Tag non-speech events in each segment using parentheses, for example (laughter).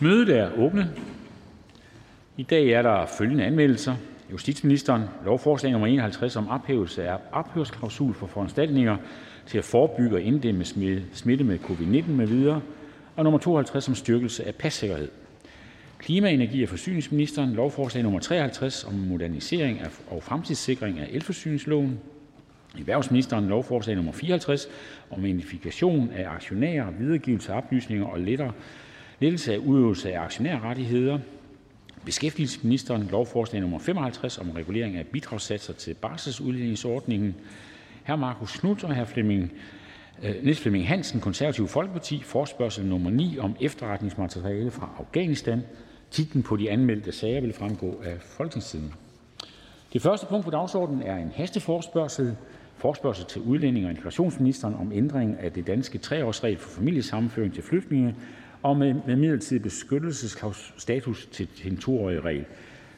Mødet er åbnet. I dag er der følgende anmeldelser: Justitsministeren lovforslag nummer 51 om ophævelse af ophørsklausul for foranstaltninger til at forebygge og inddæmme smitte med covid-19 med videre, og nummer 52 om styrkelse af passikkerhed. Klima-, energi- og forsyningsministeren lovforslag nummer 53 om modernisering og fremtidssikring af elforsyningsloven. Erhvervsministeren lovforslag nummer 54 om identifikation af aktionærer, videregivelse af oplysninger og lettere lettelse af udøvelse af aktionærrettigheder. Beskæftigelsesministeren lovforslag nummer 55 om regulering af bidragssatser til barselsudligningsordningen. Hr. Marcus Knuth og hr. Flemming, øh, Niels Flemming Hansen, Konservativ Folkeparti, forspørgsel nummer 9 om efterretningsmateriale fra Afghanistan. Titlen på de anmeldte sager vil fremgå af Folketingstiden. Det første punkt på dagsordenen er en hasteforspørgsel. Forspørgsel til udlænding og integrationsministeren om ændring af det danske treårsregel for familiesammenføring til flygtninge og med, med midlertidig beskyttelsesstatus til en toårig regel.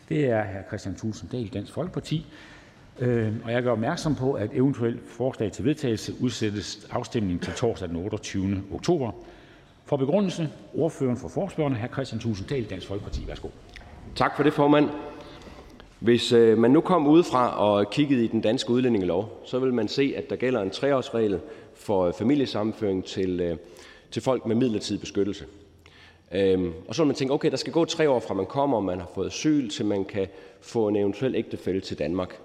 Det er hr. Christian Thulsen Dahl, Dansk Folkeparti. Øh, og jeg gør opmærksom på, at eventuelt forslag til vedtagelse udsættes afstemning til torsdag den 28. oktober. For begrundelse, ordføreren for forspørgerne, hr. Christian Thulsen Dahl, Dansk Folkeparti. Værsgo. Tak for det, formand. Hvis øh, man nu kom udefra og kiggede i den danske udlændingelov, så vil man se, at der gælder en treårsregel for øh, familiesammenføring til, øh, til folk med midlertidig beskyttelse. Øhm, og så vil man tænke, okay, der skal gå tre år fra man kommer, og man har fået asyl, til man kan få en eventuel ægtefælde til Danmark.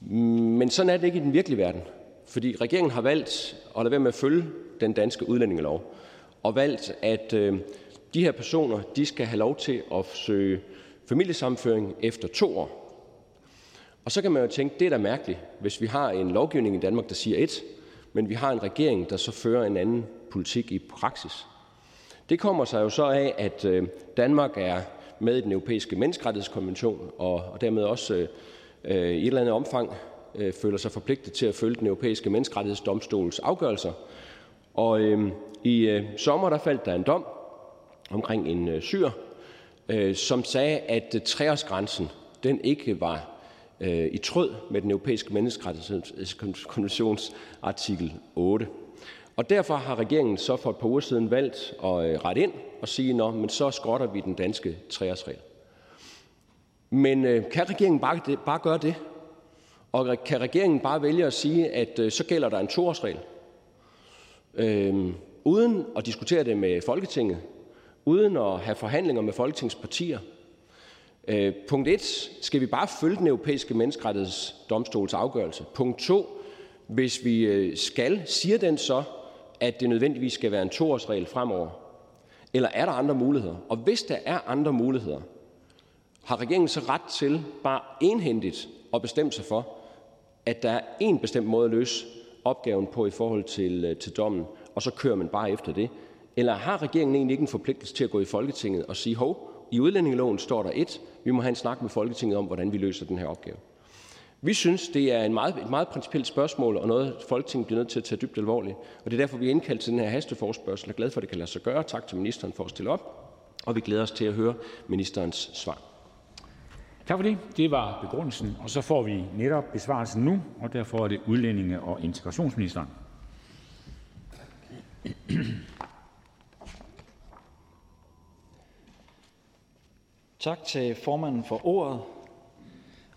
Men sådan er det ikke i den virkelige verden. Fordi regeringen har valgt at lade være med at følge den danske udlændingelov, og valgt, at øh, de her personer de skal have lov til at søge familiesamføring efter to år. Og så kan man jo tænke, det er da mærkeligt, hvis vi har en lovgivning i Danmark, der siger et, men vi har en regering, der så fører en anden politik i praksis. Det kommer sig jo så af, at øh, Danmark er med i den europæiske menneskerettighedskonvention, og dermed også øh, øh, i et eller andet omfang føler sig forpligtet til at følge den europæiske menneskerettighedsdomstols afgørelser. Og i sommer der faldt der en dom omkring en syr, som sagde, at treårsgrænsen den ikke var i tråd med den europæiske menneskerettighedskonventions artikel 8. Og derfor har regeringen så for et par uger siden valgt at øh, rette ind og sige, nå, men så skrotter vi den danske treårsregel. Men øh, kan regeringen bare, det, bare gøre det? Og kan regeringen bare vælge at sige, at øh, så gælder der en toårsregel? Øh, uden at diskutere det med Folketinget, uden at have forhandlinger med Folketingets partier. Øh, punkt 1. Skal vi bare følge den europæiske menneskerettighedsdomstols afgørelse? Punkt 2. Hvis vi øh, skal, siger den så, at det nødvendigvis skal være en toårsregel fremover? Eller er der andre muligheder? Og hvis der er andre muligheder, har regeringen så ret til bare enhændigt at bestemme sig for, at der er en bestemt måde at løse opgaven på i forhold til, øh, til dommen, og så kører man bare efter det? Eller har regeringen egentlig ikke en forpligtelse til at gå i Folketinget og sige, hov, i udlændingeloven står der et, vi må have en snak med Folketinget om, hvordan vi løser den her opgave? Vi synes, det er en meget, et meget principielt spørgsmål, og noget, Folketinget bliver nødt til at tage dybt alvorligt. Og det er derfor, vi er indkaldt til den her hasteforspørgsel. Jeg er glad for, at det kan lade sig gøre. Tak til ministeren for at stille op. Og vi glæder os til at høre ministerens svar. Tak for det. Det var begrundelsen. Og så får vi netop besvarelsen nu, og derfor er det udlændinge- og integrationsministeren. Tak til formanden for ordet,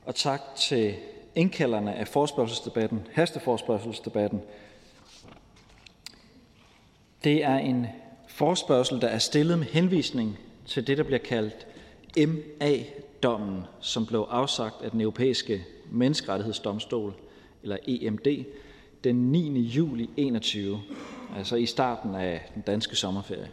og tak til indkalderne af forspørgselsdebatten, hasteforspørgselsdebatten. Det er en forspørgsel, der er stillet med henvisning til det, der bliver kaldt MA-dommen, som blev afsagt af den europæiske menneskerettighedsdomstol, eller EMD, den 9. juli 21, altså i starten af den danske sommerferie.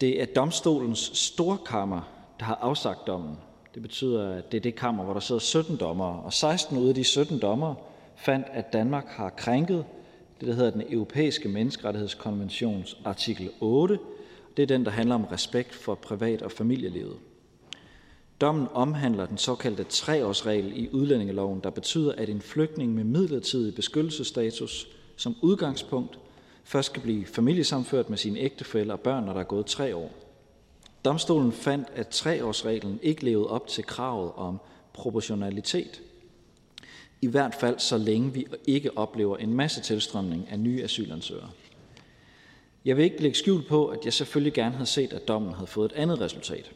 Det er domstolens storkammer, der har afsagt dommen. Det betyder, at det er det kammer, hvor der sidder 17 dommere, og 16 ud af de 17 dommere fandt, at Danmark har krænket det, der hedder den europæiske menneskerettighedskonventions artikel 8. Det er den, der handler om respekt for privat- og familielivet. Dommen omhandler den såkaldte treårsregel i udlændingeloven, der betyder, at en flygtning med midlertidig beskyttelsesstatus som udgangspunkt først skal blive familiesamført med sine ægtefælle og børn, når der er gået tre år. Domstolen fandt, at treårsreglen ikke levede op til kravet om proportionalitet. I hvert fald så længe vi ikke oplever en masse tilstrømning af nye asylansøgere. Jeg vil ikke lægge skjul på, at jeg selvfølgelig gerne havde set, at dommen havde fået et andet resultat.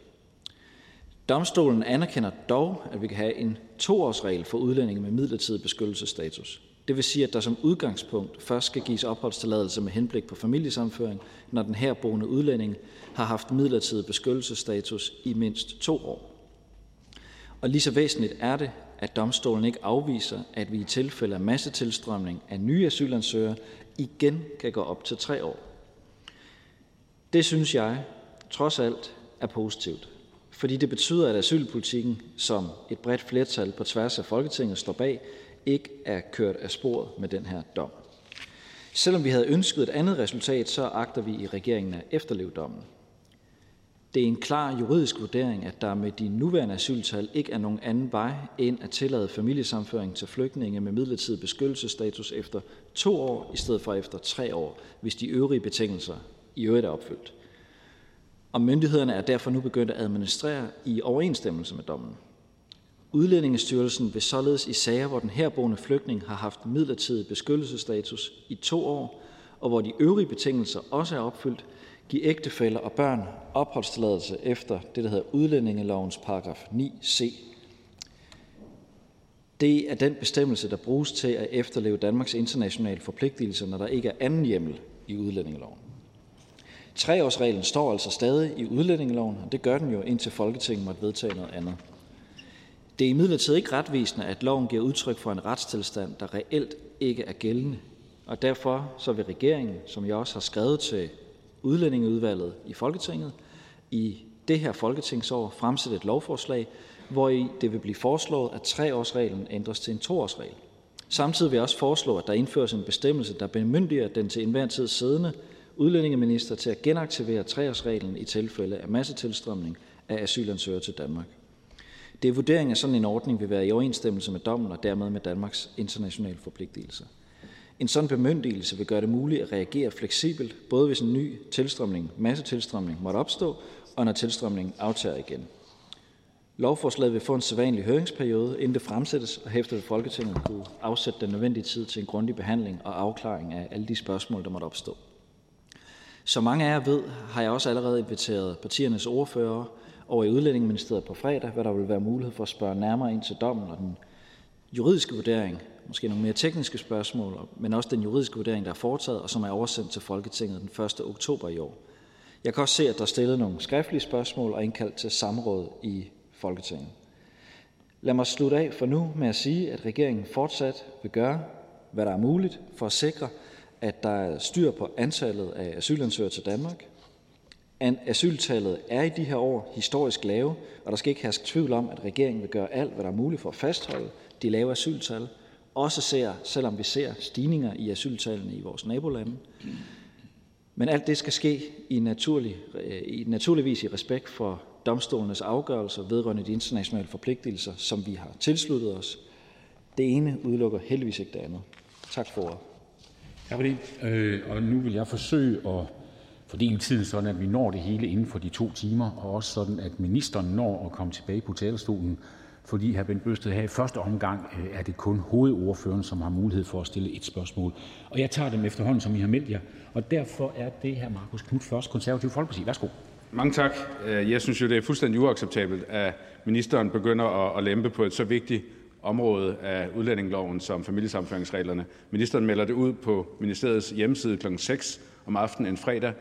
Domstolen anerkender dog, at vi kan have en toårsregel for udlændinge med midlertidig beskyttelsesstatus. Det vil sige, at der som udgangspunkt først skal gives opholdstilladelse med henblik på familiesamføring, når den herboende udlænding har haft midlertidig beskyttelsesstatus i mindst to år. Og lige så væsentligt er det, at domstolen ikke afviser, at vi i tilfælde af massetilstrømning af nye asylansøgere igen kan gå op til tre år. Det synes jeg trods alt er positivt, fordi det betyder, at asylpolitikken, som et bredt flertal på tværs af Folketinget står bag, ikke er kørt af sporet med den her dom. Selvom vi havde ønsket et andet resultat, så agter vi i regeringen at efterleve dommen. Det er en klar juridisk vurdering, at der med de nuværende asyltal ikke er nogen anden vej end at tillade familiesamføring til flygtninge med midlertidig beskyttelsesstatus efter to år i stedet for efter tre år, hvis de øvrige betingelser i øvrigt er opfyldt. Og myndighederne er derfor nu begyndt at administrere i overensstemmelse med dommen. Udlændingestyrelsen vil således i sager, hvor den herboende flygtning har haft midlertidig beskyttelsesstatus i to år, og hvor de øvrige betingelser også er opfyldt, give ægtefæller og børn opholdstilladelse efter det, der hedder udlændingelovens paragraf 9c. Det er den bestemmelse, der bruges til at efterleve Danmarks internationale forpligtelser, når der ikke er anden hjemmel i udlændingeloven. Treårsreglen står altså stadig i udlændingeloven, og det gør den jo indtil Folketinget måtte vedtage noget andet. Det er imidlertid ikke retvisende, at loven giver udtryk for en retstilstand, der reelt ikke er gældende, og derfor så vil regeringen, som jeg også har skrevet til Udlændingeudvalget i Folketinget, i det her folketingsår fremsætte et lovforslag, hvor i det vil blive foreslået, at treårsreglen ændres til en toårsregel. Samtidig vil jeg også foreslå, at der indføres en bestemmelse, der bemyndiger den til enhver tid siddende udlændingeminister til at genaktivere treårsreglen i tilfælde af massetilstrømning af asylansøgere til Danmark. Det er vurderingen, at sådan en ordning vil være i overensstemmelse med dommen og dermed med Danmarks internationale forpligtelser. En sådan bemyndigelse vil gøre det muligt at reagere fleksibelt, både hvis en ny tilstrømning, massetilstrømning måtte opstå, og når tilstrømningen aftager igen. Lovforslaget vil få en sædvanlig høringsperiode, inden det fremsættes, og hæfter ved Folketinget kunne afsætte den nødvendige tid til en grundig behandling og afklaring af alle de spørgsmål, der måtte opstå. Som mange af jer ved, har jeg også allerede inviteret partiernes ordfører over i Udlændingeministeriet på fredag, hvor der vil være mulighed for at spørge nærmere ind til dommen og den juridiske vurdering, måske nogle mere tekniske spørgsmål, men også den juridiske vurdering, der er foretaget, og som er oversendt til Folketinget den 1. oktober i år. Jeg kan også se, at der er stillet nogle skriftlige spørgsmål og indkaldt til samråd i Folketinget. Lad mig slutte af for nu med at sige, at regeringen fortsat vil gøre, hvad der er muligt for at sikre, at der er styr på antallet af asylansøgere til Danmark. Asyltallet er i de her år historisk lave, og der skal ikke herske tvivl om, at regeringen vil gøre alt, hvad der er muligt for at fastholde de lave asyltal, også ser, selvom vi ser stigninger i asyltallene i vores nabolande. Men alt det skal ske i, naturlig, øh, i naturligvis i respekt for domstolenes afgørelser vedrørende de internationale forpligtelser, som vi har tilsluttet os. Det ene udelukker heldigvis ikke det andet. Tak for ordet. Tak for det. Øh, og nu vil jeg forsøge at fordele tiden sådan, at vi når det hele inden for de to timer, og også sådan, at ministeren når at komme tilbage på talerstolen, fordi hr. Bent Bøsted her i første omgang øh, er det kun hovedordføreren, som har mulighed for at stille et spørgsmål. Og jeg tager dem efterhånden, som I har meldt jer. Og derfor er det her Markus Knudt først, Konservativ Folkeparti. Værsgo. Mange tak. Øh, jeg synes jo, det er fuldstændig uacceptabelt, at ministeren begynder at lempe på et så vigtigt område af udlændingeloven som familiesamføringsreglerne. Ministeren melder det ud på ministeriets hjemmeside kl. 6 om aftenen en fredag,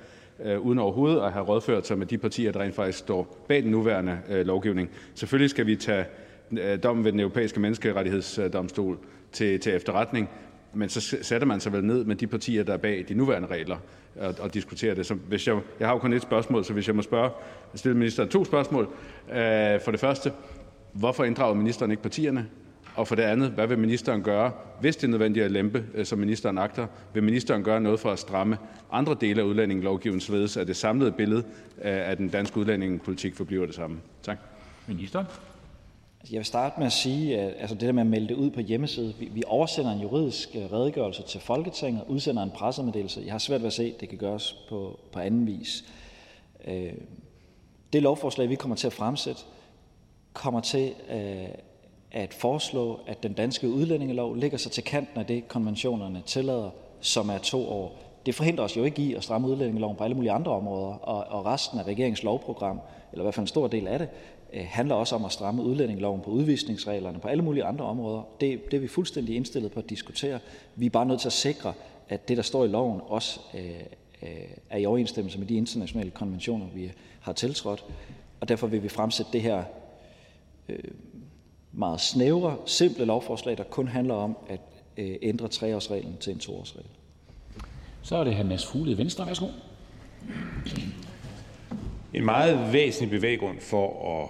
øh, uden overhovedet at have rådført sig med de partier, der rent faktisk står bag den nuværende øh, lovgivning. Selvfølgelig skal vi tage øh, dommen ved den europæiske menneskerettighedsdomstol til, til efterretning, men så sætter man sig vel ned med de partier, der er bag de nuværende regler, og, og diskuterer det. Så hvis jeg, jeg har jo kun et spørgsmål, så hvis jeg må spørge, stille ministeren to spørgsmål. Øh, for det første, hvorfor inddrager ministeren ikke partierne? Og for det andet, hvad vil ministeren gøre, hvis det er nødvendigt at lempe, øh, som ministeren agter? Vil ministeren gøre noget for at stramme andre dele af udlændingelovgivningen, således at det samlede billede af den danske udlændingepolitik forbliver det samme? Tak. Minister. Jeg vil starte med at sige, at altså det der med at melde det ud på hjemmeside, vi, vi oversender en juridisk øh, redegørelse til Folketinget, udsender en pressemeddelelse. Jeg har svært ved at se, at det kan gøres på, på anden vis. Øh, det lovforslag, vi kommer til at fremsætte, kommer til at foreslå, at den danske udlændingelov ligger sig til kanten af det, konventionerne tillader, som er to år. Det forhindrer os jo ikke i at stramme udlændingeloven på alle mulige andre områder, og, og resten af regeringens lovprogram, eller i hvert fald en stor del af det, øh, handler også om at stramme udlændingeloven på udvisningsreglerne på alle mulige andre områder. Det, det er vi fuldstændig indstillet på at diskutere. Vi er bare nødt til at sikre, at det, der står i loven, også øh, øh er i overensstemmelse med de internationale konventioner, vi har tiltrådt. Og derfor vil vi fremsætte det her øh, meget snævre, simple lovforslag, der kun handler om at øh, ændre treårsreglen til en toårsregel. Så er det hr. Mads Fuglede, Venstre. Værsgo. En meget væsentlig bevæggrund for at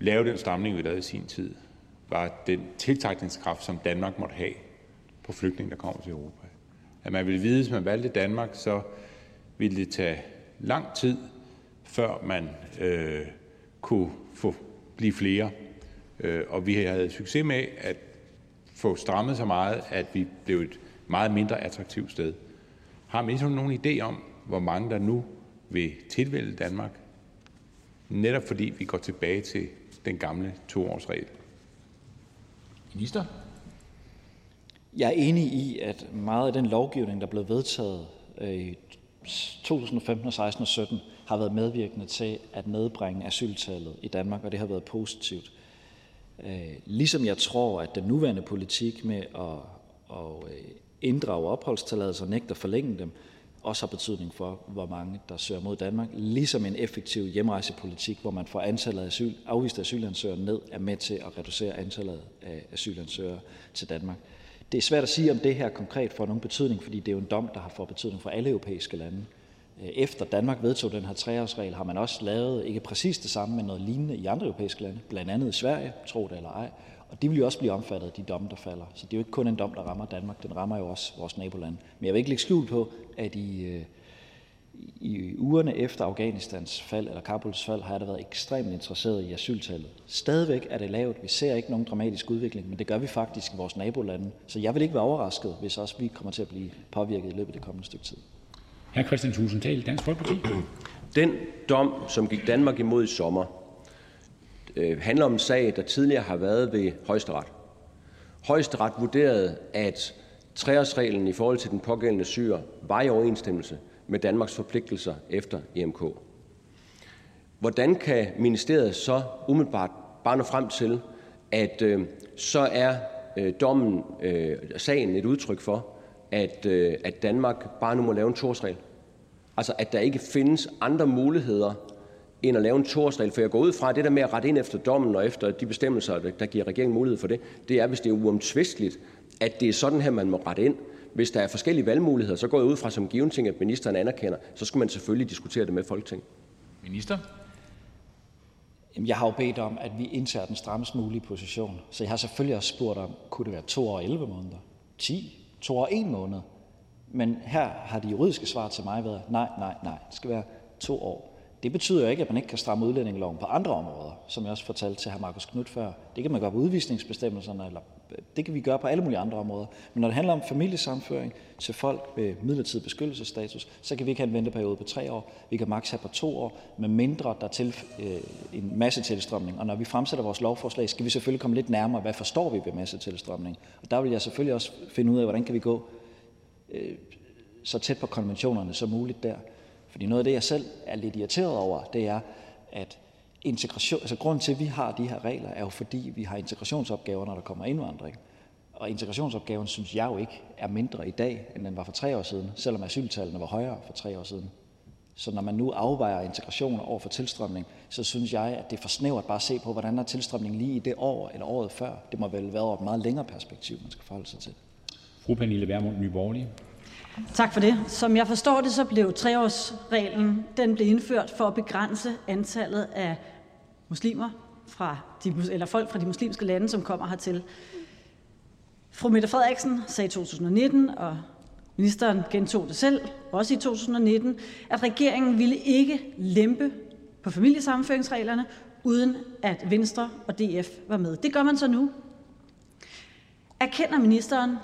lave den stramning, vi lavede i sin tid, var den tiltrækningskraft, som Danmark måtte have på flygtninge, der kommer til Europa. At man ville vide, at hvis man valgte Danmark, så ville det tage lang tid, før man øh, kunne få blive flere. Øh, og vi havde succes med at få strammet så meget, at vi blev et meget mindre attraktivt sted. Har ministeren nogen idé om, hvor mange der nu vil tilvælge Danmark, netop fordi vi går tilbage til den gamle toårsregel? Minister? Jeg er enig i, at meget af den lovgivning, der blev vedtaget øh, i 2015, 16 og 17, har været medvirkende til at nedbringe asyltallet i Danmark, og det har været positivt. Øh, ligesom jeg tror, at den nuværende politik med at, at øh, inddrage opholdstilladelser og nægte at forlænge dem, også har betydning for, hvor mange der søger mod Danmark, ligesom en effektiv hjemrejsepolitik, hvor man får antallet af asyl, afviste asylansøgere ned, er med til at reducere antallet af asylansøgere til Danmark. Det er svært at sige, om det her konkret får nogen betydning, fordi det er jo en dom, der har fået betydning for alle europæiske lande. Øh, efter Danmark vedtog den her treårsregel, har man også lavet ikke præcis det samme, men noget lignende i andre europæiske lande, blandt andet i Sverige, tro det eller ej. Og de vil jo også blive omfattet af de domme, der falder. Så det er jo ikke kun en dom, der rammer Danmark, den rammer jo også vores nabolande. Men jeg vil ikke lægge skjul på, at i, øh, i ugerne efter Afghanistans fald, eller Kabuls fald, har jeg da været ekstremt interesseret i asyltallet. Stadigvæk er det lavt. Vi ser ikke nogen dramatisk udvikling, men det gør vi faktisk i vores nabolande. Så jeg vil ikke være overrasket, hvis også vi kommer til at blive påvirket i løbet af det kommende stykke tid. Hr. Christian Tusinddal, Dansk Folkeparti. (clears throat) Den dom, som gik Danmark imod i sommer, øh, handler om en sag, der tidligere har været ved højesteret. Højesteret vurderede, at treårsreglen i forhold til den pågældende syr var i overensstemmelse med Danmarks forpligtelser efter EMK. Hvordan kan ministeriet så umiddelbart bare nå frem til, at øh, så er øh, dommen, øh, sagen et udtryk for, at, øh, at Danmark bare nu må lave en torsregel? Altså at der ikke findes andre muligheder end at lave en torsregel. For jeg går ud fra, at det der med at rette ind efter dommen og efter de bestemmelser, der giver regeringen mulighed for det, det er, hvis det er uomtvisteligt, at det er sådan her, man må rette ind. Hvis der er forskellige valgmuligheder, så går jeg ud fra som given ting, at ministeren anerkender, så skal man selvfølgelig diskutere det med Folketinget. Minister? Jeg har jo bedt om, at vi indtager den strammest mulige position. Så jeg har selvfølgelig også spurgt om, kunne det være to år og 11 måneder? 10? To år og en måned? Men her har de juridiske svar til mig været, nej, nej, nej, det skal være to år. Det betyder jo ikke, at man ikke kan stramme udlændingeloven på andre områder, som jeg også fortalte til hr. Markus Knudt før. Det kan man gøre på udvisningsbestemmelserne, eller øh, det kan vi gøre på alle mulige andre områder. Men når det handler om familiesamføring til folk med midlertidig beskyttelsesstatus, så kan vi ikke have en venteperiode på tre år. Vi kan maks have på to år, med mindre der er til øh, en masse tilstrømning. Og når vi fremsætter vores lovforslag, skal vi selvfølgelig komme lidt nærmere, hvad forstår vi ved masse tilstrømning. Og der vil jeg selvfølgelig også finde ud af, hvordan kan vi gå Øh, så tæt på konventionerne som muligt der. Fordi noget af det, jeg selv er lidt irriteret over, det er, at integration, altså grunden til, at vi har de her regler, er jo fordi, vi har integrationsopgaver, når der kommer indvandring. Og integrationsopgaven synes jeg jo ikke er mindre i dag, end den var for tre år siden, selvom asyltallene var højere for tre år siden. Så når man nu afvejer integration over for tilstrømning, så synes jeg, at det er for snævert bare at se på, hvordan er tilstrømningen lige i det år eller året før. Det må vel være over et meget længere perspektiv, man skal forholde sig til. Fru Pernille Vermund, Nye Borgerlige. Tak for det. Som jeg forstår det, så blev treårsreglen den blev indført for at begrænse antallet af muslimer fra de, eller folk fra de muslimske lande, som kommer hertil. Fru Mette Frederiksen sagde i 2019, og ministeren gentog det selv, også i 2019, at regeringen ville ikke lempe på familiesammenføringsreglerne, uden at Venstre og DF var med. Det gør man så nu. Erkender ministeren,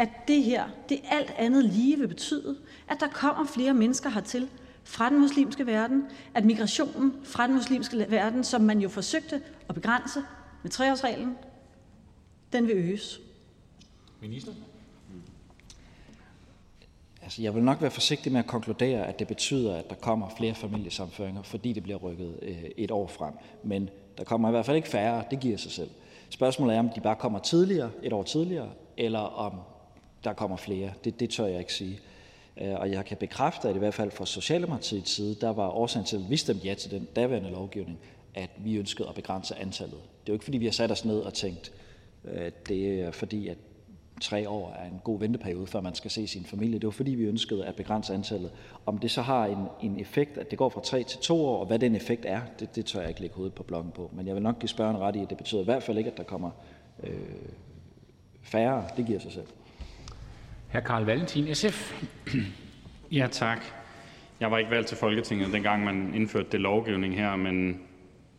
at det her det alt andet lige vil betyde, at der kommer flere mennesker hertil fra den muslimske verden, at migrationen fra den muslimske verden, som man jo forsøgte at begrænse med treårsreglen, den vil øges. Minister? Altså, jeg vil nok være forsigtig med at konkludere, at det betyder, at der kommer flere familiesamføringer, fordi det bliver rykket øh, et år frem. Men der kommer i hvert fald ikke færre, det giver sig selv. Spørgsmålet er, om de bare kommer tidligere, et år tidligere, eller om der kommer flere. Det, det tør jeg ikke sige. Øh, og jeg kan bekræfte, at i hvert fald fra Socialdemokratiets side, der var årsagen til, at vi stemte ja til den daværende lovgivning, at vi ønskede at begrænse antallet. Det er jo ikke, fordi vi har sat os ned og tænkt, at det er fordi, at tre år er en god venteperiode, før man skal se sin familie. Det var fordi, vi ønskede at begrænse antallet. Om det så har en, en effekt, at det går fra tre til to år, og hvad den effekt er, det, det tør jeg ikke lægge hovedet på bloggen på. Men jeg vil nok give spørgeren ret i, at det betyder i hvert fald ikke, at der kommer øh, færre. Det giver sig selv. Hr. Karl Valentin, SF. (clears throat) Ja, tak. Jeg var ikke valgt til Folketinget, dengang man indførte det lovgivning her, men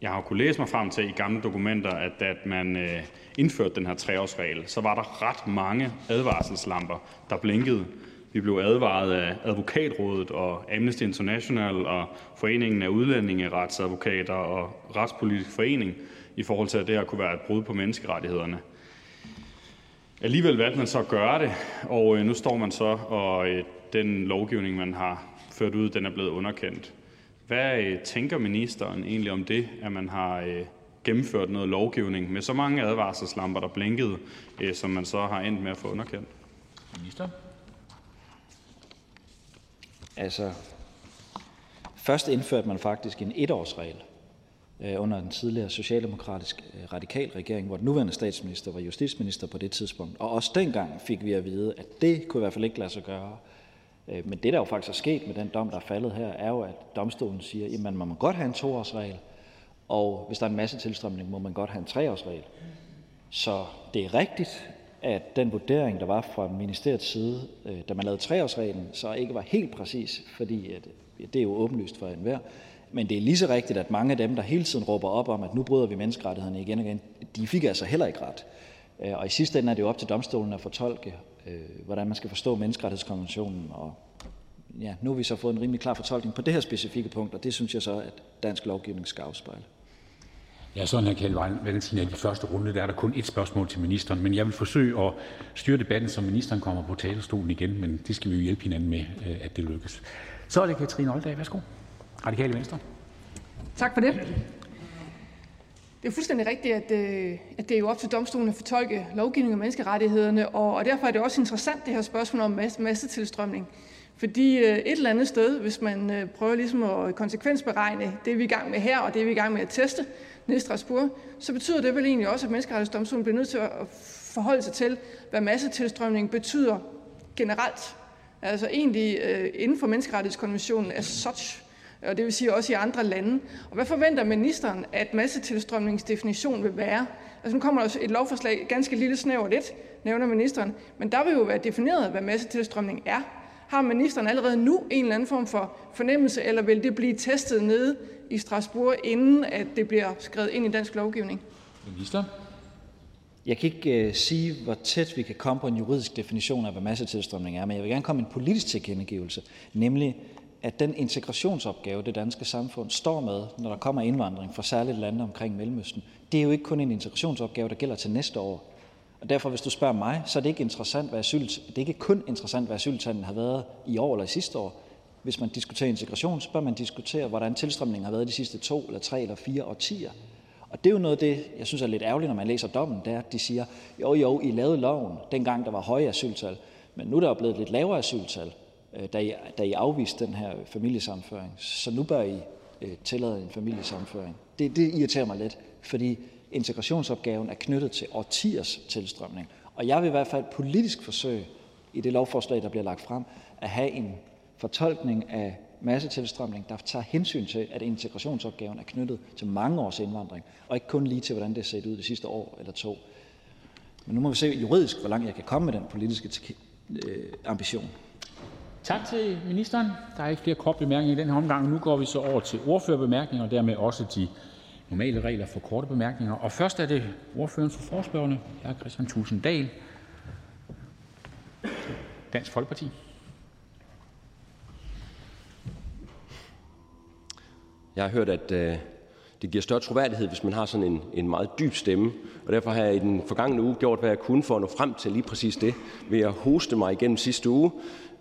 jeg har kunnet læse mig frem til i gamle dokumenter, at da man øh, indførte den her treårsregel, så var der ret mange advarselslamper, der blinkede. Vi blev advaret af Advokatrådet og Amnesty International og Foreningen af Udlændingeretsadvokater og Retspolitisk Forening i forhold til, at det her kunne være et brud på menneskerettighederne. Alligevel valgte man så at gøre det, og øh, nu står man så, og øh, den lovgivning, man har ført ud, den er blevet underkendt. Hvad øh, tænker ministeren egentlig om det, at man har gennemført noget lovgivning med så mange advarselslamper, der blinkede, som man så har endt med at få underkendt? Minister? Altså, først indførte man faktisk en etårsregel Øh, under den tidligere socialdemokratisk øh, radikal regering, hvor den nuværende statsminister var justitsminister på det tidspunkt. Og også dengang fik vi at vide, at det kunne i hvert fald ikke lade sig gøre. Øh, men det, der jo faktisk er sket med den dom, der er faldet her, er jo, at domstolen siger, at man må godt have en toårsregel, og hvis der er en masse tilstrømning, må man godt have en treårsregel. Så det er rigtigt, at den vurdering, der var fra ministeriets side, øh, da man lavede treårsreglen, så ikke var helt præcis, fordi at, det er jo åbenlyst for enhver, men det er lige så rigtigt, at mange af dem, der hele tiden råber op om, at nu bryder vi menneskerettighederne igen og igen, de fik altså heller ikke ret. Øh, og i sidste ende er det jo op til domstolen at fortolke, øh, hvordan man skal forstå menneskerettighedskonventionen. Og ja, nu har vi så fået en rimelig klar fortolkning på det her specifikke punkt, og det synes jeg så, at dansk lovgivning skal afspejle. Ja, sådan her, Kjell Valentin, i de første runde, der er der kun et spørgsmål til ministeren, men jeg vil forsøge at styre debatten, så ministeren kommer på talerstolen igen, men det skal vi jo hjælpe hinanden med, øh, at det lykkes. Så er det Katrine Oldag. Værsgo. Radikale Venstre. Tak for det. Det er fuldstændig rigtigt, at, øh, at det er jo op til domstolen at fortolke lovgivningen og menneskerettighederne, og, og derfor er det også interessant, det her spørgsmål om masse, massetilstrømning. Fordi øh, et eller andet sted, hvis man øh, prøver ligesom at konsekvensberegne det, vi er i gang med her, og det, vi er i gang med at teste nede i Strasbourg, så betyder det vel egentlig også, at menneskerettighedsdomstolen bliver nødt til at forholde sig til, hvad massetilstrømning betyder generelt. Altså egentlig inden for menneskerettighedskonventionen as such og det vil sige også i andre lande. Og hvad forventer ministeren, at massetilstrømningsdefinition vil være? Altså nu kommer der et lovforslag, ganske lille snævert lidt, nævner ministeren, men der vil jo være defineret, hvad massetilstrømning er. Har ministeren allerede nu en eller anden form for fornemmelse, eller vil det blive testet nede i Strasbourg, inden at det bliver skrevet ind i dansk lovgivning? Minister? Jeg kan ikke uh, sige, hvor tæt vi kan komme på en juridisk definition af, hvad massetilstrømning er, men jeg vil gerne komme med en politisk tilkendegivelse, nemlig at den integrationsopgave, det danske samfund står med, når der kommer indvandring fra særligt lande omkring Mellemøsten, det er jo ikke kun en integrationsopgave, der gælder til næste år. Og derfor, hvis du spørger mig, så er det ikke, interessant, hvad asyl, det er ikke kun interessant, hvad asyltanden har været i år eller i sidste år. Hvis man diskuterer integration, så bør man diskutere, hvordan tilstrømningen har været de sidste to eller tre eller fire årtier. Og det er jo noget af det, jeg synes er lidt ærgerligt, når man læser dommen, det er, at de siger, jo jo, I lavede loven, dengang der var høje asyltal, men nu er der jo blevet lidt lavere asyltal. Øh, da I, da I afviste den her familiesamføring. Så nu bør I øh, tillade en familiesamføring. Det, det irriterer mig lidt, fordi integrationsopgaven er knyttet til årtiers tilstrømning. Og jeg vil i hvert fald politisk forsøge i det lovforslag, der bliver lagt frem, at have en fortolkning af massetilstrømning, der tager hensyn til, at integrationsopgaven er knyttet til mange års indvandring, og ikke kun lige til, hvordan det er set ud de sidste år eller to. Men nu må vi se juridisk, hvor langt jeg kan komme med den politiske øh, ambition. Tak til ministeren. Der er ikke flere korte bemærkninger i den her omgang. Nu går vi så over til ordførerbemærkninger og dermed også de normale regler for korte bemærkninger. Og først er det ordføreren for forspørgerne, hr. Christian Thulesen Dahl, Dansk Folkeparti. Jeg har hørt, at øh, det giver større troværdighed, hvis man har sådan en, en meget dyb stemme. Og derfor har jeg i den forgangne uge gjort, hvad jeg kunne for at nå frem til lige præcis det, ved at hoste mig igennem sidste uge.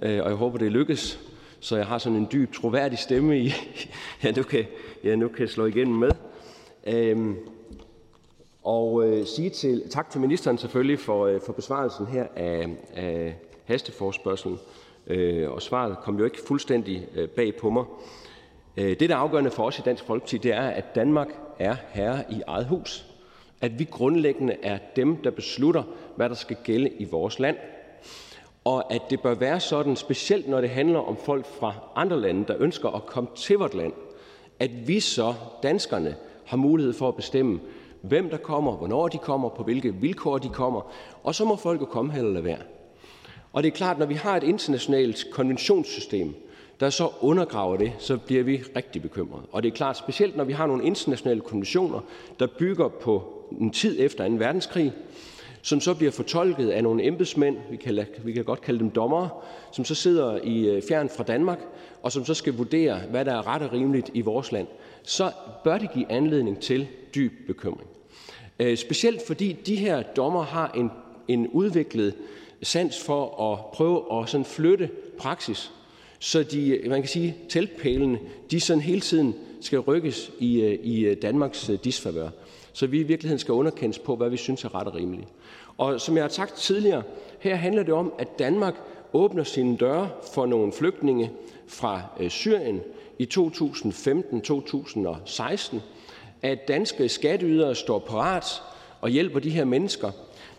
Øh, og jeg håber, det lykkes, så jeg har sådan en dyb, troværdig stemme, i, (laughs) jeg, nu kan, jeg nu kan slå igennem med. Øhm, og øh, sige til, tak til ministeren selvfølgelig for, øh, for besvarelsen her af, af hasteforspørgselen. Øh, og svaret kom jo ikke fuldstændig øh, bag på mig. Øh, det, der er afgørende for os i Dansk Folkeparti, det er, at Danmark er herre i eget hus. At vi grundlæggende er dem, der beslutter, hvad der skal gælde i vores land. Og at det bør være sådan, specielt når det handler om folk fra andre lande, der ønsker at komme til vort land, at vi så, danskerne, har mulighed for at bestemme, hvem der kommer, hvornår de kommer, på hvilke vilkår de kommer, og så må folk jo komme her eller være. Og det er klart, når vi har et internationalt konventionssystem, der så undergraver det, så bliver vi rigtig bekymrede. Og det er klart, specielt når vi har nogle internationale konventioner, der bygger på en tid efter 2. verdenskrig, som så bliver fortolket af nogle embedsmænd, vi kan, vi kan godt kalde dem dommere, som så sidder i øh, fjern fra Danmark, og som så skal vurdere, hvad der er ret og rimeligt i vores land, så bør det give anledning til dyb bekymring. Øh, specielt fordi de her dommer har en, en udviklet sans for at prøve at sådan flytte praksis så de, øh, man kan sige, teltpælene, de sådan hele tiden skal rykkes i, i Danmarks disfavør. Så vi i virkeligheden skal underkendes på, hvad vi synes er ret og rimeligt. Og som jeg har sagt tidligere, her handler det om, at Danmark åbner sine døre for nogle flygtninge fra øh, Syrien i 2015-2016, at danske skatteydere står parat og hjælper de her mennesker.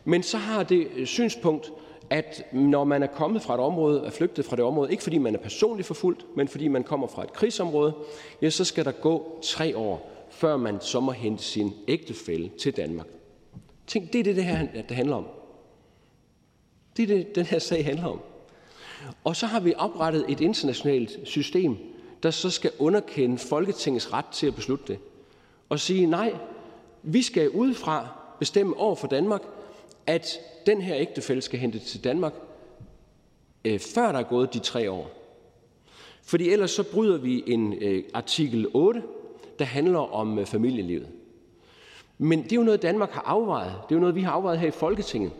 Men så har det øh, synspunkt, at når man er kommet fra et område, er flygtet fra det område, ikke fordi man er personligt forfulgt, men fordi man kommer fra et krigsområde, ja, så skal der gå tre år, før man så må hente sin ægtefælle til Danmark. Tænk, det er det, det her det handler om. Det er det, den her sag handler om. Og så har vi oprettet et internationalt system, der så skal underkende Folketingets ret til at beslutte det. Og sige, nej, vi skal udefra bestemme over for Danmark, at den her ægtefælle skal hente til Danmark, øh, før der er gået de tre år. Fordi ellers så bryder vi en øh, artikel 8, der handler om øh, familielivet. Men det er jo noget, Danmark har afvejet. Det er jo noget, vi har afvejet her i Folketinget.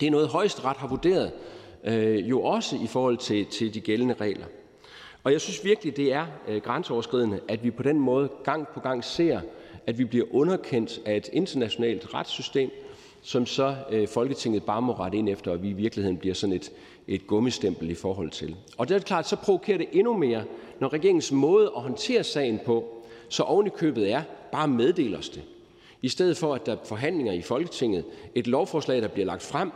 Det er noget, højesteret har vurderet, øh, jo også i forhold til, til de gældende regler. Og jeg synes virkelig, det er øh, grænseoverskridende, at vi på den måde gang på gang ser, at vi bliver underkendt af et internationalt retssystem, som så øh, Folketinget bare må rette ind efter, og vi i virkeligheden bliver sådan et, et gummistempel i forhold til. Og det er klart, så provokerer det endnu mere, når regeringens måde at håndtere sagen på, så oven i købet er, bare meddel os det. I stedet for, at der er forhandlinger i Folketinget, et lovforslag, der bliver lagt frem,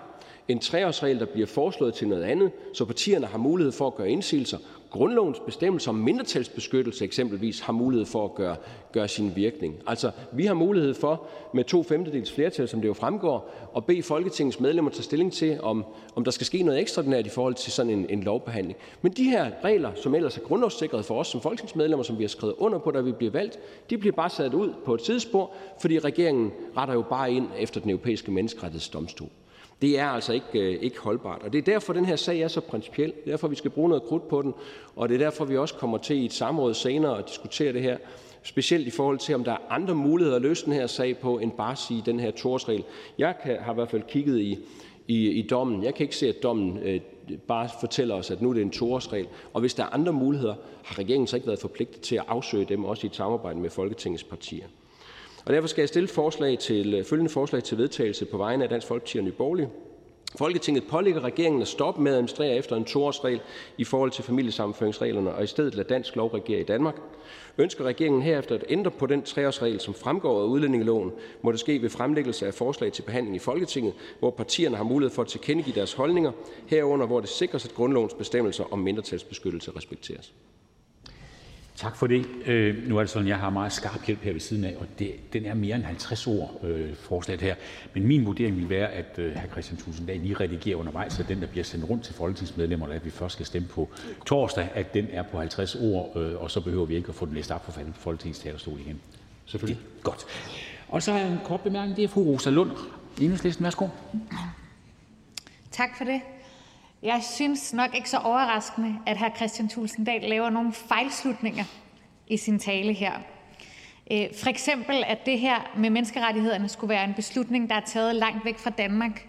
en treårsregel, der bliver foreslået til noget andet, så partierne har mulighed for at gøre indsigelser, Grundlovens bestemmelser om mindretalsbeskyttelse eksempelvis har mulighed for at gøre, gøre sin virkning. Altså, vi har mulighed for med to femtedels flertal, som det jo fremgår, at bede Folketingets medlemmer tage stilling til, om, om der skal ske noget ekstraordinært i forhold til sådan en, en lovbehandling. Men de her regler, som ellers er grundlovssikret for os som folketingsmedlemmer, som vi har skrevet under på, da vi bliver valgt, de bliver bare sat ud på et tidsspor, fordi regeringen retter jo bare ind efter den europæiske menneskerettighedsdomstol. Det er altså ikke, øh, ikke holdbart. Og det er derfor, den her sag er så principiel. Det er derfor, vi skal bruge noget krudt på den. Og det er derfor, vi også kommer til i et samråd senere at diskutere det her. Specielt i forhold til, om der er andre muligheder at løse den her sag på, end bare at sige den her torsregel. Jeg kan, har i hvert fald kigget i, i, i dommen. Jeg kan ikke se, at dommen øh, bare fortæller os, at nu er det en toårsregel. Og hvis der er andre muligheder, har regeringen så ikke været forpligtet til at afsøge dem, også i et samarbejde med Folketingets partier. Og derfor skal jeg stille forslag til, øh, følgende forslag til vedtagelse på vegne af Dansk Folkeparti og Nye Borgerlige. Folketinget pålægger regeringen at stoppe med at administrere efter en toårsregel i forhold til familiesammenføringsreglerne og i stedet lade dansk lov regere i Danmark. Ønsker regeringen herefter at ændre på den treårsregel, som fremgår af udlændingeloven, må det ske ved fremlæggelse af forslag til behandling i Folketinget, hvor partierne har mulighed for at tilkendegive deres holdninger, herunder hvor det sikres, at grundlovens bestemmelser om mindretalsbeskyttelse respekteres. Tak for det. Øh, nu er det sådan, at jeg har meget skarp hjælp her ved siden af, og det, den er mere end 50 ord, øh, forslaget her. Men min vurdering vil være, at øh, hr. Christian Tulsendal lige redigerer undervejs, at den, der bliver sendt rundt til folketingsmedlemmerne, at vi først skal stemme på torsdag, at den er på 50 ord, øh, og så behøver vi ikke at få den læst op på Folketingets talerstol igen. Selvfølgelig. Det, godt. Og så har jeg en kort bemærkning, det er fru Rosa Lund. Enhedslisten, værsgo. Tak for det. Jeg synes nok ikke så overraskende, at hr. Christian Tulsendal laver nogle fejlslutninger i sin tale her. Øh, for eksempel, at det her med menneskerettighederne skulle være en beslutning, der er taget langt væk fra Danmark.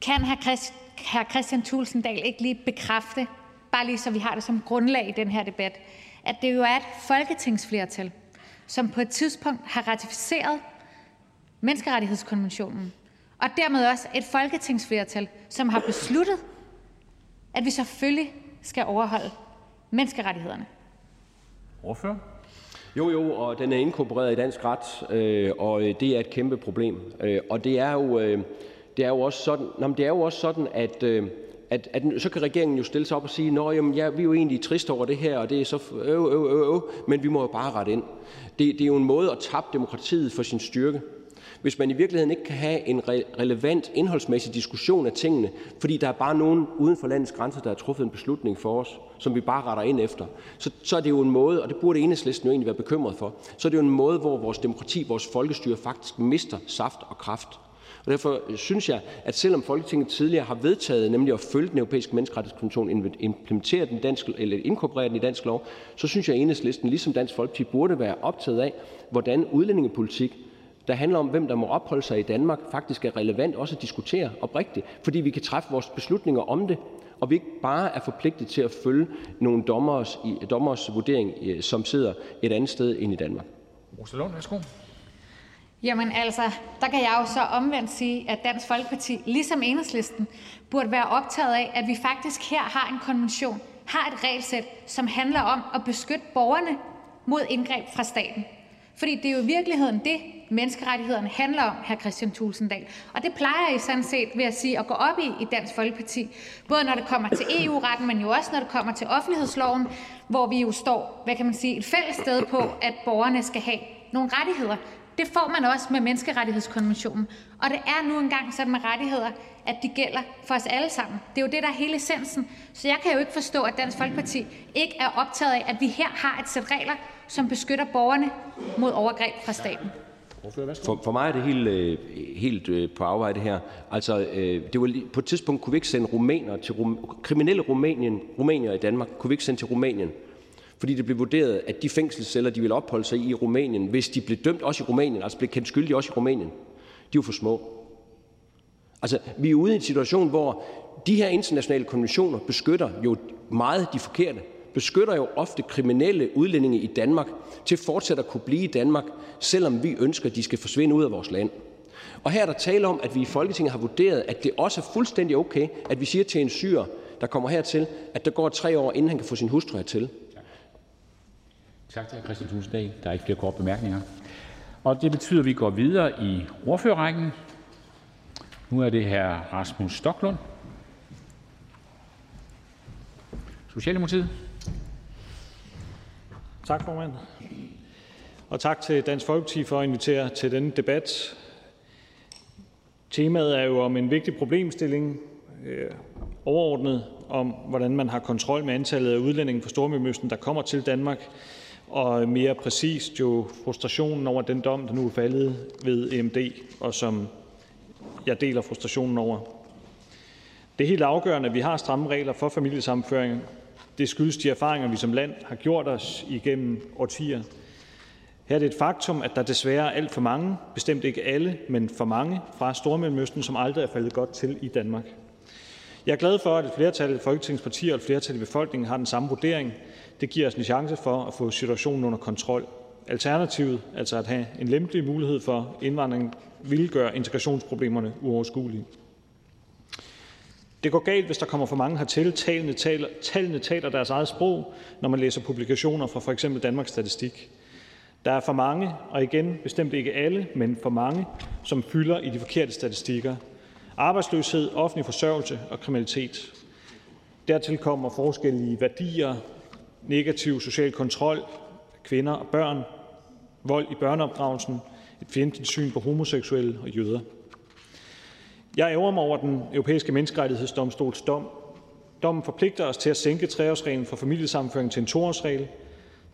Kan hr. Christian Tulsendal ikke lige bekræfte, bare lige så vi har det som grundlag i den her debat, at det jo er et folketingsflertal, som på et tidspunkt har ratificeret menneskerettighedskonventionen, og dermed også et folketingsflertal, som har besluttet, at vi selvfølgelig skal overholde menneskerettighederne. Ordfører? Jo, jo, og den er inkorporeret i dansk ret, øh, og det er et kæmpe problem. Øh, og det er jo, øh, det er jo også sådan, nå, det er jo også sådan at, øh, at, at så kan regeringen jo stille sig op og sige, Nå, jamen, ja, vi er jo egentlig triste over det her, og det er så øv, øv, øv, øv, men vi må jo bare rette ind. Det, det er jo en måde at tabe demokratiet for sin styrke hvis man i virkeligheden ikke kan have en relevant indholdsmæssig diskussion af tingene, fordi der er bare nogen uden for landets grænser, der har truffet en beslutning for os, som vi bare retter ind efter, så, så er det jo en måde, og det burde enhedslisten jo egentlig være bekymret for, så er det jo en måde, hvor vores demokrati, vores folkestyre faktisk mister saft og kraft. Og derfor synes jeg, at selvom Folketinget tidligere har vedtaget nemlig at følge den europæiske menneskerettighedskonvention, implementere den dansk, eller inkorporere den i dansk lov, så synes jeg, at enhedslisten, ligesom Dansk Folkeparti, burde være optaget af, hvordan udlændingepolitik der handler om, hvem der må opholde sig i Danmark, faktisk er relevant også at diskutere oprigtigt, fordi vi kan træffe vores beslutninger om det, og vi ikke bare er forpligtet til at følge nogle dommers, dommers vurdering, som sidder et andet sted end i Danmark. Rosa Lund, værsgo. Jamen altså, der kan jeg jo så omvendt sige, at Dansk Folkeparti, ligesom enhedslisten, burde være optaget af, at vi faktisk her har en konvention, har et regelsæt, som handler om at beskytte borgerne mod indgreb fra staten. Fordi det er jo i virkeligheden det, menneskerettighederne handler om, hr. Christian Tulsendal. Og det plejer I sådan set, ved at sige, at gå op i i Dansk Folkeparti. Både når det kommer til EU-retten, men jo også når det kommer til offentlighedsloven, hvor vi jo står, hvad kan man sige, et fælles sted på, at borgerne skal have nogle rettigheder. Det får man også med menneskerettighedskonventionen. Og det er nu engang sådan med rettigheder, at de gælder for os alle sammen. Det er jo det, der er hele essensen. Så jeg kan jo ikke forstå, at Dansk Folkeparti ikke er optaget af, at vi her har et sæt regler, som beskytter borgerne mod overgreb fra staten. For, for mig er det helt, øh, helt øh, på afvej det her. Altså, øh, det var, på et tidspunkt kunne vi ikke sende rumæner til rum, kriminelle rumænien, rumænier i Danmark, kunne vi ikke sende til Rumænien. Fordi det blev vurderet, at de fængselsceller, de ville opholde sig i i Rumænien, hvis de blev dømt også i Rumænien, altså blev kendt skyldige også i Rumænien, de var for små. Altså, vi er ude i en situation, hvor de her internationale konventioner beskytter jo meget de forkerte beskytter jo ofte kriminelle udlændinge i Danmark til fortsat at kunne blive i Danmark, selvom vi ønsker, at de skal forsvinde ud af vores land. Og her er der tale om, at vi i Folketinget har vurderet, at det også er fuldstændig okay, at vi siger til en syr, der kommer hertil, at der går tre år, inden han kan få sin hustru hertil. Tak til Christian Tulsdal. Der er ikke flere korte bemærkninger. Og det betyder, at vi går videre i ordførerrækken. Nu er det hr. Rasmus Stoklund, Socialdemokratiet. Tak, formand. Og tak til Dansk Folkeparti for at invitere til denne debat. Temaet er jo om en vigtig problemstilling øh, overordnet om, hvordan man har kontrol med antallet af udlændinge fra Stormellemøsten, der kommer til Danmark, og mere præcist jo frustrationen over den dom, der nu er faldet ved EMD, og som jeg deler frustrationen over. Det er helt afgørende, at vi har stramme regler for familiesammenføring, det skyldes de erfaringer, vi som land har gjort os igennem årtier. Her er det et faktum, at der desværre er alt for mange, bestemt ikke alle, men for mange, fra Stormellemøsten, som aldrig er faldet godt til i Danmark. Jeg er glad for, at et flertal af Folketingets partier og et flertal i befolkningen har den samme vurdering. Det giver os en chance for at få situationen under kontrol. Alternativet, altså at have en lempelig mulighed for indvandring, vil gøre integrationsproblemerne uoverskuelige. Det går galt, hvis der kommer for mange hertil. Tallene taler, tallene taler deres eget sprog, når man læser publikationer fra f.eks. Danmarks Statistik. Der er for mange, og igen bestemt ikke alle, men for mange, som fylder i de forkerte statistikker. Arbejdsløshed, offentlig forsørgelse og kriminalitet. Dertil kommer forskellige værdier, negativ social kontrol, kvinder og børn, vold i børneopdragelsen, et fjendtligt syn på homoseksuelle og jøder. Jeg ærger mig over Den Europæiske Menneskerettighedsdomstols dom. Dommen forpligter os til at sænke treårsreglen for familiesammenføring til en toårsregel.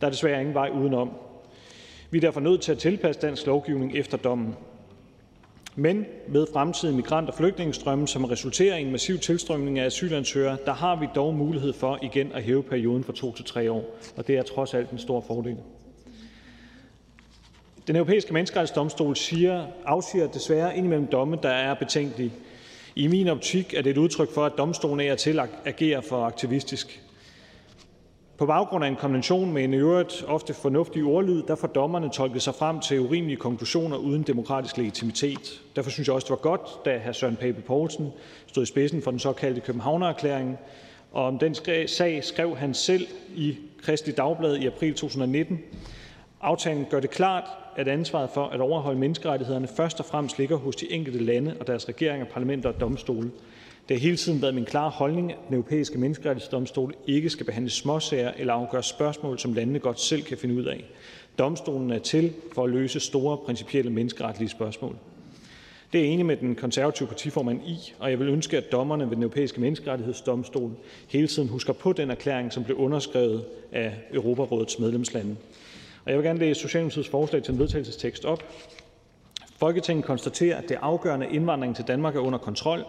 Der er desværre ingen vej udenom. Vi er derfor nødt til at tilpasse dansk lovgivning efter dommen. Men med fremtidige migrant- og flygtningestrømme, som resulterer i en massiv tilstrømning af asylansøgere, der har vi dog mulighed for igen at hæve perioden fra to til tre år, og det er trods alt en stor fordel. Den Europæiske Menneskerettighedsdomstol siger, afsiger desværre indimellem domme, der er betænkelige. I min optik er det et udtryk for, at domstolen er til at agere for aktivistisk. På baggrund af en konvention med en øvrigt ofte fornuftig ordlyd får dommerne tolket sig frem til urimelige konklusioner uden demokratisk legitimitet. Derfor synes jeg også, det var godt, da hr. Søren Pape Poulsen stod i spidsen for den såkaldte Københavnererklæring, og om den sag skrev han selv i Kristelig Dagblad i april 2019: »Aftalen gør det klart, at ansvaret for at overholde menneskerettighederne først og fremmest ligger hos de enkelte lande og deres regeringer, parlamenter og domstole. Det har hele tiden været min klare holdning, at Den Europæiske Menneskerettighedsdomstol ikke skal behandle småsager eller afgøre spørgsmål, som landene godt selv kan finde ud af. Domstolen er til for at løse store principielle menneskeretlige spørgsmål. Det er jeg enig med den konservative partiformand i, og jeg vil ønske, at dommerne ved Den Europæiske Menneskerettighedsdomstol hele tiden husker på den erklæring, som blev underskrevet af Europarådets medlemslande. Og jeg vil gerne læse Socialdemokratiets forslag til en vedtagelsestekst op. Folketinget konstaterer, at det er afgørende, at indvandringen til Danmark er under kontrol,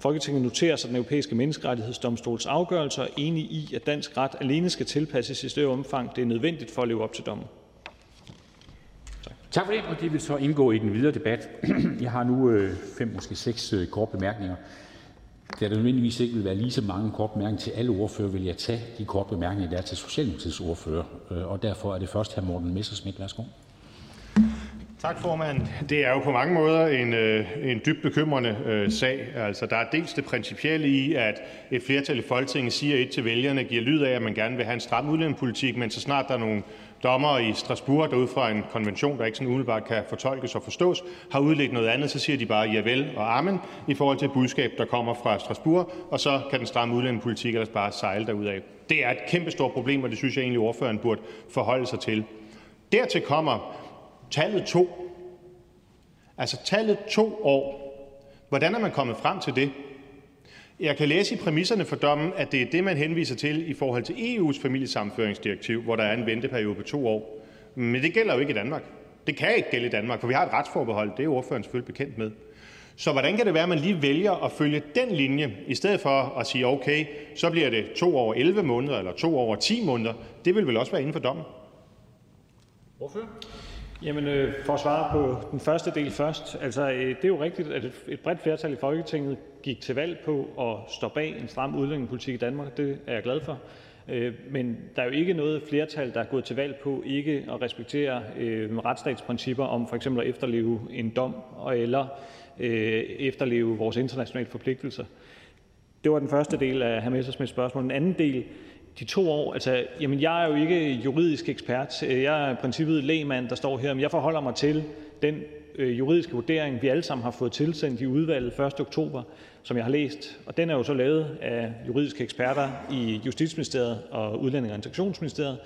Folketinget noterer sig Den Europæiske Menneskerettighedsdomstols afgørelse og er enig i, at dansk ret alene skal tilpasses i større omfang, det er nødvendigt for at leve op til dommen. Tak for det, og det vil så indgå i den videre debat. Jeg har nu øh, fem, måske seks øh, korte bemærkninger. Da der nødvendigvis ikke vil være lige så mange korte bemærkninger til alle ordfører, vil jeg tage de korte bemærkninger, der er til Socialdemokratiets ordfører. Øh, og derfor er det først hr. Morten Messersmith. Værsgo. Tak, formand. Det er jo på mange måder en, øh, en dybt bekymrende øh, sag. Altså, der er dels det principielle i, at et flertal i Folketinget siger et til vælgerne, giver lyd af, at man gerne vil have en stram udlændingepolitik, men så snart der er nogle dommer i Strasbourg, der ud fra en konvention, der ikke sådan umiddelbart kan fortolkes og forstås, har udledt noget andet, så siger de bare javel og amen i forhold til et budskab, der kommer fra Strasbourg, og så kan den stramme udlændingepolitik ellers bare sejle derudad. Det er et kæmpestort problem, og det synes jeg egentlig, ordføreren burde forholde sig til. Dertil kommer, tallet to. Altså tallet to år. Hvordan er man kommet frem til det? Jeg kan læse i præmisserne for dommen, at det er det, man henviser til i forhold til EU's familiesammenføringsdirektiv, hvor der er en venteperiode på to år. Men det gælder jo ikke i Danmark. Det kan ikke gælde i Danmark, for vi har et retsforbehold. Det er ordføreren selvfølgelig bekendt med. Så hvordan kan det være, at man lige vælger at følge den linje, i stedet for at sige, okay, så bliver det to år 11 måneder, eller to år 10 måneder? Det vil vel også være inden for dommen? Hvorfor? Jamen, øh, for at svare på den første del først. Altså, øh, det er jo rigtigt, at et bredt flertal i Folketinget gik til valg på at stå bag en stram udlændingepolitik i Danmark. Det er jeg glad for. Øh, men der er jo ikke noget flertal, der er gået til valg på ikke at respektere øh, retsstatsprincipper om for eksempel at efterleve en dom eller øh, efterleve vores internationale forpligtelser. Det var den første del af hr. Messersmiths spørgsmål. Den anden del de 2 år altså, jamen, jeg er jo ikke juridisk ekspert. Jeg er i princippet lægmand, der står her, men jeg forholder mig til den øh, juridiske vurdering, vi alle sammen har fået tilsendt i udvalget 1. oktober, som jeg har læst. Og den er jo så lavet af juridiske eksperter i Justitsministeriet og Udlænding- og Integrationsministeriet,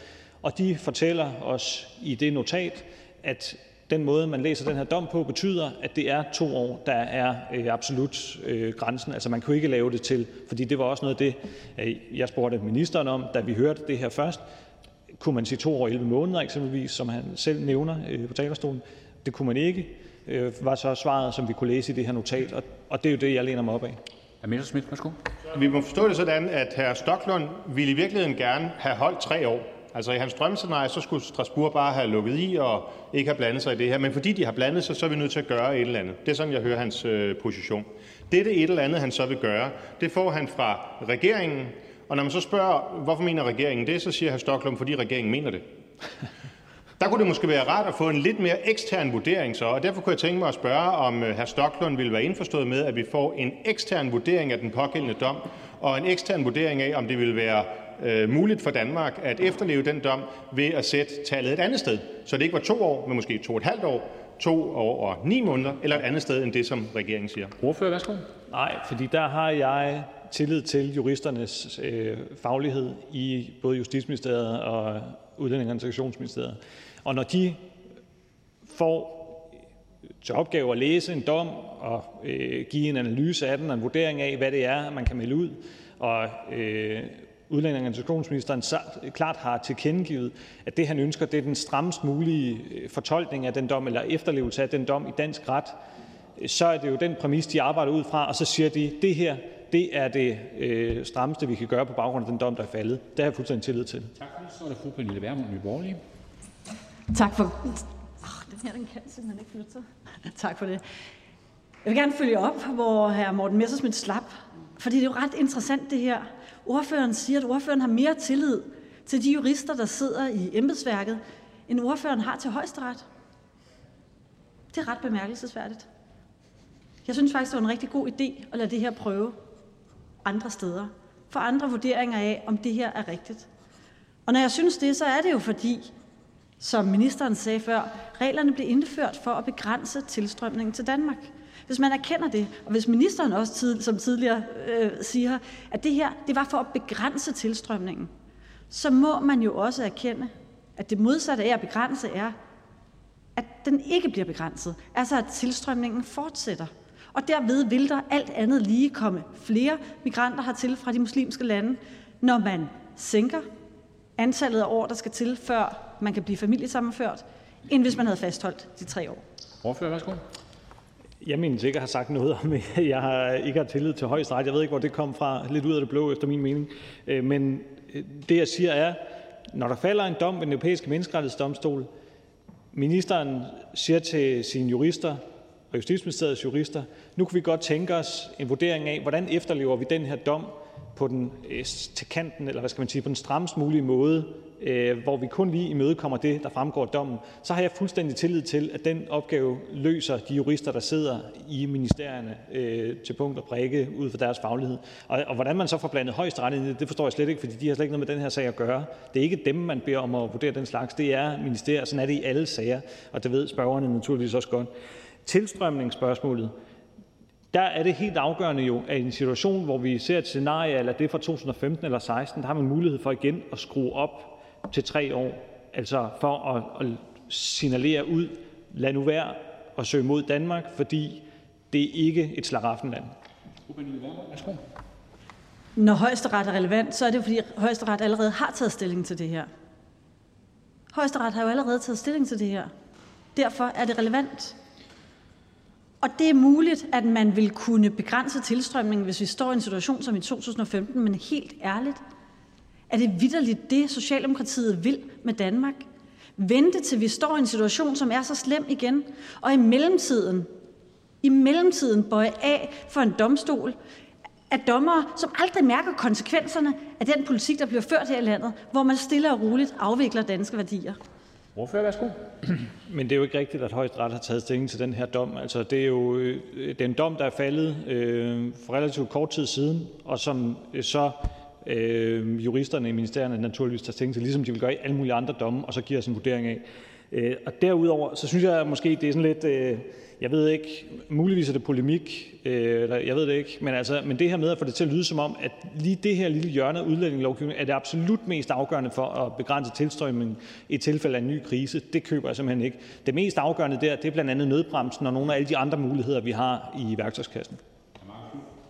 og de fortæller os i det notat, at den måde, man læser den her dom på, betyder, at det er 2 år, der er øh, absolut øh, grænsen. Altså, man kunne ikke lave det til, fordi det var også noget af det, øh, jeg spurgte ministeren om, da vi hørte det her først. Kunne man sige 2 år og 11 måneder eksempelvis, som han selv nævner på talerstolen? Det kunne man ikke, var så svaret, som vi kunne læse i det her notat, og det er jo det, jeg læner mig op af. Vi må forstå det sådan, at hr. Stoklund ville i virkeligheden gerne have holdt 3 år. Altså, i hans drømmescenarie så skulle Strasbourg bare have lukket i og ikke have blandet sig i det her, men fordi de har blandet sig, så er vi nødt til at gøre et eller andet. Det er sådan, jeg hører hans øh, position. Dette et eller andet, han så vil gøre, det får han fra regeringen, og når man så spørger, hvorfor mener regeringen det, så siger hr. Stoklund, fordi regeringen mener det. Der kunne det måske være rart at få en lidt mere ekstern vurdering så, og derfor kunne jeg tænke mig at spørge, om øh, hr. Stoklund ville være indforstået med, at vi får en ekstern vurdering af den pågældende dom, og en ekstern vurdering af, om det ville være øh, muligt for Danmark at efterleve den dom ved at sætte tallet et andet sted, så det ikke var to år, men måske to et halvt år, to år og ni måneder, eller et andet sted end det, som regeringen siger. Ordfører, værsgo. Nej, fordi der har jeg tillid til juristernes øh, faglighed i både Justitsministeriet og Udlænding- og Integrationsministeriet. Og når de får til opgave at læse en dom og øh, give en analyse af den og en vurdering af, hvad det er, man kan melde ud, og øh, udlænding- og integrationsministeren klart har tilkendegivet, at det, han ønsker, det er den strammest mulige øh, fortolkning af den dom eller efterlevelse af den dom i dansk ret, så er det jo den præmis, de arbejder ud fra, og så siger de, det her det er det øh, strammeste, vi kan gøre på baggrund af den dom, der er faldet. Det har jeg fuldstændig tillid til. Tak for det. Så er det fru Pernille Vermund, Nye Borgerlige. Tak for, Oh, den her den kan simpelthen ikke flytte sig. (laughs) tak for det. Jeg vil gerne følge op, hvor hr. Morten Messersmith slap. Fordi det er jo ret interessant det her. Ordføreren siger, at ordføreren har mere tillid til de jurister, der sidder i embedsværket, end ordføreren har til højesteret. Det er ret bemærkelsesværdigt. Jeg synes faktisk, det var en rigtig god idé at lade det her prøve andre steder. For andre vurderinger af, om det her er rigtigt. Og når jeg synes det, så er det jo fordi, som ministeren sagde før, reglerne blev indført for at begrænse tilstrømningen til Danmark. Hvis man erkender det, og hvis ministeren også tid, som tidligere øh, siger, at det her det var for at begrænse tilstrømningen, så må man jo også erkende, at det modsatte af at begrænse er, at den ikke bliver begrænset. Altså at tilstrømningen fortsætter. Og derved vil der alt andet lige komme flere migranter hertil fra de muslimske lande, når man sænker antallet af år, der skal til, før man kan blive familiesammenført, end hvis man havde fastholdt de tre år. Ordfører, værsgo. Jeg mener ikke at have sagt noget om, at jeg har, ikke har tillid til højesteret. Jeg ved ikke, hvor det kom fra. Lidt ud af det blå, efter min mening. Øh, men øh, det, jeg siger, er, når der falder en dom ved den europæiske menneskerettighedsdomstol, ministeren siger til sine jurister og Justitsministeriets jurister, nu kan vi godt tænke os en vurdering af, hvordan efterlever vi den her dom på den øh, til kanten, eller hvad skal man sige, på den strammest mulige måde, Øh, hvor vi kun lige imødekommer det, der fremgår af dommen, så har jeg fuldstændig tillid til, at den opgave løser de jurister, der sidder i ministerierne øh, til punkt og prikke ud fra deres faglighed. Og, og hvordan man så får blandet højesteret ind i det, det forstår jeg slet ikke, fordi de har slet ikke noget med den her sag at gøre. Det er ikke dem, man beder om at vurdere den slags. Det er ministeriet. Sådan er det i alle sager, og det ved spørgerne naturligvis også godt. Tilstrømningsspørgsmålet. Der er det helt afgørende jo, at i en situation, hvor vi ser et scenarie eller det fra 2015 eller 16, der har man mulighed for igen at skrue op til tre år, altså for at, at signalere ud, lad nu være at søge mod Danmark, fordi det er ikke et slaraffenland. Når højesteret er relevant, så er det jo fordi højesteret allerede har taget stilling til det her. Højesteret har jo allerede taget stilling til det her. Derfor er det relevant. Og det er muligt, at man vil kunne begrænse tilstrømningen, hvis vi står i en situation som i 2015, men helt ærligt, er det vidderligt det, Socialdemokratiet vil med Danmark? Vente til vi står i en situation, som er så slem igen, og i mellemtiden, i mellemtiden bøje af for en domstol, af dommere, som aldrig mærker konsekvenserne af den politik, der bliver ført her i landet, hvor man stille og roligt afvikler danske værdier. Ordfører, værsgo. (clears throat) Men det er jo ikke rigtigt, at højesteret har taget stilling til den her dom. Altså, det er jo øh, den dom, der er faldet øh, for relativt kort tid siden, og som øh, så øh, juristerne i ministerierne naturligvis tager stilling til, ligesom de vil gøre i alle mulige andre domme, og så giver os en vurdering af. Øh, og derudover, så synes jeg måske, det er sådan lidt, øh, jeg ved ikke, muligvis er det polemik, øh, eller jeg ved det ikke, men, altså, men det her med at få det til at lyde som om, at lige det her lille hjørne af udlændingelovgivningen er det absolut mest afgørende for at begrænse tilstrømningen i tilfælde af en ny krise, det køber jeg simpelthen ikke. Det mest afgørende der, det er blandt andet nødbremsen og nogle af alle de andre muligheder, vi har i værktøjskassen.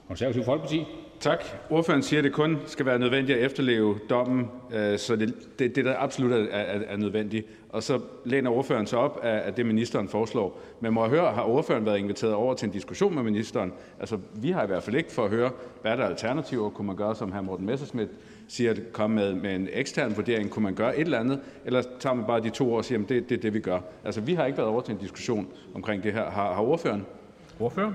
Konservativ Folkeparti. Tak. Ordføreren siger, at det kun skal være nødvendigt at efterleve dommen, øh, så det det, det der absolut er, er, er nødvendigt. Og så læner ordføreren sig op af, af det, ministeren foreslår. Men må jeg høre, har ordføreren været inviteret over til en diskussion med ministeren? Altså, vi har i hvert fald ikke for at høre, hvad der er alternativer. Kunne man gøre, som hr. Morten Messerschmidt siger, at komme med, med en ekstern vurdering? Kunne man gøre et eller andet? Eller tager man bare de to år og siger, at det, det er det, vi gør? Altså, vi har ikke været over til en diskussion omkring det her. Har, har ordføreren? Ordfører?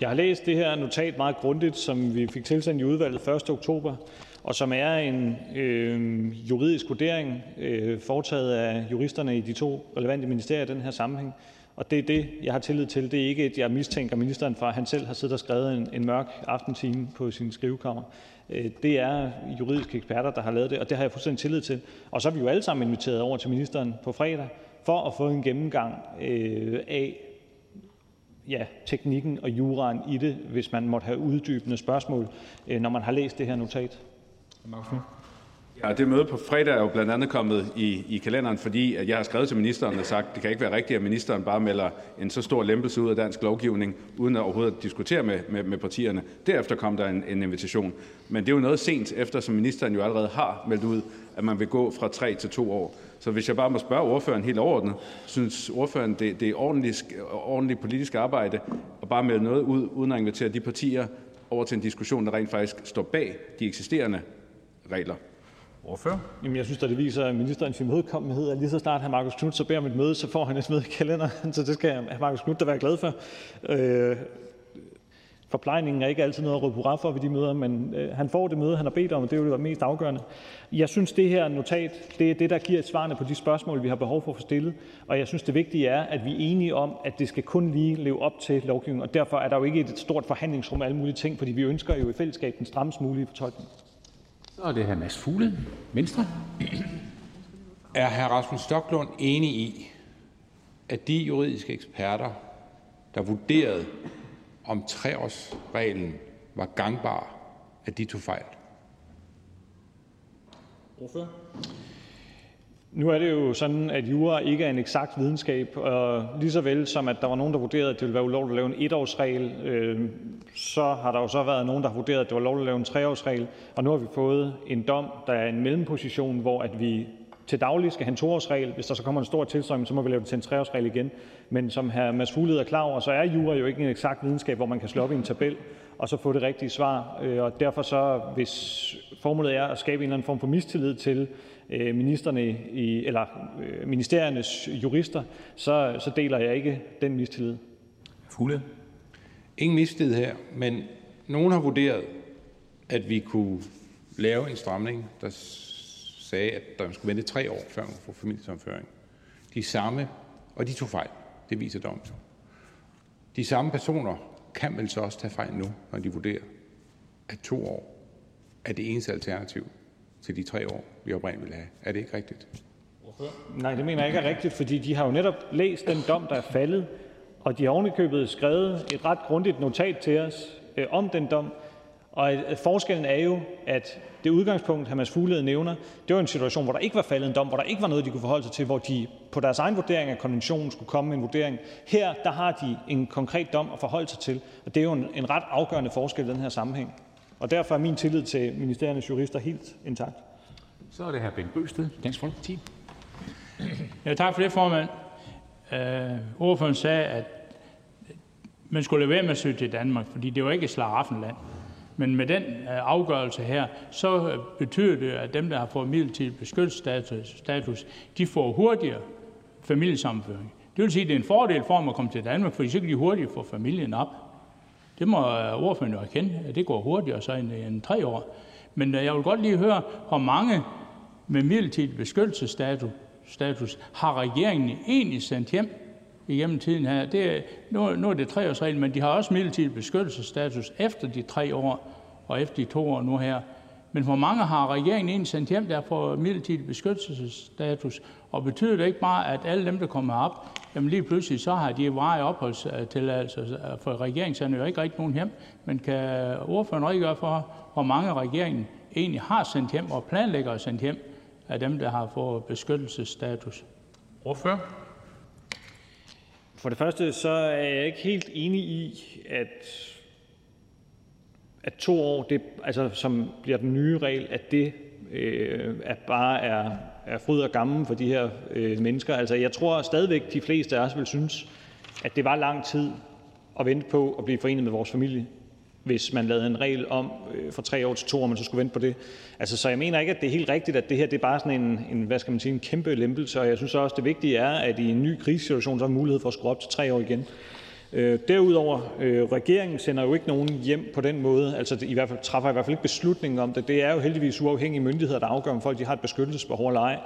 Jeg har læst det her notat meget grundigt, som vi fik tilsendt i udvalget 1. oktober, og som er en øh, juridisk vurdering øh, foretaget af juristerne i de to relevante ministerier i den her sammenhæng. Og det er det, jeg har tillid til. Det er ikke, at jeg mistænker ministeren for, at han selv har siddet og skrevet en, en mørk aftentime på sin skrivekammer. Øh, det er juridiske eksperter, der har lavet det, og det har jeg fuldstændig tillid til. Og så er vi jo alle sammen inviteret over til ministeren på fredag for at få en gennemgang øh, af, teknikken og juraen i det, hvis man måtte have uddybende spørgsmål, øh, når man har læst det her notat. Ja, det møde på fredag er jo blandt andet kommet i, i kalenderen, fordi at jeg har skrevet til ministeren og sagt, at det kan ikke være rigtigt, at ministeren bare melder en så stor lempelse ud af dansk lovgivning, uden at overhovedet diskutere med, med, med partierne. Derefter kom der en, en invitation. Men det er jo noget sent, efter som ministeren jo allerede har meldt ud, at man vil gå fra tre til to år. Så hvis jeg bare må spørge ordføreren helt overordnet, synes ordføreren, det, det er ordentligt, ordentligt politisk arbejde at bare melde noget ud, uden at invitere de partier over til en diskussion, der rent faktisk står bag de eksisterende regler? Hvorfor? Jamen, jeg synes, at det viser at ministerens imødekommenhed, at lige så snart hr. Marcus Knudt så beder om et møde, så får han et møde i kalenderen, (laughs) så det skal hr. Marcus Knudt da være glad for. Øh, forplejningen er ikke altid noget at råbe hurra for ved de møder, men øh, han får det møde, han har bedt om, og det er jo det mest afgørende. Jeg synes, det her notat det er det, der giver svarene på de spørgsmål, vi har behov for at få stillet, og jeg synes, det vigtige er, at vi er enige om, at det skal kun lige leve op til lovgivningen, og derfor er der jo ikke et stort forhandlingsrum af alle mulige ting, fordi vi ønsker jo i fællesskab den strammest mulige fortolkning. Så er det hr. Mads Fugle, Venstre. (clears throat) Er hr. Rasmus Stoklund enig i, at de juridiske eksperter, der vurderede, om treårsreglen var gangbar, at de tog fejl? Hvorfor? Nu er det jo sådan, at jura ikke er en eksakt videnskab, og lige så vel som at der var nogen, der vurderede, at det ville være ulovligt at lave en etårsregel, øh, så har der jo så været nogen, der har vurderet, at det var lovligt at lave en treårsregel, og nu har vi fået en dom, der er en mellemposition, hvor at vi til daglig skal have en toårsregel. Hvis der så kommer en stor tilstrømning, så må vi lave det til en treårsregel igen. Men som hr. Mads Fuglede er klar over, så er jura jo ikke en eksakt videnskab, hvor man kan slå op i en tabel og så få det rigtige svar. Øh, og derfor så, hvis formålet er at skabe en eller anden form for mistillid til øh, ministerne i, eller øh, ministeriernes jurister, så, så deler jeg ikke den mistillid. Fugle. Ingen mistillid her, men nogen har vurderet, at vi kunne lave en stramning, der sagde, at der skulle vente tre år, før man får familiesamføring. De samme, og de tog fejl. Det viser dommen. De samme personer kan vel så også tage fejl nu, når de vurderer, at to år er det eneste alternativ til de tre år, vi oprindeligt ville have. Er det ikke rigtigt? Nej, det mener jeg ikke er rigtigt, fordi de har jo netop læst den dom, der er faldet, og de har ovenikøbet skrevet et ret grundigt notat til os øh, om den dom. Og øh, forskellen er jo, at det udgangspunkt, hr. Mads Fuglede nævner, det var en situation, hvor der ikke var faldet en dom, hvor der ikke var noget, de kunne forholde sig til, hvor de på deres egen vurdering af konventionen skulle komme med en vurdering. Her der har de en konkret dom at forholde sig til, og det er jo en, en ret afgørende forskel i den her sammenhæng. Og derfor er min tillid til ministeriernes jurister helt intakt. Så er det hr. Bent Bøgsted, Dansk Folkeparti. Ja, tak for det, formand. Øh, ordføreren sagde, at man skulle lade være med at søge til Danmark, fordi det var ikke et slaraffenland. Men med den øh, afgørelse her, så øh, betyder det, at dem, der har fået midlertidig beskyttelsesstatus, de får hurtigere familiesammenføring. Det vil sige, at det er en fordel for dem at komme til Danmark, for så kan de hurtigt få familien op. Det må øh, ordføreren jo erkende, at det går hurtigere så end, end tre år. Men jeg vil godt lige høre, hvor mange med midlertidig beskyttelsesstatus status, har regeringen egentlig sendt hjem igennem tiden her. Det nu, nu er det treårsreglen, men de har også midlertidig beskyttelsesstatus efter de tre år og efter de to år nu her. Men hvor mange har regeringen egentlig sendt hjem, der får midlertidig beskyttelsesstatus? Og betyder det ikke bare, at alle dem, der kommer op, jamen lige pludselig så har de varig opholdstilladelse, øh, for regeringen sender jo ikke rigtig nogen hjem. Men kan ordføreren redegøre for, hvor mange regeringen egentlig har sendt hjem og planlægger at sende hjem af dem, der har fået beskyttelsesstatus? Ordfører? For det første så er jeg ikke helt enig i, at at to år, det, altså, som bliver den nye regel, at det øh, at bare er, er fryd og gammel for de her øh, mennesker. Altså, jeg tror stadigvæk, de fleste af os vil synes, at det var lang tid at vente på at blive forenet med vores familie hvis man lavede en regel om øh, fra 3 år til 2 år, man så skulle vente på det. Altså, så jeg mener ikke, at det er helt rigtigt, at det her det er bare sådan en, en, hvad skal man sige, en kæmpe lempelse, og jeg synes også, det vigtige er, at i en ny krisesituation, så har mulighed for at skrue op til 3 år igen. Øh, derudover, øh, regeringen sender jo ikke nogen hjem på den måde, altså i hvert fald træffer i hvert fald ikke beslutningen om det. Det er jo heldigvis uafhængige myndigheder, der afgør, om folk de har et beskyttelsesbehov eller ej.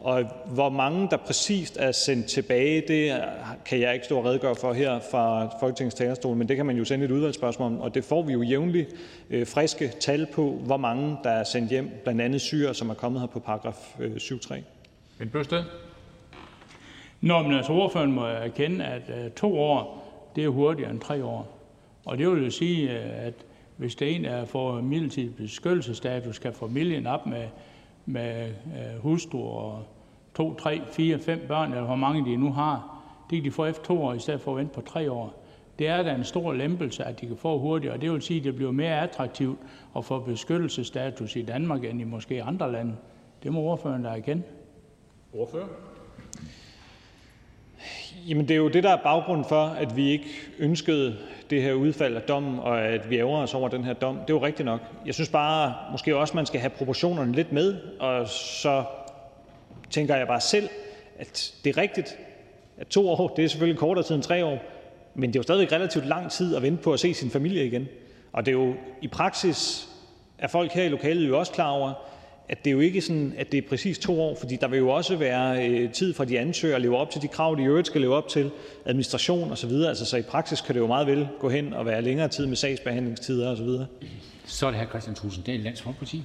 Og hvor mange der præcist er sendt tilbage, det kan jeg ikke stå og redegøre for her fra Folketingets talerstol, men det kan man jo sende et udvalgsspørgsmål om, og det får vi jo jævnligt øh, friske tal på, hvor mange der er sendt hjem, blandt andet syre, som er kommet her på paragraf 7.3. Men Bøsted? Nå, men altså ordføreren må erkende, at øh, to år, det er hurtigere end tre år. Og det vil jo sige, øh, at hvis det er en, der får midlertidig beskyttelsesstatus, kan familien op med med øh, hustru og to, tre, fire, fem børn, eller hvor mange de nu har, det kan de få efter to år, i stedet for at vente på tre år. Det er da en stor lempelse, at de kan få hurtigere, og det vil sige, at det bliver mere attraktivt at få beskyttelsesstatus i Danmark, end i måske andre lande. Det må ordføreren da igen. Ordfører? Jamen, det er jo det, der er baggrunden for, at vi ikke ønskede det her udfald af dommen, og at vi ærger os over den her dom. Det er jo rigtigt nok. Jeg synes bare måske også, man skal have proportionerne lidt med, og så tænker jeg bare selv, at det er rigtigt, at to år, det er selvfølgelig kortere tid end tre år, men det er jo stadig relativt lang tid at vente på at se sin familie igen. Og det er jo i praksis, er folk her i lokalet jo også klar over, at det jo ikke sådan, at det er præcis to år, fordi der vil jo også være øh, tid for de ansøgere at leve op til de krav, de i øvrigt skal leve op til, administration osv. Altså, så i praksis kan det jo meget vel gå hen og være længere tid med sagsbehandlingstider osv. Så er det hr. Christian Tulsendal, Dansk Folkeparti.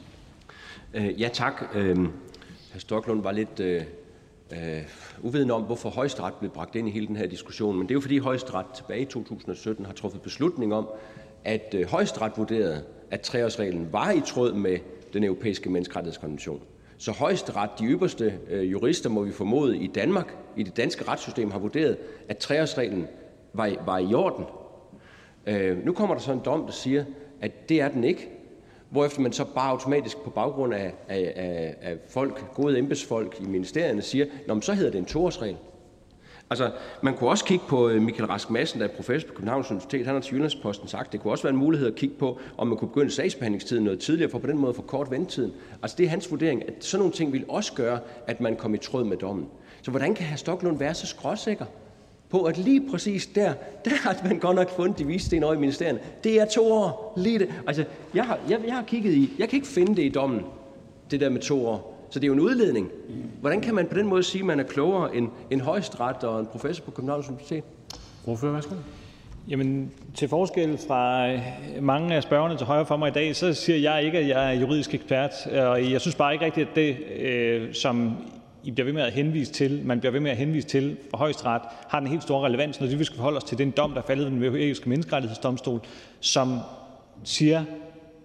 Øh, ja, tak. Øh, hr. Stoklund var lidt øh, øh, uvidende om, hvorfor højesteret blev bragt ind i hele den her diskussion. Men det er jo fordi højesteret tilbage i 2017 har truffet beslutning om, at øh, højesteret vurderede, at treårsreglen var i tråd med den europæiske menneskerettighedskonvention. Så højesteret, de ypperste øh, jurister, må vi formode, i Danmark, i det danske retssystem, har vurderet, at treårsreglen var, var i orden. Øh, nu kommer der så en dom, der siger, at det er den ikke, hvorefter man så bare automatisk på baggrund af, af, af, af folk, gode embedsfolk i ministerierne siger, Nå, så hedder det en toårsregel. Altså, man kunne også kigge på øh, Michael Rask Madsen, der er professor på Københavns Universitet. Han har til Jyllandsposten sagt, det kunne også være en mulighed at kigge på, om man kunne begynde sagsbehandlingstiden noget tidligere, for på den måde for kort ventetiden. Altså, det er hans vurdering, at sådan nogle ting vil også gøre, at man kom i tråd med dommen. Så hvordan kan hr. Stoklund være så skråsikker på, at lige præcis der, der har man godt nok fundet de vise sten over i ministerierne. Det er to år, lige det. Altså, jeg har, jeg, jeg har kigget i, jeg kan ikke finde det i dommen, det der med to år. Så det er jo en udledning. Hvordan kan man på den måde sige, at man er klogere end en højesteret og en professor på Københavns Universitet? Ordfører, værsgo. Jamen, til forskel fra øh, mange af spørgerne til højre for mig i dag, så siger jeg ikke, at jeg er juridisk ekspert. Og jeg synes bare ikke rigtigt, at det, øh, som I bliver ved med at henvise til, man bliver ved med at henvise til for højesteret, har den helt store relevans, når vi skal forholde os til den dom, der er faldet ved den europæiske menneskerettighedsdomstol, som siger,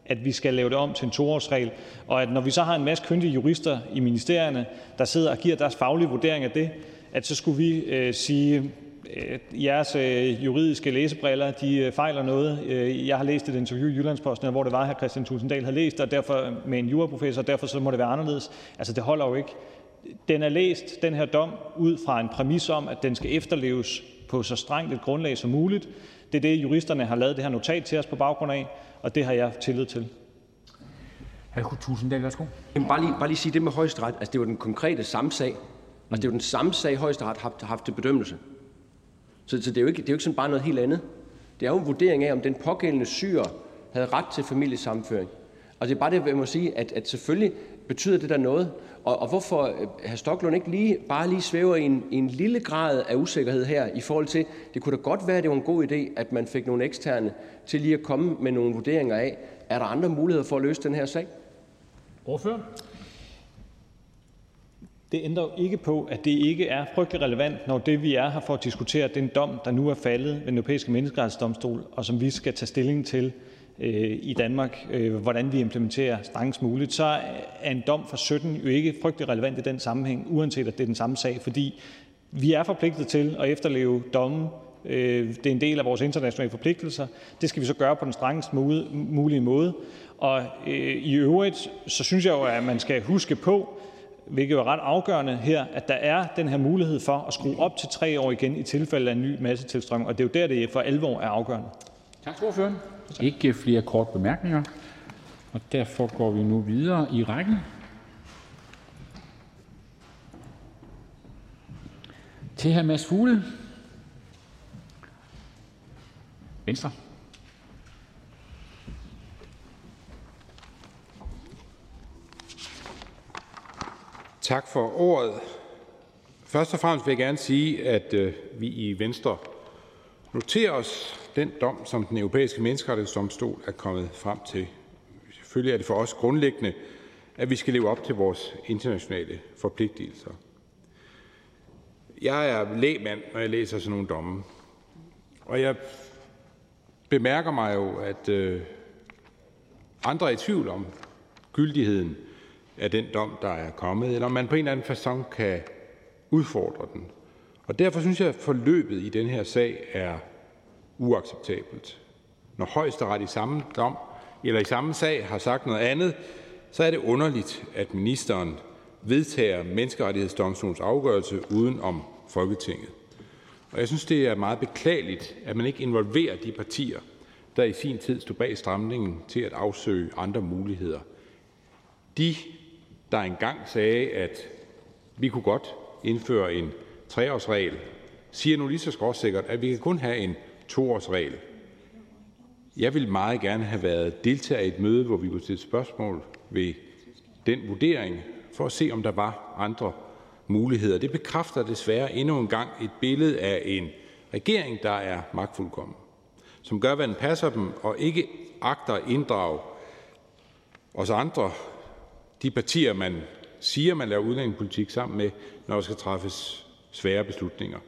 at vi skal lave det om til en toårsregel, og at når vi så har en masse kyndige jurister i ministerierne, der sidder og giver deres faglige vurdering af det, at så skulle vi øh, sige, at jeres øh, juridiske læsebriller de øh, fejler noget. Øh, jeg har læst et interview i Jyllandsposten, hvor det var, at hr. Christian Tulsendal havde læst, og derfor med en juraprofessor, og derfor så må det være anderledes. Altså, det holder jo ikke. Den er læst, den her dom, ud fra en præmis om, at den skal efterleves på så strengt et grundlag som muligt. Det er det, juristerne har lavet det her notat til os på baggrund af og det har jeg tillid til. Hr. Tulsendal, værsgo. Jamen, bare, lige, bare lige sige det med højesteret. Altså, det var den konkrete samme sag. Altså, det er jo den samme sag, højesteret har haft, haft til bedømmelse. Så, så det, er jo ikke, det er jo ikke sådan bare noget helt andet. Det er jo en vurdering af, om den pågældende syre havde ret til familiesammenføring. Og det er bare det, jeg må sige, at, at selvfølgelig betyder det der noget. Og, og hvorfor øh, hr. Stoklund ikke lige, bare lige svæver i en, i en lille grad af usikkerhed her i forhold til, det kunne da godt være, at det var en god idé, at man fik nogle eksterne til lige at komme med nogle vurderinger af, er der andre muligheder for at løse den her sag? Ordfører? Det ændrer jo ikke på, at det ikke er frygtelig relevant, når det, vi er her for at diskutere, den dom, der nu er faldet ved den europæiske menneskerettighedsdomstol, og som vi skal tage stilling til Øh, i Danmark, øh, hvordan vi implementerer strengest muligt, så er en dom fra 17 jo ikke frygtelig relevant i den sammenhæng, uanset at det er den samme sag, fordi vi er forpligtet til at efterleve dommen. Øh, det er en del af vores internationale forpligtelser. Det skal vi så gøre på den strengest mulige måde. Og øh, i øvrigt, så synes jeg jo, at man skal huske på, hvilket er ret afgørende her, at der er den her mulighed for at skrue op til tre år igen i tilfælde af en ny massetilstrømning, og det er jo der, det for alvor er afgørende. Tak til ordføreren. Ikke flere kort bemærkninger, og derfor går vi nu videre i rækken. Til hr. Mads Fugle, Venstre. Tak for ordet. Først og fremmest vil jeg gerne sige, at øh, vi i Venstre noterer os den dom, som Den Europæiske Menneskerettighedsdomstol er kommet frem til. Selvfølgelig er det for os grundlæggende, at vi skal leve op til vores internationale forpligtelser. Jeg er lægmand, når jeg læser sådan nogle domme. Og jeg bemærker mig jo, at øh, andre er i tvivl om gyldigheden af den dom, der er kommet, eller om man på en eller anden façon kan udfordre den. Og derfor synes jeg, at forløbet i den her sag er uacceptabelt. Når Højesteret i samme dom eller i samme sag har sagt noget andet, så er det underligt, at ministeren vedtager Menneskerettighedsdomstolens afgørelse uden om Folketinget. Og jeg synes, det er meget beklageligt, at man ikke involverer de partier, der i sin tid stod bag stramningen til at afsøge andre muligheder. De, der engang sagde, at vi kunne godt indføre en treårsregel, siger nu lige så skråsikkert, at vi kan kun have en toårsregel. Jeg ville meget gerne have været deltager i et møde, hvor vi kunne stille spørgsmål ved den vurdering, for at se, om der var andre muligheder. Det bekræfter desværre endnu en gang et billede af en regering, der er magtfuldkommen, som gør, hvad den passer dem, og ikke agter at inddrage os andre, de partier, man siger, man laver udlændingepolitik sammen med, når der skal træffes svære beslutninger.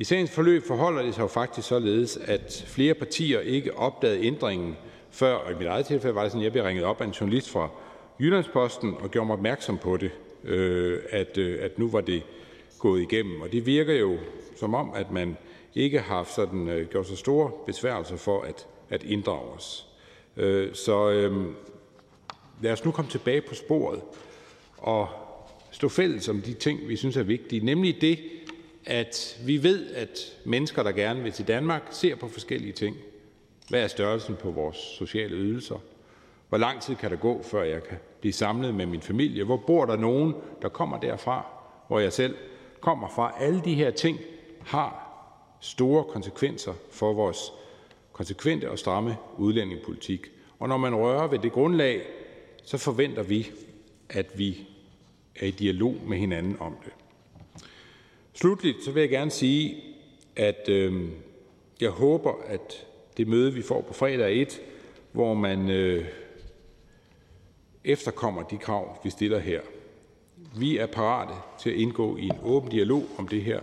I sagens forløb forholder det sig jo faktisk således, at flere partier ikke opdagede ændringen før, og i mit eget tilfælde var det sådan, at jeg blev ringet op af en journalist fra Jyllandsposten og gjorde mig opmærksom på det, øh, at, øh, at nu var det gået igennem. Og det virker jo som om, at man ikke har sådan, øh, gjort så store besværgelser for at, at inddrage os. Øh, så øh, lad os nu komme tilbage på sporet og stå fælles om de ting, vi synes er vigtige, nemlig det, at vi ved, at mennesker, der gerne vil til Danmark, ser på forskellige ting. Hvad er størrelsen på vores sociale ydelser? Hvor lang tid kan der gå, før jeg kan blive samlet med min familie? Hvor bor der nogen, der kommer derfra, hvor jeg selv kommer fra? Alle de her ting har store konsekvenser for vores konsekvente og stramme udlændingepolitik. Og når man rører ved det grundlag, så forventer vi, at vi er i dialog med hinanden om det. Slutligt så vil jeg gerne sige, at øh, jeg håber, at det møde, vi får på fredag, er et, hvor man øh, efterkommer de krav, vi stiller her. Vi er parate til at indgå i en åben dialog om det her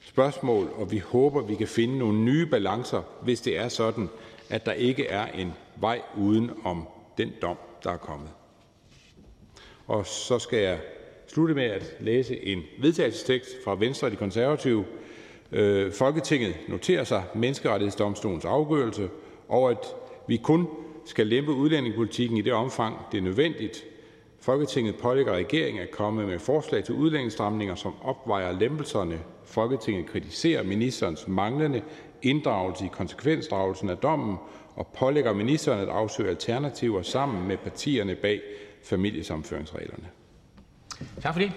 spørgsmål, og vi håber, vi kan finde nogle nye balancer, hvis det er sådan, at der ikke er en vej uden om den dom, der er kommet. Og så skal jeg slutte med at læse en vedtagelsestekst fra Venstre og de konservative. Øh, Folketinget noterer sig menneskerettighedsdomstolens afgørelse, og at vi kun skal lempe udlændingepolitikken i det omfang, det er nødvendigt. Folketinget pålægger regeringen at komme med forslag til udlændingsstramninger, som opvejer lempelserne. Folketinget kritiserer ministerens manglende inddragelse i konsekvensdragelsen af dommen og pålægger ministeren at afsøge alternativer sammen med partierne bag familiesamføringsreglerne. Tak for det.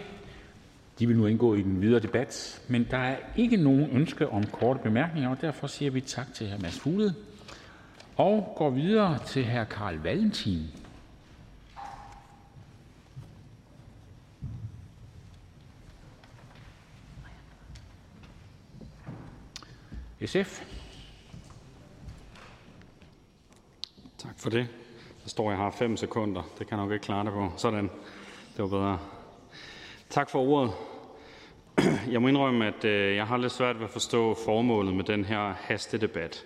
De vil nu indgå i den videre debat, men der er ikke nogen ønske om korte bemærkninger, og derfor siger vi tak til hr. Mads Fuglede og går videre til hr. Karl Valentin. SF. Tak for det. Der står, jeg har 5 sekunder. Det kan jeg nok ikke klare det på. Sådan. Det var bedre. Tak for ordet. Jeg må indrømme, at øh, jeg har lidt svært ved at forstå formålet med den her hastedebat.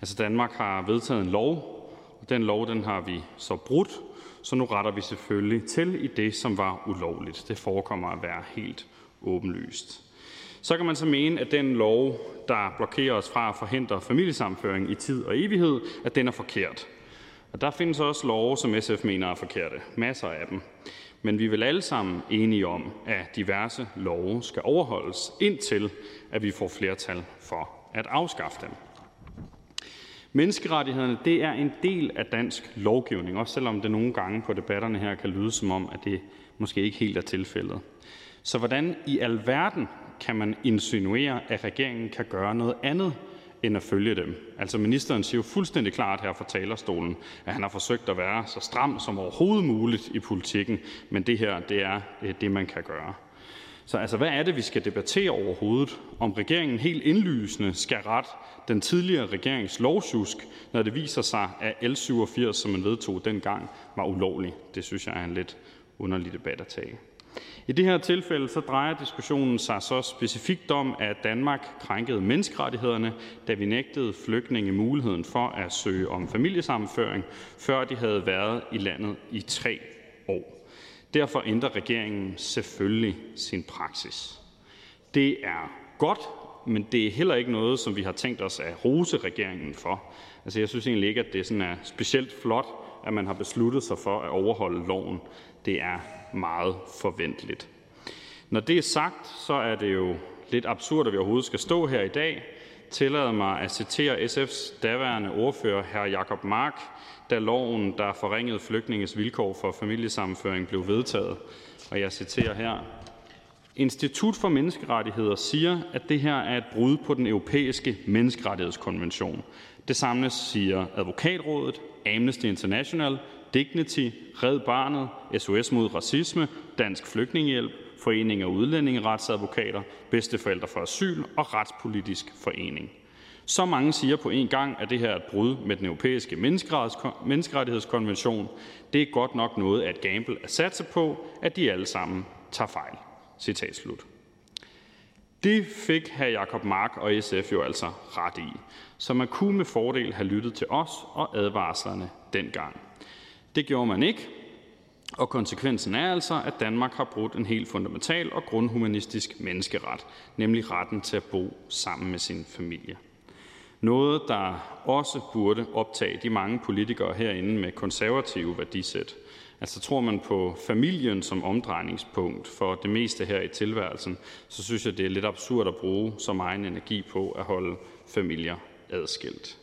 Altså Danmark har vedtaget en lov, og den lov den har vi så brudt, så nu retter vi selvfølgelig til i det, som var ulovligt. Det forekommer at være helt åbenlyst. Så kan man så mene, at den lov, der blokerer os fra at forhindre familiesamføring i tid og evighed, at den er forkert. Og der findes også love, som SF mener er forkerte. Masser af dem. Men vi er vel alle sammen enige om, at diverse love skal overholdes, indtil at vi får flertal for at afskaffe dem. Menneskerettighederne det er en del af dansk lovgivning, også selvom det nogle gange på debatterne her kan lyde som om, at det måske ikke helt er tilfældet. Så hvordan i alverden kan man insinuere, at regeringen kan gøre noget andet end at følge dem. Altså ministeren siger jo fuldstændig klart her fra talerstolen, at han har forsøgt at være så stram som overhovedet muligt i politikken, men det her det er øh, det, man kan gøre. Så altså, hvad er det, vi skal debattere overhovedet? Om regeringen helt indlysende skal rette den tidligere regerings lovsjusk, når det viser sig, at L87, som man vedtog dengang, var ulovlig. Det synes jeg er en lidt underlig debat at tage. I det her tilfælde så drejer diskussionen sig så specifikt om, at Danmark krænkede menneskerettighederne, da vi nægtede flygtninge muligheden for at søge om familiesammenføring, før de havde været i landet i tre år. Derfor ændrer regeringen selvfølgelig sin praksis. Det er godt, men det er heller ikke noget, som vi har tænkt os at rose regeringen for. Altså, jeg synes egentlig ikke, at det sådan er specielt flot, at man har besluttet sig for at overholde loven. Det er meget forventeligt. Når det er sagt, så er det jo lidt absurd, at vi overhovedet skal stå her i dag, Tillad mig at citere SF's daværende ordfører, hr. Jacob Mark, da loven, der forringede flygtninges vilkår for familiesammenføring, blev vedtaget. Og jeg citerer her. Institut for Menneskerettigheder siger, at det her er et brud på den europæiske menneskerettighedskonvention. Det samme siger Advokatrådet, Amnesty International, Dignity, Red Barnet, SOS mod racisme, Dansk Flygtningehjælp, Forening af Udlændingeretsadvokater, Bedsteforældre for Asyl og Retspolitisk Forening. Så mange siger på en gang, at det her er et brud med den europæiske menneskerettighedskonvention. Det er godt nok noget af et gamble at satse på, at de alle sammen tager fejl. Citat slut. Det fik hr. Jakob Mark og SF jo altså ret i, så man kunne med fordel have lyttet til os og advarslerne dengang. Det gjorde man ikke, og konsekvensen er altså, at Danmark har brudt en helt fundamental og grundhumanistisk menneskeret, nemlig retten til at bo sammen med sin familie. Noget, der også burde optage de mange politikere herinde med konservative værdisæt. Altså tror man på familien som omdrejningspunkt for det meste her i tilværelsen, så synes jeg, det er lidt absurd at bruge så meget energi på at holde familier adskilt.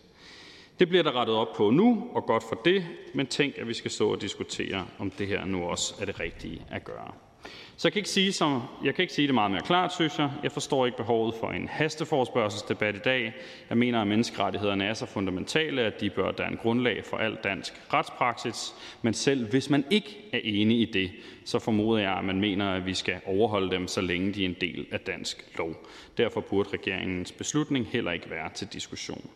Det bliver der rettet op på nu, og godt for det, men tænk, at vi skal stå og diskutere, om det her nu også er det rigtige at gøre. Så jeg kan ikke sige, som, jeg kan ikke sige det meget mere klart, synes jeg. Jeg forstår ikke behovet for en hasteforspørgselsdebat i dag. Jeg mener, at menneskerettighederne er så fundamentale, at de bør danne grundlag for al dansk retspraksis. Men selv hvis man ikke er enig i det, så formoder jeg, at man mener, at vi skal overholde dem, så længe de er en del af dansk lov. Derfor burde regeringens beslutning heller ikke være til diskussion.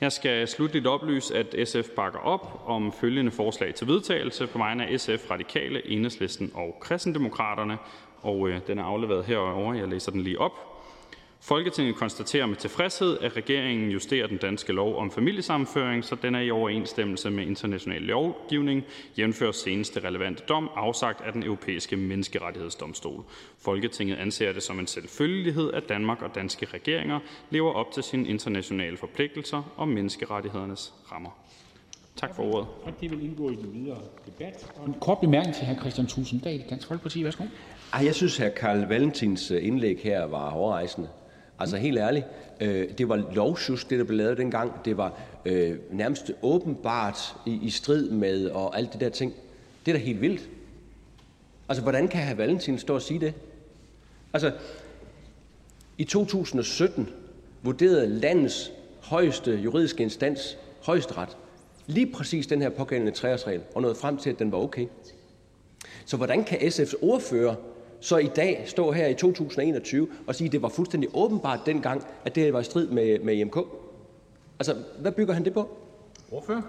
Jeg skal slutligt oplyse, at SF bakker op om følgende forslag til vedtagelse på vegne af SF, Radikale, Enhedslisten og Kristendemokraterne, og øh, den er afleveret herover. Jeg læser den lige op. Folketinget konstaterer med tilfredshed, at regeringen justerer den danske lov om familiesammenføring, så den er i overensstemmelse med international lovgivning, jævnfør seneste relevante dom afsagt af den europæiske menneskerettighedsdomstol. Folketinget anser det som en selvfølgelighed, at Danmark og danske regeringer lever op til sine internationale forpligtelser og menneskerettighedernes rammer. Tak for ordet. Og det vil indgå i den videre debat. Og en kort bemærkning til hr. Christian Tusinddal, Dansk Folkeparti. Værsgo. Ej, jeg synes, at Karl Valentins øh, indlæg her var overrejsende. Altså helt ærligt, øh, det var lovsjusk, det der blev lavet dengang. Det var øh, nærmest åbenbart i, i strid med og alt det der ting. Det er da helt vildt. Altså, hvordan kan herr Valentin stå og sige det? Altså, i 2017 vurderede landets højeste juridiske instans, højesteret, lige præcis den her pågældende treårsregel, og nåede frem til, at den var okay. Så hvordan kan SF's ordfører så i dag stå her i 2021 og sige, at det var fuldstændig åbenbart dengang, at det var i strid med, med IMK? Altså, hvad bygger han det på? Hvorfor?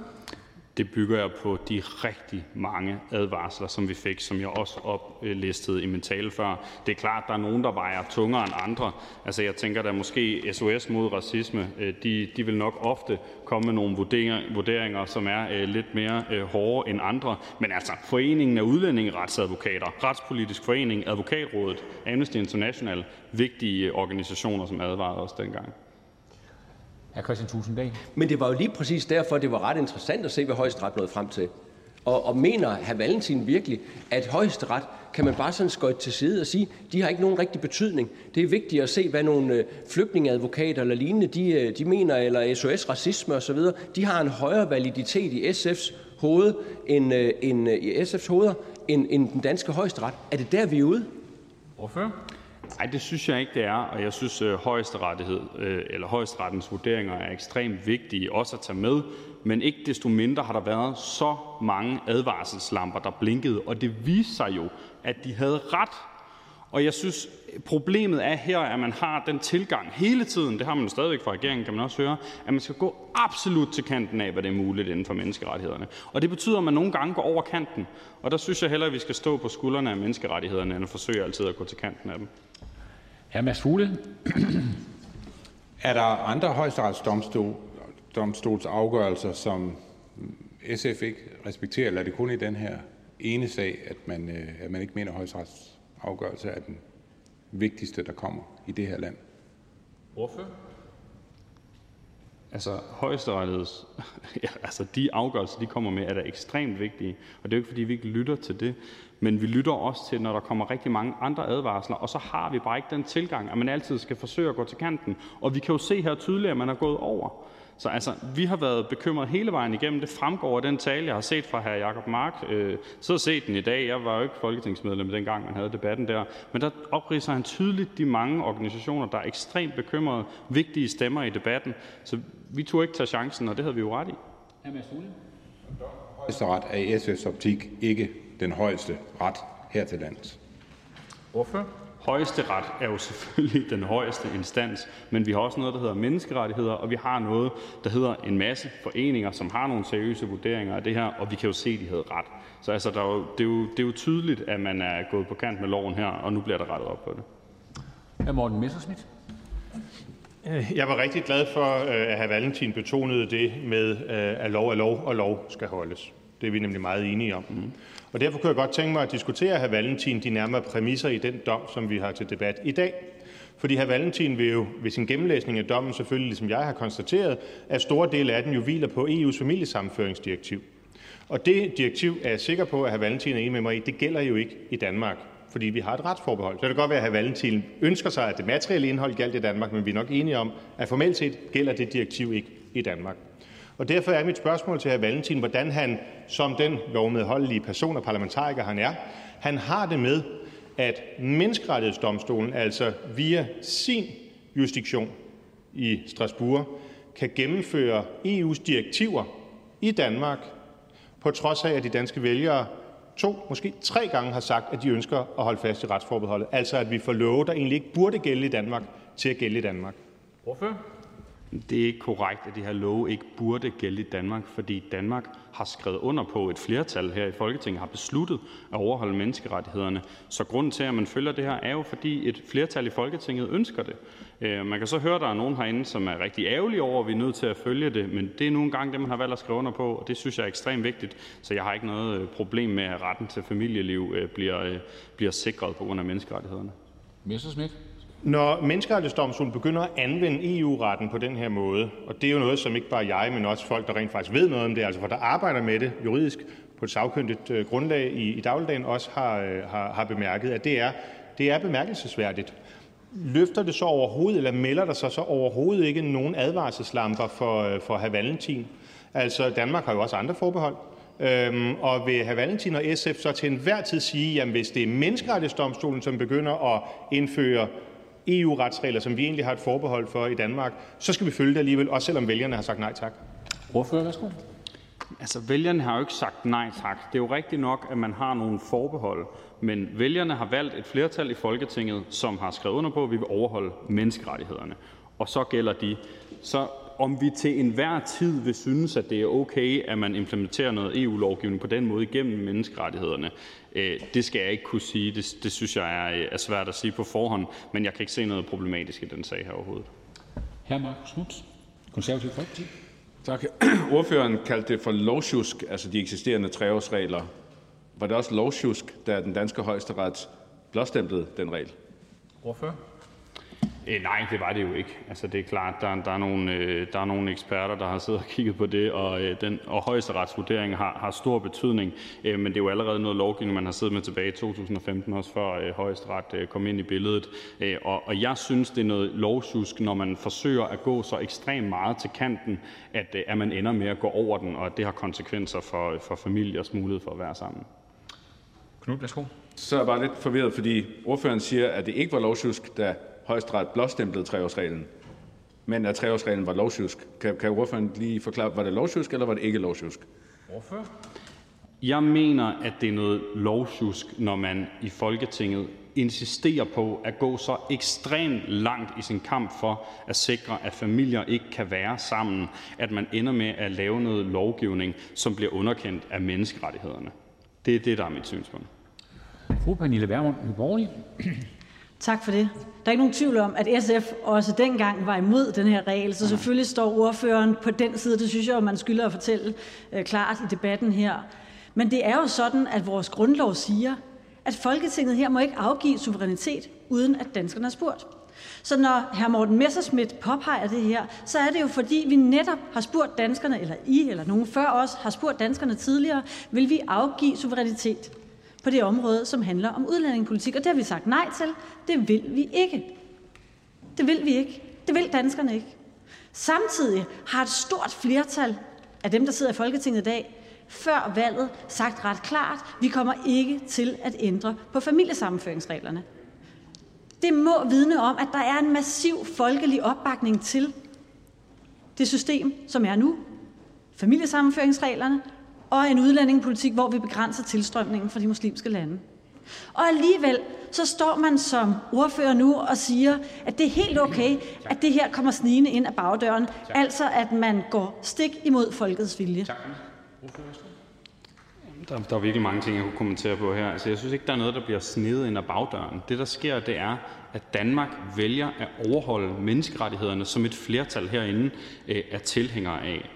Det bygger jeg på de rigtig mange advarsler, som vi fik, som jeg også oplistede i min tale før. Det er klart, at der er nogen, der vejer tungere end andre. Altså, jeg tænker da måske SOS mod racisme, øh, de, de vil nok ofte komme med nogle vurderinger, som er øh, lidt mere øh, hårde end andre. Men altså, Foreningen af Udlændingeretsadvokater, Retspolitisk Forening, Advokatrådet, Amnesty International, vigtige organisationer, som advarede os dengang. Hr. Christian Tusinddal. Men det var jo lige præcis derfor, det var ret interessant at se, hvad højesteret nåede frem til. Og, og mener hr. Valentin virkelig, at højesteret kan man bare sådan skøjte til side og sige, de har ikke nogen rigtig betydning. Det er vigtigt at se, hvad nogle øh, flygtningeadvokater eller lignende, de, øh, de mener, eller SOS Racisme osv., de har en højere validitet i SF's hoved, end, øh, end, i SF's hoveder, end, end den danske højesteret. Er det der, vi er ude? Hvorfor? Nej, det synes jeg ikke, det er, og jeg synes, at højesterettighed, øh, eller højesterettens vurderinger er ekstremt vigtige også at tage med, men ikke desto mindre har der været så mange advarselslamper, der blinkede, og det viste sig jo, at de havde ret. Og jeg synes, problemet er her, at man har den tilgang hele tiden, det har man jo stadigvæk fra regeringen, kan man også høre, at man skal gå absolut til kanten af, hvad det er muligt inden for menneskerettighederne. Og det betyder, at man nogle gange går over kanten. Og der synes jeg hellere, at vi skal stå på skuldrene af menneskerettighederne, end at forsøge altid at gå til kanten af dem. Hr. Mads Fugle. Er der andre højesteretsdomstols afgørelser, som SF ikke respekterer, eller er det kun i den her ene sag, at man, øh, at man ikke mener, at højesterets afgørelse er den vigtigste, der kommer i det her land? Hvorfor? Altså, højesterets, (laughs) ja, altså de afgørelser, de kommer med, er da ekstremt vigtige. Og det er jo ikke, fordi vi ikke lytter til det. Men vi lytter også til, når der kommer rigtig mange andre advarsler. Og så har vi bare ikke den tilgang, at man altid skal forsøge at gå til kanten. Og vi kan jo se her tydeligt, at man er gået over. Så altså, vi har været bekymret hele vejen igennem. Det fremgår af den tale, jeg har set fra hr. Jacob Mark. Øh, så har set den i dag. Jeg var jo ikke folketingsmedlem dengang, man havde debatten der. Men der opridser han tydeligt de mange organisationer, der er ekstremt bekymrede, vigtige stemmer i debatten. Så vi turde ikke tage chancen, og det havde vi jo ret i. Højesteret er i SF's optik ikke den højeste ret her til lands. Hvorfor? Højesteret er jo selvfølgelig den højeste instans, men vi har også noget, der hedder menneskerettigheder, og vi har noget, der hedder en masse foreninger, som har nogle seriøse vurderinger af det her, og vi kan jo se, at de havde ret. Så altså, der er jo, det, er jo, det er jo tydeligt, at man er gået på kant med loven her, og nu bliver der rettet op på det. Hr. Morten Messerschmidt. Jeg var rigtig glad for, øh, at hr. Valentin betonede det med, øh, at lov er lov, og lov skal holdes. Det er vi nemlig meget enige om. Mm. Og derfor kunne jeg godt tænke mig at diskutere hr. Valentin de nærmere præmisser i den dom, som vi har til debat i dag. Fordi hr. Valentin vil jo ved sin gennemlæsning af dommen selvfølgelig, ligesom jeg har konstateret, at store dele af den jo hviler på EU's familiesammenføringsdirektiv. Og det direktiv er jeg sikker på, at hr. Valentin er enig med mig i, det gælder jo ikke i Danmark fordi vi har et retsforbehold. Så det kan godt være, at hr. Valentin ønsker sig, at det materielle indhold galt i Danmark, men vi er nok enige om, at formelt set gælder det direktiv ikke i Danmark. Og derfor er mit spørgsmål til hr. Valentin, hvordan han som den lovmedholdelige person og parlamentariker, han er, han har det med, at menneskerettighedsdomstolen altså via sin jurisdiktion i Strasbourg kan gennemføre EU's direktiver i Danmark, på trods af, at de danske vælgere to, måske tre gange har sagt, at de ønsker at holde fast i retsforbeholdet. Altså at vi får love, der egentlig ikke burde gælde i Danmark, til at gælde i Danmark. Hvorfor? Det er ikke korrekt, at de her love ikke burde gælde i Danmark, fordi Danmark har skrevet under på, et flertal her i Folketinget har besluttet at overholde menneskerettighederne. Så grunden til, at man følger det her, er jo, fordi et flertal i Folketinget ønsker det. Øh, man kan så høre, at der er nogen herinde, som er rigtig ærgerlige over, at vi er nødt til at følge det, men det er nu engang det, man har valgt at skrive under på, og det synes jeg er ekstremt vigtigt. Så jeg har ikke noget øh, problem med, at retten til familieliv øh, bliver, bliver sikret på grund af menneskerettighederne. Messerschmidt. Når Menneskerettighedsdomstolen begynder at anvende EU-retten på den her måde, og det er jo noget, som ikke bare jeg, men også folk, der rent faktisk ved noget om det, altså for der arbejder med det juridisk på et sagkyndigt øh, grundlag i, i dagligdagen, også har, øh, har, har bemærket, at det er, det er bemærkelsesværdigt løfter det så overhovedet, eller melder der sig så overhovedet ikke nogen advarselslamper for, øh, for herr Valentin? Altså, Danmark har jo også andre forbehold. Øhm, og vil herr Valentin og SF så til enhver tid sige, at hvis det er menneskerettighedsdomstolen, som begynder at indføre EU-retsregler, som vi egentlig har et forbehold for i Danmark, så skal vi følge det alligevel, også selvom vælgerne har sagt nej tak? Ordfører, værsgo. Altså, vælgerne har jo ikke sagt nej tak. Det er jo rigtigt nok, at man har nogle forbehold, men vælgerne har valgt et flertal i Folketinget, som har skrevet under på, at vi vil overholde menneskerettighederne, og så gælder de. Så om vi til enhver tid vil synes, at det er okay, at man implementerer noget EU-lovgivning på den måde igennem menneskerettighederne, øh, det skal jeg ikke kunne sige. Det, det synes jeg er, er svært at sige på forhånd, men jeg kan ikke se noget problematisk i den sag her overhovedet. Hr. Marcus Knudt, Konservativ Folkeparti. Tak. (clears throat) Ordføreren kaldte det for lovsjusk, altså de eksisterende treårsregler. Var det også lovsjusk, da den danske højesteret blåstemplede den regel? Ordfører? Øh, nej, det var det jo ikke. Altså, det er klart, der, der, er nogle, øh, der er nogle eksperter, der har siddet og kigget på det, og, øh, den, og højesteretsvurderingen har, har stor betydning. Øh, men det er jo allerede noget lovgivning, man har siddet med tilbage i 2015, også før øh, højesteret øh, kom ind i billedet. Øh, og, og jeg synes, det er noget lovsusk, når man forsøger at gå så ekstremt meget til kanten, at, øh, at man ender med at gå over den, og at det har konsekvenser for, for familiers mulighed for at være sammen. Knud, værsgo. Så er jeg bare lidt forvirret, fordi ordføreren siger, at det ikke var lovsjusk, da højesteret blåstemplede treårsreglen, men at treårsreglen var lovsjusk. Kan, kan ordføreren lige forklare, var det lovsjusk, eller var det ikke lovsjusk? Hvorfor? Jeg mener, at det er noget lovsjusk, når man i Folketinget insisterer på at gå så ekstremt langt i sin kamp for at sikre, at familier ikke kan være sammen, at man ender med at lave noget lovgivning, som bliver underkendt af menneskerettighederne. Det er det, der er mit synspunkt. Fru Pernille Vermund, Nye Tak for det. Der er ikke nogen tvivl om, at SF også dengang var imod den her regel, så selvfølgelig står ordføreren på den side. Det synes jeg, man skylder at fortælle øh, klart i debatten her. Men det er jo sådan, at vores grundlov siger, at Folketinget her må ikke afgive suverænitet, uden at danskerne har spurgt. Så når hr. Morten Messerschmidt påpeger det her, så er det jo fordi, vi netop har spurgt danskerne, eller I eller nogen før os har spurgt danskerne tidligere, vil vi afgive suverænitet på det område, som handler om udlændingepolitik. Og det har vi sagt nej til. Det vil vi ikke. Det vil vi ikke. Det vil danskerne ikke. Samtidig har et stort flertal af dem, der sidder i Folketinget i dag, før valget sagt ret klart, vi kommer ikke til at ændre på familiesammenføringsreglerne. Det må vidne om, at der er en massiv folkelig opbakning til det system, som er nu, familiesammenføringsreglerne og en udlændingepolitik, hvor vi begrænser tilstrømningen fra de muslimske lande. Og alligevel så står man som ordfører nu og siger, at det er helt okay, at det her kommer snigende ind ad bagdøren, altså at man går stik imod folkets vilje. Der, der er virkelig mange ting, jeg kunne kommentere på her. Altså, jeg synes ikke, der er noget, der bliver snedet ind ad bagdøren. Det, der sker, det er, at Danmark vælger at overholde menneskerettighederne, som et flertal herinde øh, er tilhængere af.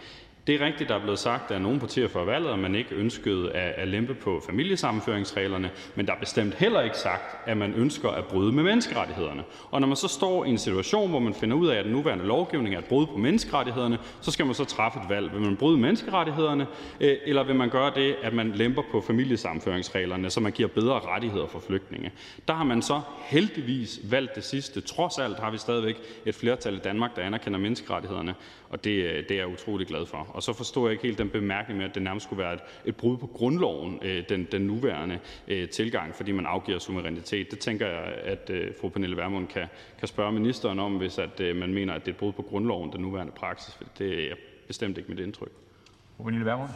Det er rigtigt, der er blevet sagt af nogle partier før valget, at man ikke ønskede at lempe på familiesammenføringsreglerne, men der er bestemt heller ikke sagt, at man ønsker at bryde med menneskerettighederne. Og når man så står i en situation, hvor man finder ud af, at den nuværende lovgivning er et brud på menneskerettighederne, så skal man så træffe et valg. Vil man bryde menneskerettighederne, øh, eller vil man gøre det, at man lemper på familiesammenføringsreglerne, så man giver bedre rettigheder for flygtninge? Der har man så heldigvis valgt det sidste. Trods alt har vi stadigvæk et flertal i Danmark, der anerkender menneskerettighederne, og det, øh, det er jeg utrolig glad for. Og så forstår jeg ikke helt den bemærkning med, at det nærmest skulle være et, et brud på grundloven, øh, den, den nuværende øh, tilgang, fordi man afgiver suverænitet. Det tænker jeg, at øh, fru Pernille Vermund kan, kan spørge ministeren om, hvis at, øh, man mener, at det er et brud på grundloven, den nuværende praksis. Det er bestemt ikke mit indtryk. Fru Pernille Vermund?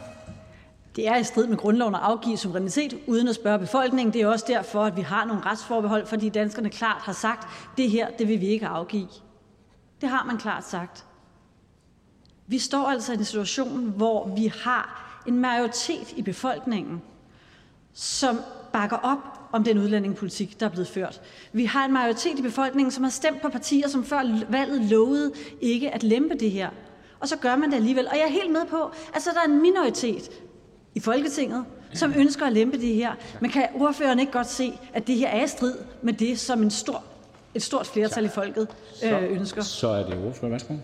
Det er i strid med grundloven at afgive suverænitet uden at spørge befolkningen. Det er også derfor, at vi har nogle retsforbehold, fordi danskerne klart har sagt, at det her det vil vi ikke afgive. Det har man klart sagt. Vi står altså i en situation, hvor vi har en majoritet i befolkningen, som bakker op om den udlændingepolitik, der er blevet ført. Vi har en majoritet i befolkningen, som har stemt på partier, som før valget lovede ikke at lempe det her. Og så gør man det alligevel. Og jeg er helt med på, at så der er en minoritet i Folketinget, som ønsker at lempe det her. Men kan ordføreren ikke godt se, at det her er i strid med det, som en stor, et stort flertal i folket øh, ønsker? Så er det ordfører. Værsgo.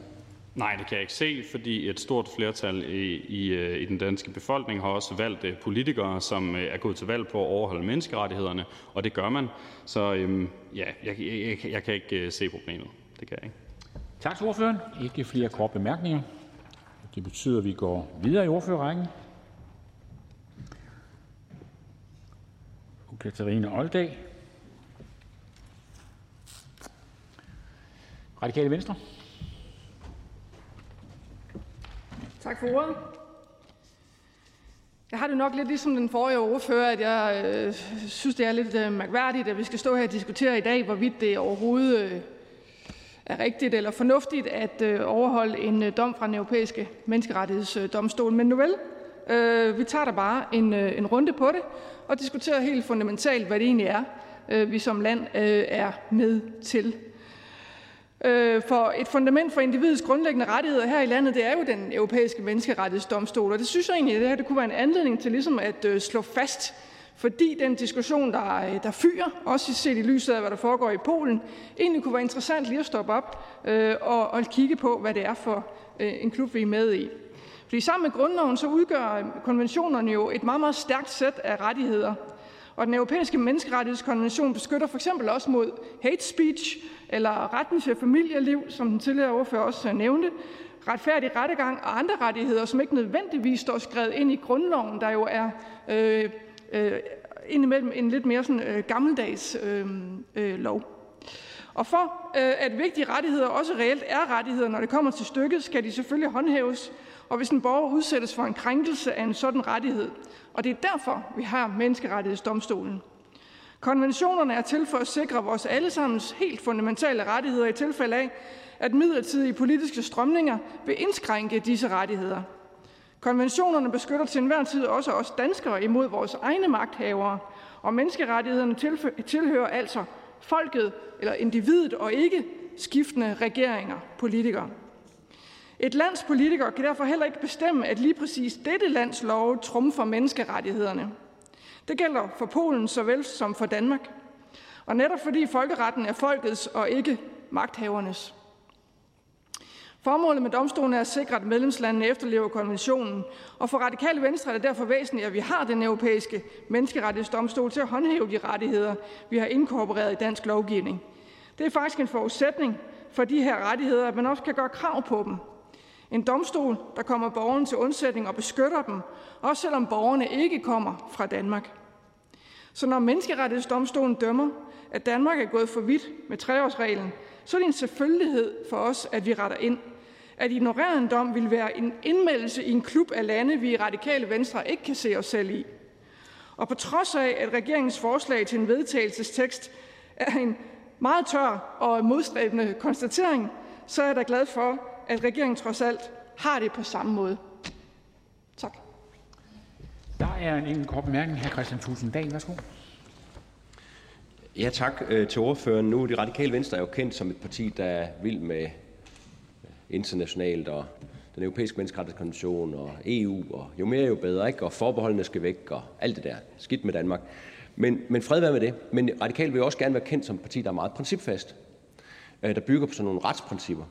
Nej, det kan jeg ikke se, fordi et stort flertal i, i, øh, i den danske befolkning har også valgt øh, politikere, som øh, er gået til valg på at overholde menneskerettighederne, og det gør man. Så øhm, ja, jeg, jeg, jeg kan ikke se problemet. Det kan jeg ikke. Tak til ordføreren. Ikke flere korte bemærkninger. Det betyder, at vi går videre i ordførerrækken. Katarina Oldag. Radikale Venstre. Tak for ordet. Jeg har det nok lidt ligesom den forrige ordfører, at jeg øh, synes, det er lidt øh, mærkværdigt, at vi skal stå her og diskutere i dag, hvorvidt det overhovedet øh, er rigtigt eller fornuftigt at øh, overholde en øh, dom fra den europæiske menneskerettighedsdomstol. Men nu vel, øh, vi tager da bare en, øh, en runde på det og diskuterer helt fundamentalt, hvad det egentlig er, øh, vi som land øh, er med til. Øh, for et fundament for individets grundlæggende rettigheder her i landet, det er jo den europæiske menneskerettighedsdomstol, og det synes jeg egentlig, at det her det kunne være en anledning til ligesom at øh, slå fast, fordi den diskussion, der, øh, der fyrer, også set i lyset af, hvad der foregår i Polen, egentlig kunne være interessant lige at stoppe op øh, og, og kigge på, hvad det er for øh, en klub, vi er med i. Fordi sammen med grundloven, så udgør konventionerne jo et meget, meget stærkt sæt af rettigheder. Og den europæiske menneskerettighedskonvention beskytter for eksempel også mod hate speech, eller retten til familieliv, som den tidligere ordfører også øh, nævnte, retfærdig rettegang og andre rettigheder, som ikke nødvendigvis står skrevet ind i grundloven, der jo er øh, øh, indimellem en lidt mere sådan, øh, gammeldags øh, øh, lov. Og for øh, at vigtige rettigheder også reelt er rettigheder, når det kommer til stykket, skal de selvfølgelig håndhæves, og hvis en borger udsættes for en krænkelse af en sådan rettighed. Og det er derfor, vi har menneskerettighedsdomstolen. Konventionerne er til for at sikre vores allesammens helt fundamentale rettigheder i tilfælde af, at midlertidige politiske strømninger vil indskrænke disse rettigheder. Konventionerne beskytter til enhver tid også os danskere imod vores egne magthavere, og menneskerettighederne tilhører altså folket eller individet og ikke skiftende regeringer, politikere. Et lands politikere kan derfor heller ikke bestemme, at lige præcis dette lands lov trumfer menneskerettighederne. Det gælder for Polen såvel som for Danmark. Og netop fordi folkeretten er folkets og ikke magthavernes. Formålet med domstolen er at sikre, at medlemslandene efterlever konventionen, og for radikale venstre er det derfor væsentligt, at vi har den europæiske menneskerettighedsdomstol til at håndhæve de rettigheder, vi har inkorporeret i dansk lovgivning. Det er faktisk en forudsætning for de her rettigheder, at man også kan gøre krav på dem. En domstol, der kommer borgerne til undsætning og beskytter dem, også selvom borgerne ikke kommer fra Danmark. Så når menneskerettighedsdomstolen dømmer, at Danmark er gået for vidt med treårsreglen, så er det en selvfølgelighed for os, at vi retter ind. At ignorere en dom vil være en indmeldelse i en klub af lande, vi i radikale venstre ikke kan se os selv i. Og på trods af, at regeringens forslag til en vedtagelsestekst er en meget tør og modstræbende konstatering, så er jeg da glad for, at regeringen trods alt har det på samme måde. Tak. Der er en enkelt kort bemærkning. Hr. Christian Thulesen Dahl, værsgo. Ja, tak øh, til ordføreren. Nu de radikale venstre er jo kendt som et parti, der er vild med internationalt og den europæiske menneskerettighedskonvention og EU, og jo mere jo bedre, ikke? og forbeholdene skal væk, og alt det der. Skidt med Danmark. Men, men fred være med det. Men radikale vil også gerne være kendt som et parti, der er meget principfast, øh, der bygger på sådan nogle retsprincipper.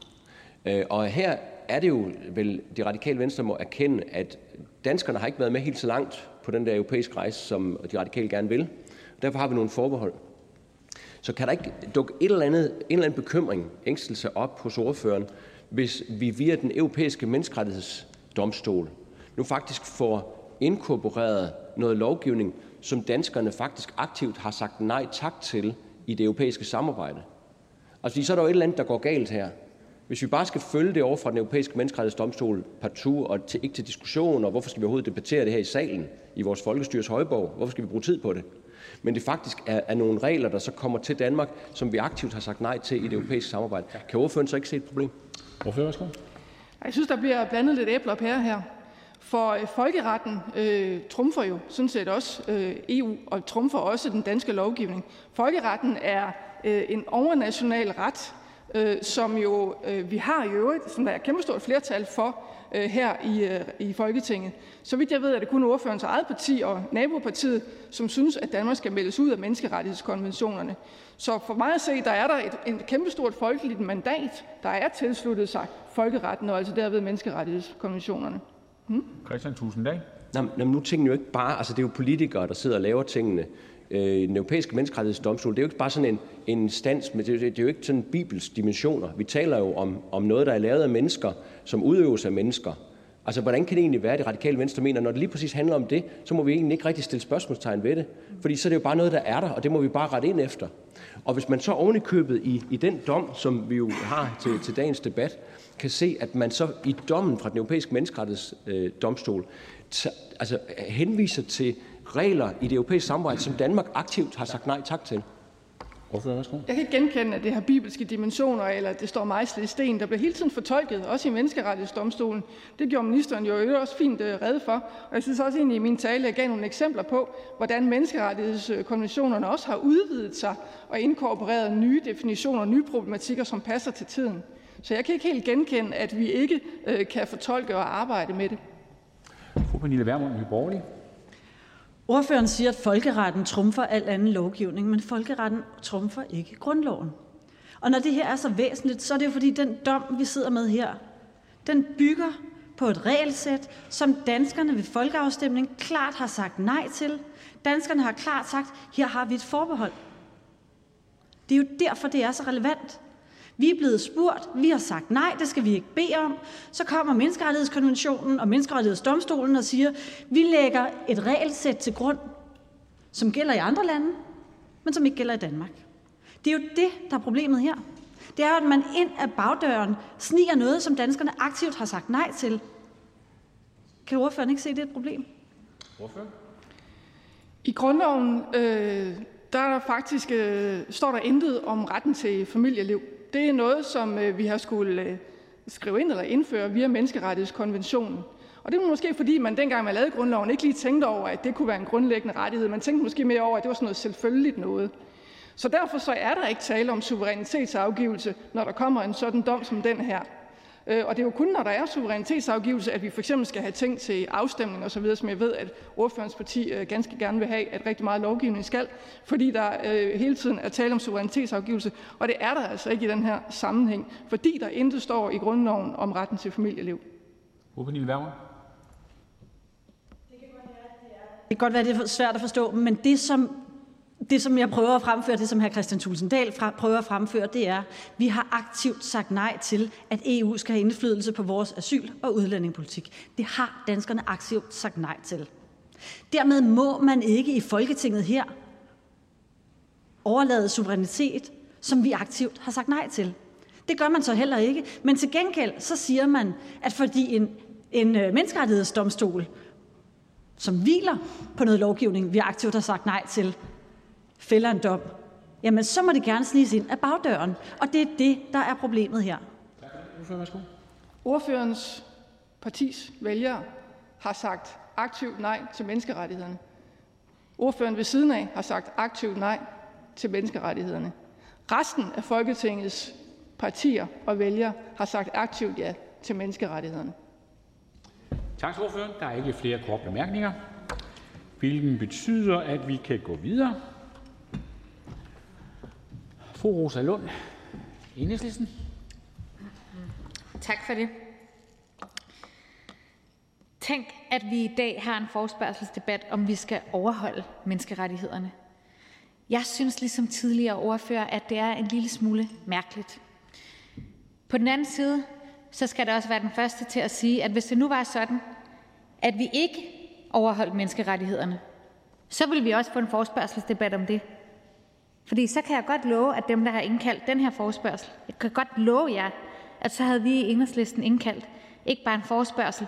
Øh, og her er det jo vel, de radikale venstre må erkende, at danskerne har ikke været med helt så langt på den der europæiske rejse, som de radikale gerne vil. Derfor har vi nogle forbehold. Så kan der ikke dukke et eller andet, en eller anden bekymring, ængstelse op hos ordføreren, hvis vi via den europæiske menneskerettighedsdomstol nu faktisk får inkorporeret noget lovgivning, som danskerne faktisk aktivt har sagt nej tak til i det europæiske samarbejde. Altså, så er der jo et eller andet, der går galt her. Hvis vi bare skal følge det over fra den europæiske menneskerettighedsdomstol partout og til, ikke til diskussion, og hvorfor skal vi overhovedet debattere det her i salen i vores folkestyres højborg? Hvorfor skal vi bruge tid på det? Men det faktisk er, er nogle regler, der så kommer til Danmark, som vi aktivt har sagt nej til i det europæiske samarbejde. Kan ordføreren så ikke se et problem? Ordfører, værsgo. Jeg synes, der bliver blandet lidt æbler og pærer her. For øh, folkeretten øh, trumfer jo sådan set også øh, EU og trumfer også den danske lovgivning. Folkeretten er øh, en overnational ret, øh, som jo øh, vi har i øvrigt, som der er et kæmpestort flertal for øh, her i, øh, i Folketinget. Så vidt jeg ved, er det kun ordførens eget parti og nabopartiet, som synes, at Danmark skal meldes ud af menneskerettighedskonventionerne. Så for mig at se, der er der et, et kæmpestort folkeligt mandat, der er tilsluttet sig folkeretten og altså derved menneskerettighedskonventionerne. Hmm? Christian Tusindag. Nå, nu er tingene jo ikke bare, altså det er jo politikere, der sidder og laver tingene. Øh, den europæiske menneskerettighedsdomstol, det er jo ikke bare sådan en, en instans, men det, det er jo ikke sådan bibels dimensioner. Vi taler jo om, om noget, der er lavet af mennesker, som udøves af mennesker. Altså, hvordan kan det egentlig være, at det radikale venstre mener, når det lige præcis handler om det, så må vi egentlig ikke rigtig stille spørgsmålstegn ved det. Fordi så er det jo bare noget, der er der, og det må vi bare rette ind efter. Og hvis man så ovenikøbet i købet i, i den dom, som vi jo har til, til dagens debat, kan se, at man så i dommen fra den europæiske menneskerettighedsdomstol øh, altså, henviser til regler i det europæiske samarbejde, som Danmark aktivt har sagt nej tak til. Jeg kan ikke genkende, at det har bibelske dimensioner, eller at det står mejslet i sten. Der bliver hele tiden fortolket, også i menneskerettighedsdomstolen. Det gjorde ministeren jo også fint øh, redde for. Og jeg synes også egentlig i min tale, jeg gav nogle eksempler på, hvordan menneskerettighedskonventionerne også har udvidet sig og inkorporeret nye definitioner og nye problematikker, som passer til tiden. Så jeg kan ikke helt genkende, at vi ikke øh, kan fortolke og arbejde med det. Fru Pernille Vermund, Nye Ordføreren siger, at folkeretten trumfer al anden lovgivning, men folkeretten trumfer ikke grundloven. Og når det her er så væsentligt, så er det jo fordi, den dom, vi sidder med her, den bygger på et regelsæt, som danskerne ved folkeafstemning klart har sagt nej til. Danskerne har klart sagt, her har vi et forbehold. Det er jo derfor, det er så relevant. Vi er blevet spurgt, vi har sagt nej, det skal vi ikke bede om. Så kommer menneskerettighedskonventionen og menneskerettighedsdomstolen og siger, vi lægger et regelsæt til grund, som gælder i andre lande, men som ikke gælder i Danmark. Det er jo det, der er problemet her. Det er, at man ind af bagdøren sniger noget, som danskerne aktivt har sagt nej til. Kan ordføreren ikke se, det er et problem? Ordfører? I grundloven øh, der er der faktisk, øh, står der intet om retten til familieliv. Det er noget, som øh, vi har skulle øh, skrive ind eller indføre via menneskerettighedskonventionen. Og det var måske fordi, man dengang man lavede grundloven ikke lige tænkte over, at det kunne være en grundlæggende rettighed. Man tænkte måske mere over, at det var sådan noget selvfølgeligt noget. Så derfor så er der ikke tale om suverænitetsafgivelse, når der kommer en sådan dom som den her. Øh, og det er jo kun, når der er suverænitetsafgivelse, at vi for eksempel skal have ting til afstemning osv., som jeg ved, at ordførens parti øh, ganske gerne vil have, at rigtig meget lovgivning skal, fordi der øh, hele tiden er tale om suverænitetsafgivelse. Og det er der altså ikke i den her sammenhæng, fordi der intet står i grundloven om retten til familieliv. Det kan godt være, det er svært at forstå, men det, som det, som jeg prøver at fremføre, det som hr. Christian Thulesen Dahl prøver at fremføre, det er, at vi har aktivt sagt nej til, at EU skal have indflydelse på vores asyl- og udlændingepolitik. Det har danskerne aktivt sagt nej til. Dermed må man ikke i Folketinget her overlade suverænitet, som vi aktivt har sagt nej til. Det gør man så heller ikke. Men til gengæld så siger man, at fordi en, en øh, menneskerettighedsdomstol, som hviler på noget lovgivning, vi aktivt har sagt nej til, fælder en dom, jamen så må det gerne sniges ind af bagdøren. Og det er det, der er problemet her. Ordførens partis vælgere har sagt aktivt nej til menneskerettighederne. Ordføreren ved siden af har sagt aktivt nej til menneskerettighederne. Resten af Folketingets partier og vælgere har sagt aktivt ja til menneskerettighederne. Tak til ordføreren. Der er ikke flere korte bemærkninger, hvilket betyder, at vi kan gå videre Rosa Lund, Enhedslisten. Tak for det. Tænk, at vi i dag har en forespørgselsdebat, om vi skal overholde menneskerettighederne. Jeg synes ligesom tidligere ordfører, at det er en lille smule mærkeligt. På den anden side, så skal der også være den første til at sige, at hvis det nu var sådan, at vi ikke overholdt menneskerettighederne, så ville vi også få en forespørgselsdebat om det. Fordi så kan jeg godt love, at dem, der har indkaldt den her forespørgsel, jeg kan godt love jer, at så havde vi i Enhedslisten indkaldt ikke bare en forespørgsel,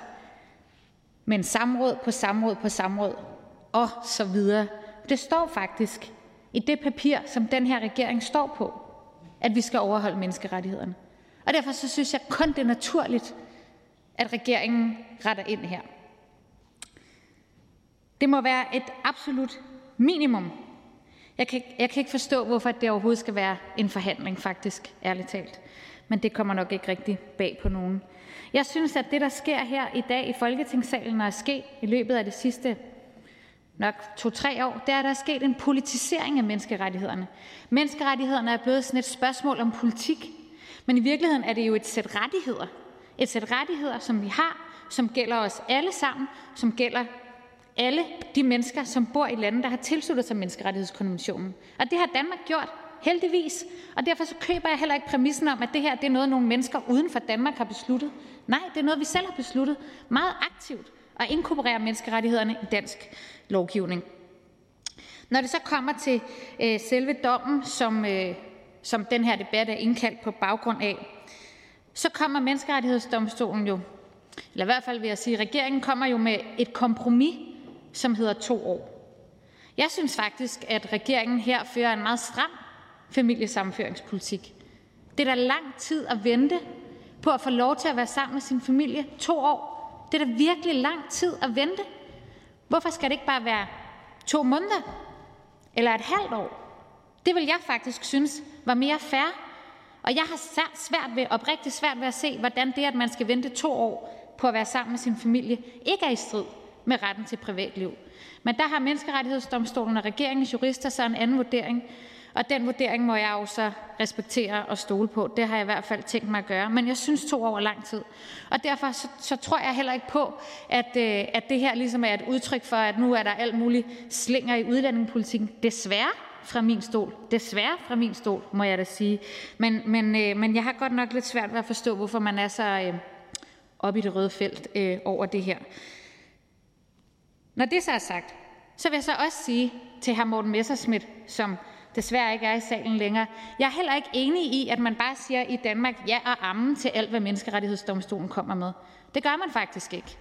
men samråd på samråd på samråd og så videre. Det står faktisk i det papir, som den her regering står på, at vi skal overholde menneskerettighederne. Og derfor så synes jeg kun, det er naturligt, at regeringen retter ind her. Det må være et absolut minimum jeg kan, jeg kan ikke forstå, hvorfor det overhovedet skal være en forhandling, faktisk, ærligt talt. Men det kommer nok ikke rigtig bag på nogen. Jeg synes, at det, der sker her i dag i Folketingssalen og er sket i løbet af det sidste nok to-tre år, det er, at der er sket en politisering af menneskerettighederne. Menneskerettighederne er blevet sådan et spørgsmål om politik, men i virkeligheden er det jo et sæt rettigheder. Et sæt rettigheder, som vi har, som gælder os alle sammen, som gælder alle de mennesker, som bor i lande, der har tilsluttet sig menneskerettighedskonventionen. Og det har Danmark gjort, heldigvis. Og derfor så køber jeg heller ikke præmissen om, at det her det er noget, nogle mennesker uden for Danmark har besluttet. Nej, det er noget, vi selv har besluttet meget aktivt at inkorporere menneskerettighederne i dansk lovgivning. Når det så kommer til øh, selve dommen, som, øh, som den her debat er indkaldt på baggrund af, så kommer menneskerettighedsdomstolen jo, eller i hvert fald vil jeg sige, regeringen kommer jo med et kompromis som hedder 2 år. Jeg synes faktisk, at regeringen her fører en meget stram familiesammenføringspolitik. Det er da lang tid at vente på at få lov til at være sammen med sin familie. 2 år. Det er da virkelig lang tid at vente. Hvorfor skal det ikke bare være 2 måneder eller et halvt år? Det vil jeg faktisk synes var mere fair. Og jeg har svært ved, oprigtigt svært ved at se, hvordan det, at man skal vente 2 år på at være sammen med sin familie, ikke er i strid med retten til privatliv. Men der har Menneskerettighedsdomstolen og regeringens jurister så en anden vurdering, og den vurdering må jeg jo så respektere og stole på. Det har jeg i hvert fald tænkt mig at gøre. Men jeg synes to år er lang tid. Og derfor så, så tror jeg heller ikke på, at, øh, at det her ligesom er et udtryk for, at nu er der alt muligt slinger i udlændingepolitikken. Desværre fra min stol. Desværre fra min stol, må jeg da sige. Men, men, øh, men jeg har godt nok lidt svært ved at forstå, hvorfor man er så øh, oppe i det røde felt øh, over det her. Når det så er sagt, så vil jeg så også sige til hr. Morten Messerschmidt, som desværre ikke er i salen længere, jeg er heller ikke enig i, at man bare siger i Danmark ja og amen til alt, hvad Menneskerettighedsdomstolen kommer med. Det gør man faktisk ikke.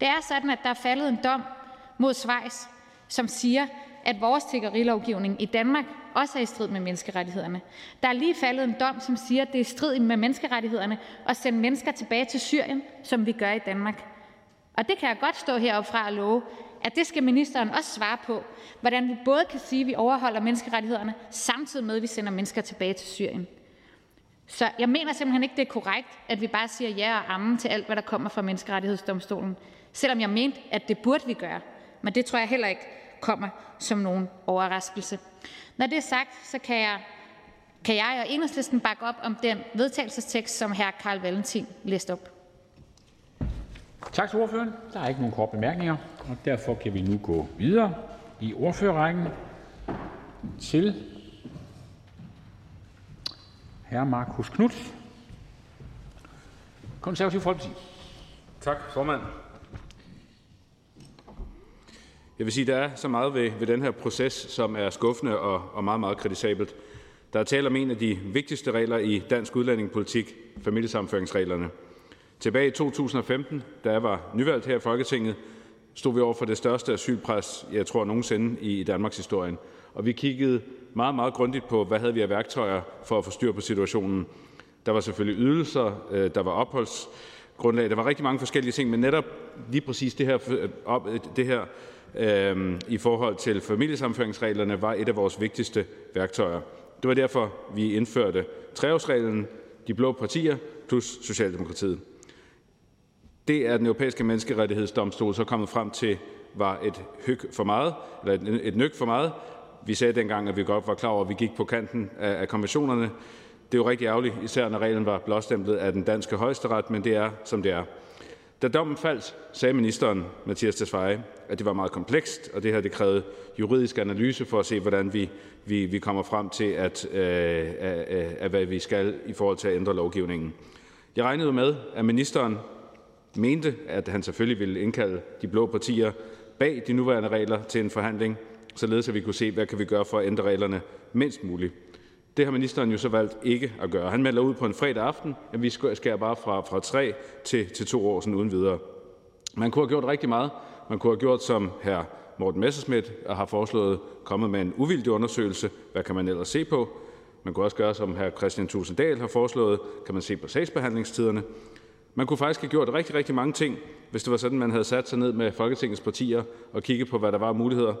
Det er sådan, at der er faldet en dom mod Schweiz, som siger, at vores tiggerilovgivning i Danmark også er i strid med menneskerettighederne. Der er lige faldet en dom, som siger, at det er i strid med menneskerettighederne at sende mennesker tilbage til Syrien, som vi gør i Danmark. Og det kan jeg godt stå heroppe fra og love, at det skal ministeren også svare på, hvordan vi både kan sige, at vi overholder menneskerettighederne, samtidig med, at vi sender mennesker tilbage til Syrien. Så jeg mener simpelthen ikke, det er korrekt, at vi bare siger ja og amen til alt, hvad der kommer fra Menneskerettighedsdomstolen, selvom jeg mente, at det burde vi gøre. Men det tror jeg heller ikke kommer som nogen overraskelse. Når det er sagt, så kan jeg, kan jeg og enhedslisten bakke op om den vedtagelsestekst, som hr. Karl Valentin læste op. Tak til ordføreren. Der er ikke nogen korte bemærkninger, og derfor kan vi nu gå videre i ordførerrækken til hr. Marcus Knuth, Konservativ Folkeparti. Tak, formand. Jeg vil sige, der er så meget ved, ved den her proces, som er skuffende og, og meget, meget kritisabelt. Der er tale om en af de vigtigste regler i dansk udlændingepolitik, familiesammenføringsreglerne. Tilbage i 2015, da jeg var nyvalgt her i Folketinget, stod vi over for det største asylpres, jeg tror nogensinde i Danmarks historie. Og vi kiggede meget, meget grundigt på, hvad havde vi af værktøjer for at få styr på situationen. Der var selvfølgelig ydelser, øh, der var opholdsgrundlag, der var rigtig mange forskellige ting, men netop lige præcis det her, øh, øh, det her øh, i forhold til familiesamføringsreglerne var et af vores vigtigste værktøjer. Det var derfor, vi indførte treårsreglen, de blå partier plus Socialdemokratiet. Det er den europæiske menneskerettighedsdomstol så kommet frem til var et hyk for meget, eller et nyk for meget. Vi sagde dengang, at vi godt var klar over, at vi gik på kanten af, konventionerne. Det er jo rigtig ærgerligt, især når reglen var blåstemplet af den danske højesteret, men det er, som det er. Da dommen faldt, sagde ministeren, Mathias Tesfaye, at det var meget komplekst, og det her det krævede juridisk analyse for at se, hvordan vi, vi, vi kommer frem til, at, øh, at, at, hvad vi skal i forhold til at ændre lovgivningen. Jeg regnede med, at ministeren mente, at han selvfølgelig ville indkalde de blå partier bag de nuværende regler til en forhandling, således at vi kunne se, hvad kan vi gøre for at ændre reglerne mindst muligt. Det har ministeren jo så valgt ikke at gøre. Han melder ud på en fredag aften, at vi skærer bare fra, fra tre til, til to år sådan uden videre. Man kunne have gjort rigtig meget. Man kunne have gjort, som her Morten Messerschmidt har foreslået, kommet med en uvildig undersøgelse. Hvad kan man ellers se på? Man kunne også gøre, som her Christian Tulsendal har foreslået, kan man se på sagsbehandlingstiderne. Man kunne faktisk have gjort rigtig, rigtig mange ting, hvis det var sådan, man havde sat sig ned med Folketingets partier og kigget på, hvad der var af muligheder.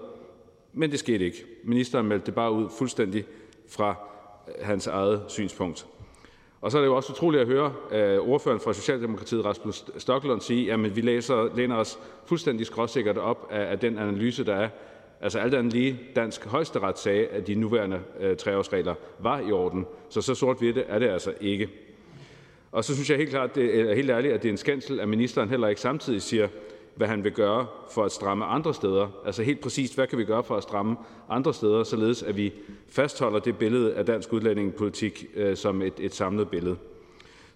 Men det skete ikke. Ministeren meldte det bare ud fuldstændig fra øh, hans eget synspunkt. Og så er det jo også utroligt at høre uh, ordføreren fra Socialdemokratiet, Rasmus Stoklund, sige, at vi læser, læner os fuldstændig skråsikkert op af, af den analyse, der er. Altså alt andet lige, dansk højesteret sagde, at de nuværende uh, treårsregler var i orden. Så så sort-hvidt er det altså ikke. Og så synes jeg helt klart, det er helt ærligt, at det er en skændsel, at ministeren heller ikke samtidig siger, hvad han vil gøre for at stramme andre steder. Altså helt præcist, hvad kan vi gøre for at stramme andre steder, således at vi fastholder det billede af dansk udlændingepolitik øh, som et, et samlet billede.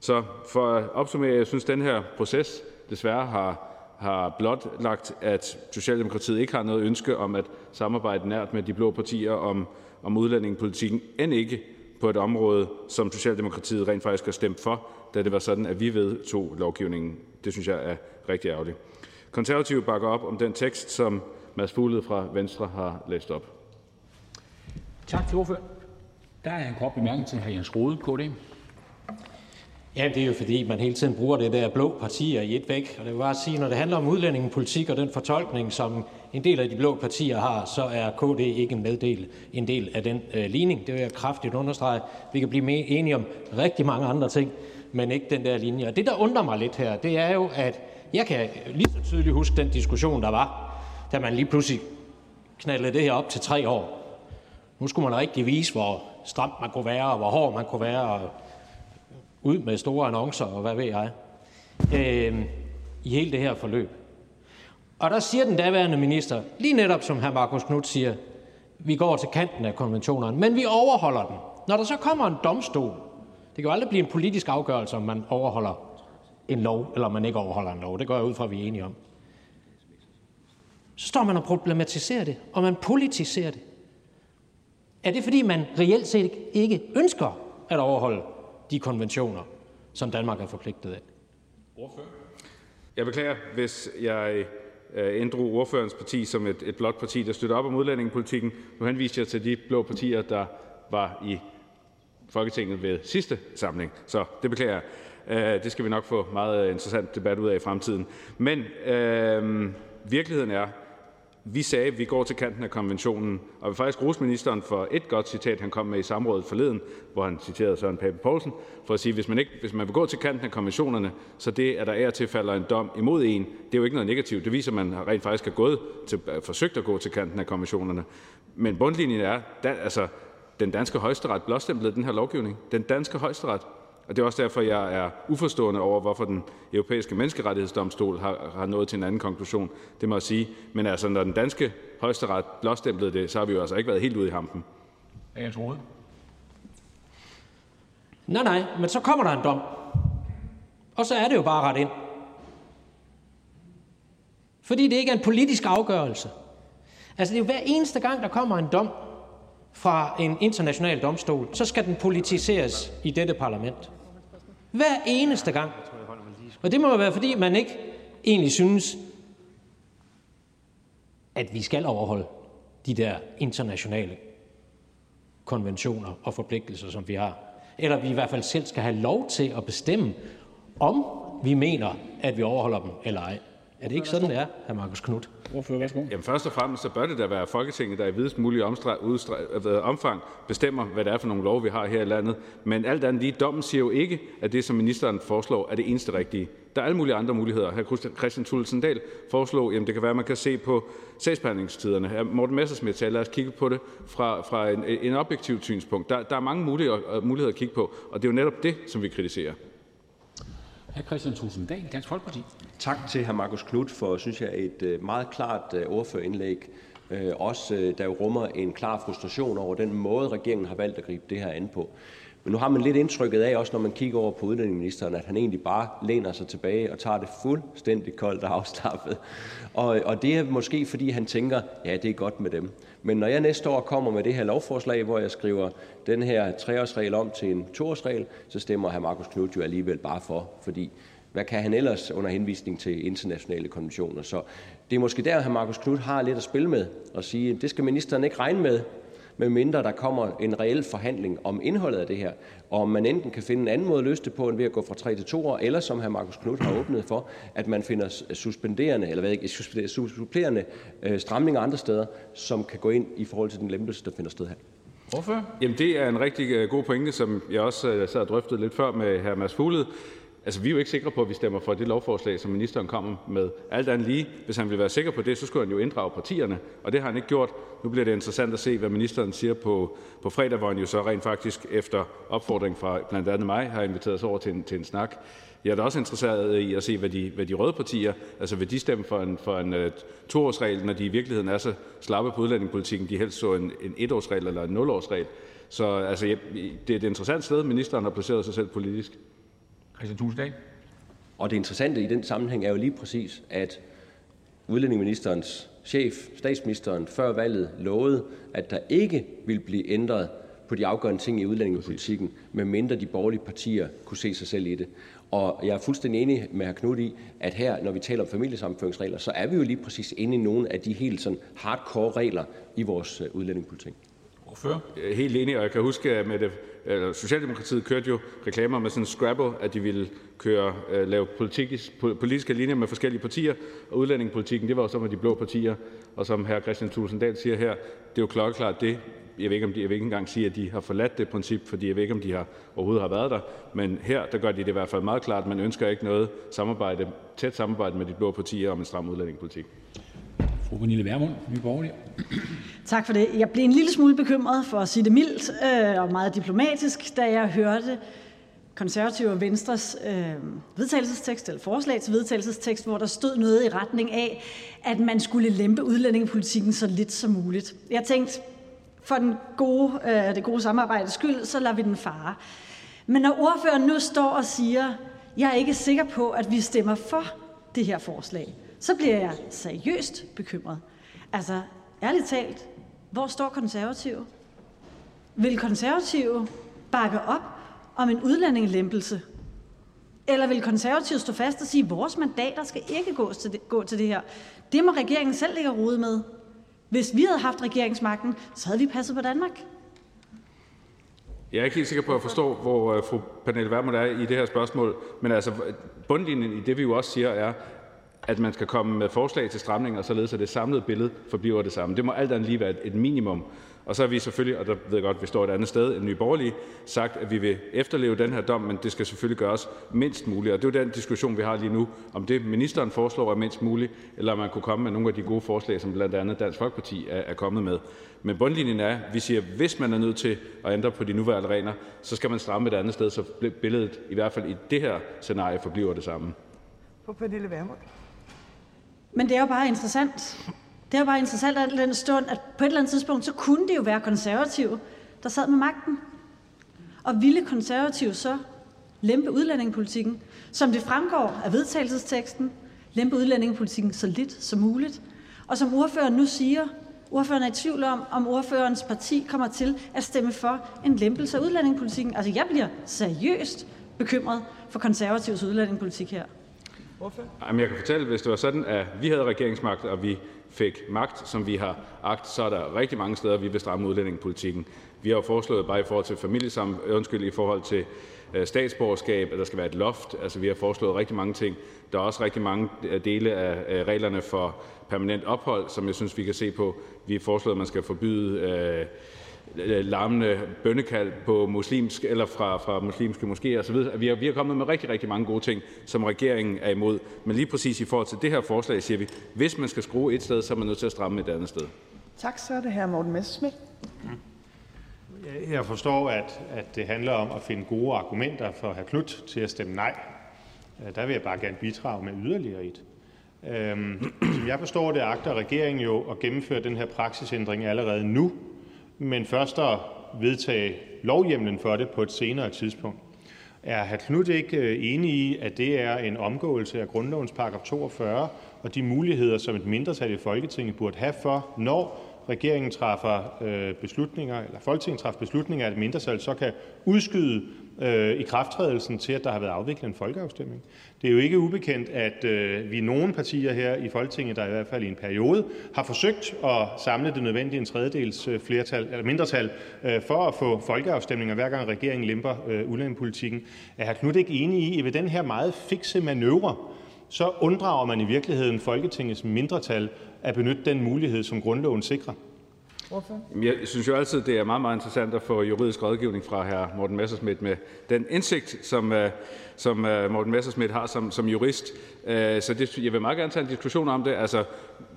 Så for at opsummere, jeg synes, at den her proces desværre har, har blotlagt, at Socialdemokratiet ikke har noget ønske om at samarbejde nært med de blå partier om, om udlændingepolitikken, end ikke på et område, som Socialdemokratiet rent faktisk har stemt for, da det var sådan, at vi vedtog lovgivningen. Det synes jeg er rigtig ærgerligt. Konservative bakker op om den tekst, som Mads Fuglede fra Venstre har læst op. Tak til ordfører. Der er en kort bemærkning til hr. Jens Rode, KD. Ja, det er jo fordi, man hele tiden bruger det der blå partier i et væk. Og det vil bare sige, når det handler om udlændingepolitik og den fortolkning, som en del af de blå partier har, så er KD ikke en, meddel, en del af den øh, ligning. Det vil jeg kraftigt understrege. Vi kan blive enige om rigtig mange andre ting, men ikke den der linje. Og det, der undrer mig lidt her, det er jo, at jeg kan lige så tydeligt huske den diskussion, der var, da man lige pludselig knaldede det her op til tre år. Nu skulle man rigtig vise, hvor stramt man kunne være, og hvor hård man kunne være, og ud med store annoncer, og hvad ved jeg, øh, i hele det her forløb. Og der siger den daværende minister, lige netop som hr. Markus Knudt siger, vi går til kanten af konventionerne, men vi overholder den. Når der så kommer en domstol, det kan jo aldrig blive en politisk afgørelse, om man overholder en lov, eller man ikke overholder en lov. Det går jeg ud fra, at vi er enige om. Så står man og problematiserer det, og man politiserer det. Er det, fordi man reelt set ikke ønsker at overholde de konventioner, som Danmark er forpligtet af? Ordfører? Jeg beklager, hvis jeg øh, inddrog ordførens parti som et, et blåt parti, der støtter op om udlændingepolitikken. Nu henviste jeg til de blå partier, der var i Folketinget ved sidste samling. Så det beklager jeg. Øh, det skal vi nok få meget øh, interessant debat ud af i fremtiden. Men øh, virkeligheden er, vi sagde, at vi går til kanten af konventionen, og vi vil faktisk rose ministeren for et godt citat, han kom med i samrådet forleden, hvor han citerede Søren Pape Poulsen, for at sige, at hvis man, ikke, hvis man vil gå til kanten af konventionerne, så det, at der er til falder en dom imod en, det er jo ikke noget negativt. Det viser, at man rent faktisk har gået til, forsøgt at gå til kanten af konventionerne. Men bundlinjen er, at altså, den danske højesteret blåstemplede den her lovgivning. Den danske højesteret. Og det er også derfor, jeg er uforstående over, hvorfor den europæiske menneskerettighedsdomstol har, har nået til en anden konklusion. Det må jeg sige. Men altså, når den danske højesteret blåstemplede det, så har vi jo altså ikke været helt ude i hampen. Jeg tror Nej, nej, men så kommer der en dom. Og så er det jo bare ret ind. Fordi det ikke er en politisk afgørelse. Altså det er jo hver eneste gang, der kommer en dom fra en international domstol, så skal den politiseres i dette parlament. Hver eneste gang. Og det må jo være, fordi man ikke egentlig synes, at vi skal overholde de der internationale konventioner og forpligtelser, som vi har. Eller vi i hvert fald selv skal have lov til at bestemme, om vi mener, at vi overholder dem eller ej. Er det ikke sådan, det er, hr. Markus Knudt? Ordfører, værsgo. Jamen først og fremmest så bør det da være Folketinget, der i videst mulig omfang bestemmer, hvad det er for nogle lov, vi har her i landet. Men alt andet lige, dommen siger jo ikke, at det, som ministeren foreslår, er det eneste rigtige. Der er alle mulige andre muligheder. Hr. Christian Thulesen Dahl foreslog, at det kan være, at man kan se på sagsbehandlingstiderne. Hr. Morten Messersmith sagde, lad os kigge på det fra, fra en, en objektiv synspunkt. Der, der er mange muligheder, muligheder at kigge på, og det er jo netop det, som vi kritiserer. Hr. Christian Thulesen Dahl, Dansk Folkeparti. Tak til hr. Markus Knudt for, synes jeg, et øh, meget klart øh, ordførerindlæg. Øh, også der jo rummer en klar frustration over den måde, regeringen har valgt at gribe det her an på. Men nu har man lidt indtrykket af, også når man kigger over på udlændingeministeren, at han egentlig bare læner sig tilbage og tager det fuldstændig koldt og afslappet. Og, og det er måske, fordi han tænker, ja, det er godt med dem. Men når jeg næste år kommer med det her lovforslag, hvor jeg skriver den her treårsregel om til en toårsregel, så stemmer hr. Markus Knudt jo alligevel bare for, fordi hvad kan han ellers under henvisning til internationale konventioner? Så det er måske der, hr. Markus Knudt har lidt at spille med og sige, at det skal ministeren ikke regne med, medmindre der kommer en reel forhandling om indholdet af det her, og om man enten kan finde en anden måde at løse det på, end ved at gå fra tre til to år, eller som hr. Markus Knudt har åbnet for, at man finder suspenderende, eller hvad ikke, supplerende øh, stramninger andre steder, som kan gå ind i forhold til den lempelse, der finder sted her. Hvorfor? Jamen det er en rigtig øh, Altså, vi er jo ikke sikre på, at vi stemmer for det lovforslag, som ministeren kommer med. Alt andet lige, hvis han vil være sikker på det, så skulle han jo inddrage partierne, og det har han ikke gjort. Nu bliver det interessant at se, hvad ministeren siger på, på fredag, hvor han jo så rent faktisk efter opfordring fra blandt andet mig har inviteret os over til en, til en snak. Jeg er da også interesseret i at se, hvad de, hvad de røde partier, altså vil de stemme for en, for en uh, toårsregel, når de i virkeligheden er så slappe på udlændingepolitikken, de helst så en, en etårsregel eller en nulårsregel. Så altså, det er et interessant sted, ministeren har placeret sig selv politisk. Christian Thulesen Og det interessante i den sammenhæng er jo lige præcis, at udlændingeministerens chef, statsministeren, før valget lovede, at der ikke ville blive ændret på de afgørende ting i udlændingepolitikken, medmindre de borgerlige partier kunne se sig selv i det. Og jeg er fuldstændig enig med hr. Knud i, at her, når vi taler om familiesammenføringsregler, så er vi jo lige præcis inde i nogle af de helt sådan hardcore regler i vores øh, udlændingepolitik. Hvorfor? Helt enig, og jeg kan huske, at med det, Socialdemokratiet kørte jo reklamer med sådan en Scrabble, at de ville køre, uh, lave politisk, politiske linjer med forskellige partier, og udlændingepolitikken, det var jo så med de blå partier, og som hr. Christian Thulesen Dahl siger her, det er jo klokkeklart det, jeg ved ikke, om de, jeg vil ikke engang sige, at de har forladt det princip, fordi jeg ved ikke, om de har, overhovedet har været der. Men her, der gør de det i hvert fald meget klart, man ønsker ikke noget samarbejde, tæt samarbejde med de blå partier om en stram udlændingepolitik. Tak for det. Jeg blev en lille smule bekymret, for at sige det mildt øh, og meget diplomatisk, da jeg hørte konservative og Venstres øh, vedtagelsestekst, eller forslag til vedtagelsestekst, hvor der stod noget i retning af, at man skulle lempe udlændingepolitikken så lidt som muligt. Jeg tænkte, for den gode, øh, det gode samarbejdes skyld, så lader vi den fare. Men når ordføreren nu står og siger, jeg er ikke sikker på, at vi stemmer for det her forslag, så bliver jeg seriøst bekymret. Altså, ærligt talt, hvor står konservative? Vil konservative bakke op om en udlændingelempelse? Eller vil konservative stå fast og sige, at vores mandater skal ikke gå til det, gå til det her? Det må regeringen selv lægge rode med. Hvis vi havde haft regeringsmagten, så havde vi passet på Danmark. Jeg er ikke helt sikker på at forstå, hvor øh, fru Pernille Vermund er i det her spørgsmål, men altså bundlinjen i det, vi jo også siger, er, at man skal komme med forslag til stramninger, således at det samlede billede forbliver det samme. Det må alt andet lige være et minimum. Og så har vi selvfølgelig, og der ved jeg godt, at vi står et andet sted end Nye Borgerlige, sagt, at vi vil efterleve den her dom, men det skal selvfølgelig gøres mindst muligt. Og det er jo den diskussion, vi har lige nu, om det ministeren foreslår er mindst muligt, eller om man kunne komme med nogle af de gode forslag, som blandt andet Dansk Folkeparti er, er kommet med. Men bundlinjen er, at vi siger, at hvis man er nødt til at ændre på de nuværende regler, så skal man stramme et andet sted, så billedet i hvert fald i det her scenarie forbliver det samme. På Pernille Vermund. Men det er jo bare interessant. Det er jo bare interessant at den stund, at på et eller andet tidspunkt, så kunne det jo være konservative, der sad med magten. Og ville konservative så lempe udlændingepolitikken, som det fremgår af vedtagelsesteksten, lempe udlændingepolitikken så lidt som muligt. Og som ordføreren nu siger, ordføreren er i tvivl om, om ordførerens parti kommer til at stemme for en lempelse af udlændingepolitikken. Altså jeg bliver seriøst bekymret for konservativs udlændingepolitik her. Jamen, jeg kan fortælle, at hvis det var sådan, at vi havde regeringsmagt, og vi fik magt, som vi har agt, så er der rigtig mange steder, vi vil stramme udlændingepolitikken. Vi har jo foreslået bare i forhold til familiesam, undskyld, i forhold til øh, statsborgerskab, at der skal være et loft. Altså, vi har foreslået rigtig mange ting. Der er også rigtig mange øh, dele af reglerne for permanent ophold, som jeg synes, vi kan se på. Vi har foreslået, at man skal forbyde Øh, larmende bønnekald på muslimsk eller fra, fra muslimske moskéer osv. Vi har, vi har kommet med rigtig, rigtig mange gode ting, som regeringen er imod. Men lige præcis i forhold til det her forslag siger vi, hvis man skal skrue et sted, så er man nødt til at stramme et andet sted. Tak, så er det her Morten Messerschmidt. Jeg forstår, at, at det handler om at finde gode argumenter for hr. Knudt til at stemme nej. Øh, der vil jeg bare gerne bidrage med yderligere et. Øhm, (clears throat) som jeg forstår det, agter regeringen jo at gennemføre den her praksisændring allerede nu, men først at vedtage lovhjemlen for det på et senere tidspunkt. Er hr. Knud ikke øh, enig i, at det er en omgåelse af grundlovens paragraf 42 og de muligheder, som et mindretal i Folketinget burde have for, når regeringen træffer øh, beslutninger, eller Folketinget træffer beslutninger, at et mindretal så kan udskyde øh, ikrafttrædelsen til, at der har været afviklet en folkeafstemning. Det er jo ikke ubekendt, at øh, vi nogle partier her i Folketinget, der i hvert fald i en periode har forsøgt at samle det nødvendige en tredjedels øh, flertal, eller mindretal øh, for at få folkeafstemninger, hver gang regeringen lemper øh, udlændingepolitikken. Er hr. Knud ikke enig i, at ved den her meget fikse manøvre, så unddrager man i virkeligheden Folketingets mindretal at benytte den mulighed, som grundloven sikrer? Jeg synes jo altid, det er meget, meget interessant at få juridisk rådgivning fra hr. Morten Messerschmidt med den indsigt, som, øh, som øh, Morten Messerschmidt har som, som jurist. Øh, så det, jeg vil meget gerne tage en diskussion om det. Altså,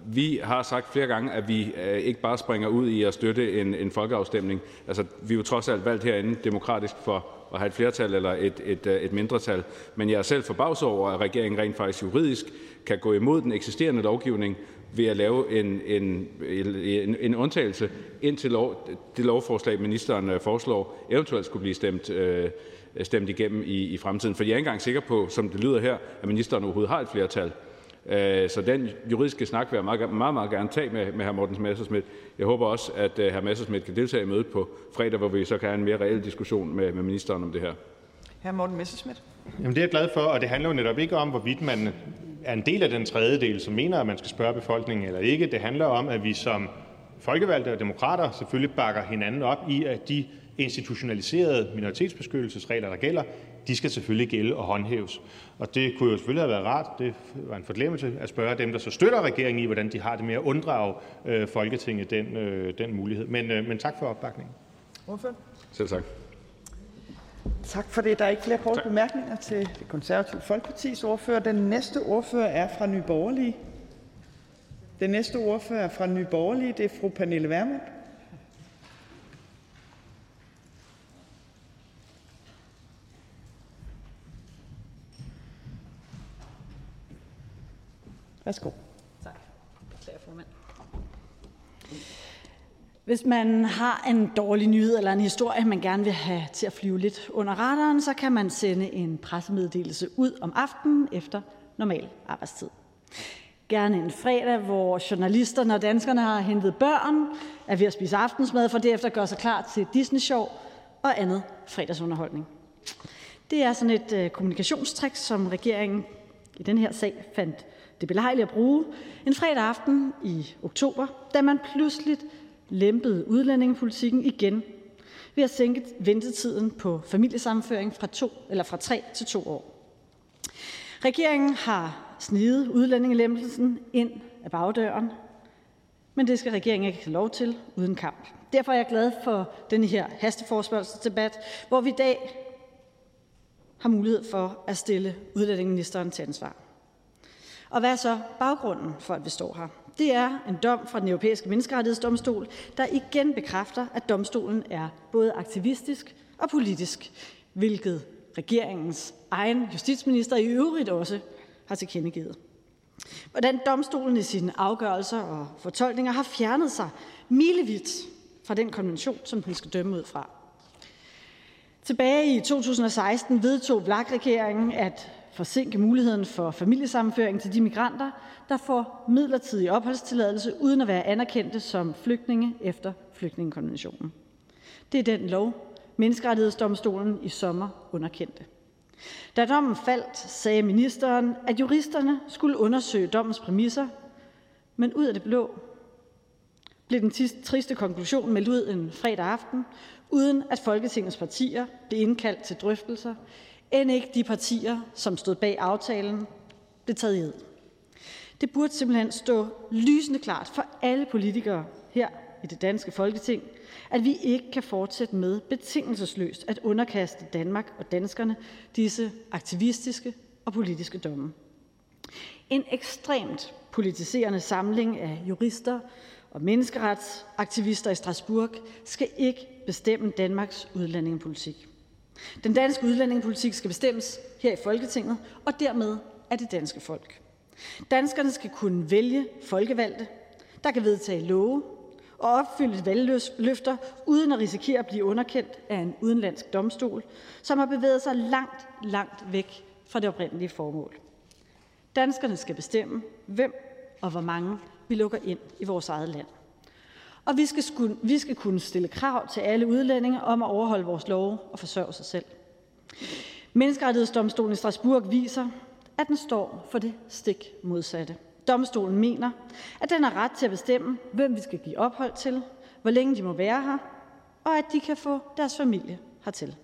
vi har sagt flere gange, at vi ikke bare springer ud i at støtte en, en folkeafstemning. Altså, vi er jo trods alt valgt herinde demokratisk for at have et flertal eller et, et, et mindretal. Men jeg er selv forbavset over, at regeringen rent faktisk juridisk kan gå imod den eksisterende lovgivning ved at lave en, en, en, en undtagelse, indtil lov, det lovforslag, ministeren øh, foreslår, eventuelt skulle blive stemt, øh, stemt igennem i, i fremtiden. For jeg er ikke engang sikker på, som det lyder her, at ministeren overhovedet har et flertal. Øh, så den juridiske snak vil jeg meget, meget, meget gerne tage med, med hr. Morten Messersmith. Jeg håber også, at hr. Messersmith kan deltage i mødet på fredag, hvor vi så kan have en mere reel diskussion med, med ministeren om det her. Hr. Morten Messersmith. Jamen, det er jeg glad for, og det handler jo netop ikke om, hvorvidt man er en del af den tredjedel, som mener, at man skal spørge befolkningen eller ikke. Det handler om, at vi som folkevalgte og demokrater selvfølgelig bakker hinanden op i, at de institutionaliserede minoritetsbeskyttelsesregler, der gælder, de skal selvfølgelig gælde og håndhæves. Og det kunne jo selvfølgelig have været rart, det var en forglemmelse, at spørge dem, der så støtter regeringen i, hvordan de har det med at unddrage øh, Folketinget den, øh, den mulighed. Men, øh, men tak for opbakningen. Selv tak. Tak for det. Der er ikke flere korte bemærkninger til Det Konservative Folkepartis ordfører. Den næste ordfører er fra Nye Borgerlige. Er. Det er fru Pernille Vermund. Værsgo. Tak. formand. Hvis man har en dårlig nyhed eller en historie, man gerne vil have til at flyve lidt under radaren, så kan man sende en pressemeddelelse ud om aftenen efter normal arbejdstid. Gerne en fredag, hvor journalisterne og danskerne har hentet børn, er ved at spise aftensmad, for derefter gør sig klar til Disney-show og andet fredagsunderholdning. Det er sådan et øh, kommunikationstrik, som regeringen i den her sag fandt det belejligt at bruge en fredag aften i oktober, da man pludselig lempede udlændingepolitikken igen ved at sænke ventetiden på familiesammenføring fra, to, eller fra tre til to år. Regeringen har snide udlændingelempelsen ind af bagdøren, men det skal regeringen ikke have lov til uden kamp. Derfor er jeg glad for denne her hasteforspørgselsdebat, hvor vi i dag har mulighed for at stille udlændingeministeren til ansvar. Og hvad er så baggrunden for, at vi står her? Det er en dom fra den europæiske menneskerettighedsdomstol, der igen bekræfter, at domstolen er både aktivistisk og politisk, hvilket regeringens egen justitsminister i øvrigt også har tilkendegivet. Hvordan domstolen i sine afgørelser og fortolkninger har fjernet sig milevidt fra den konvention, som den skal dømme ud fra. Tilbage i 2016 vedtog VLAK-regeringen at forsinke muligheden for familiesammenføring til de migranter, der får midlertidig opholdstilladelse uden at være anerkendte som flygtninge efter flygtningekonventionen. Det er den lov, Menneskerettighedsdomstolen i sommer underkendte. Da dommen faldt, sagde ministeren, at juristerne skulle undersøge dommens præmisser, men ud af det blå blev den triste konklusion meldt ud en fredag aften, uden at Folketingets partier blev indkaldt til drøftelser, end ikke de partier, som stod bag aftalen, blev taget i ed. Det burde simpelthen stå lysende klart for alle politikere her i det danske Folketing, at vi ikke kan fortsætte med betingelsesløst at underkaste Danmark og danskerne disse aktivistiske og politiske domme. En ekstremt politiserende samling af jurister og menneskeretsaktivister i Strasbourg skal ikke bestemme Danmarks udlændingepolitik. Den danske udlændingepolitik skal bestemmes her i Folketinget og dermed af det danske folk. Danskerne skal kunne vælge folkevalgte, der kan vedtage love og opfylde valgløfter uden at risikere at blive underkendt af en udenlandsk domstol, som har bevæget sig langt, langt væk fra det oprindelige formål. Danskerne skal bestemme, hvem og hvor mange vi lukker ind i vores eget land. Og vi skal, skulle, vi skal kunne stille krav til alle udlændinge om at overholde vores love og forsørge sig selv. Menneskerettighedsdomstolen i Strasbourg viser, at den står for det stik modsatte. Domstolen mener, at den har ret til at bestemme, hvem vi skal give ophold til, hvor længe de må være her, og at de kan få deres familie hertil.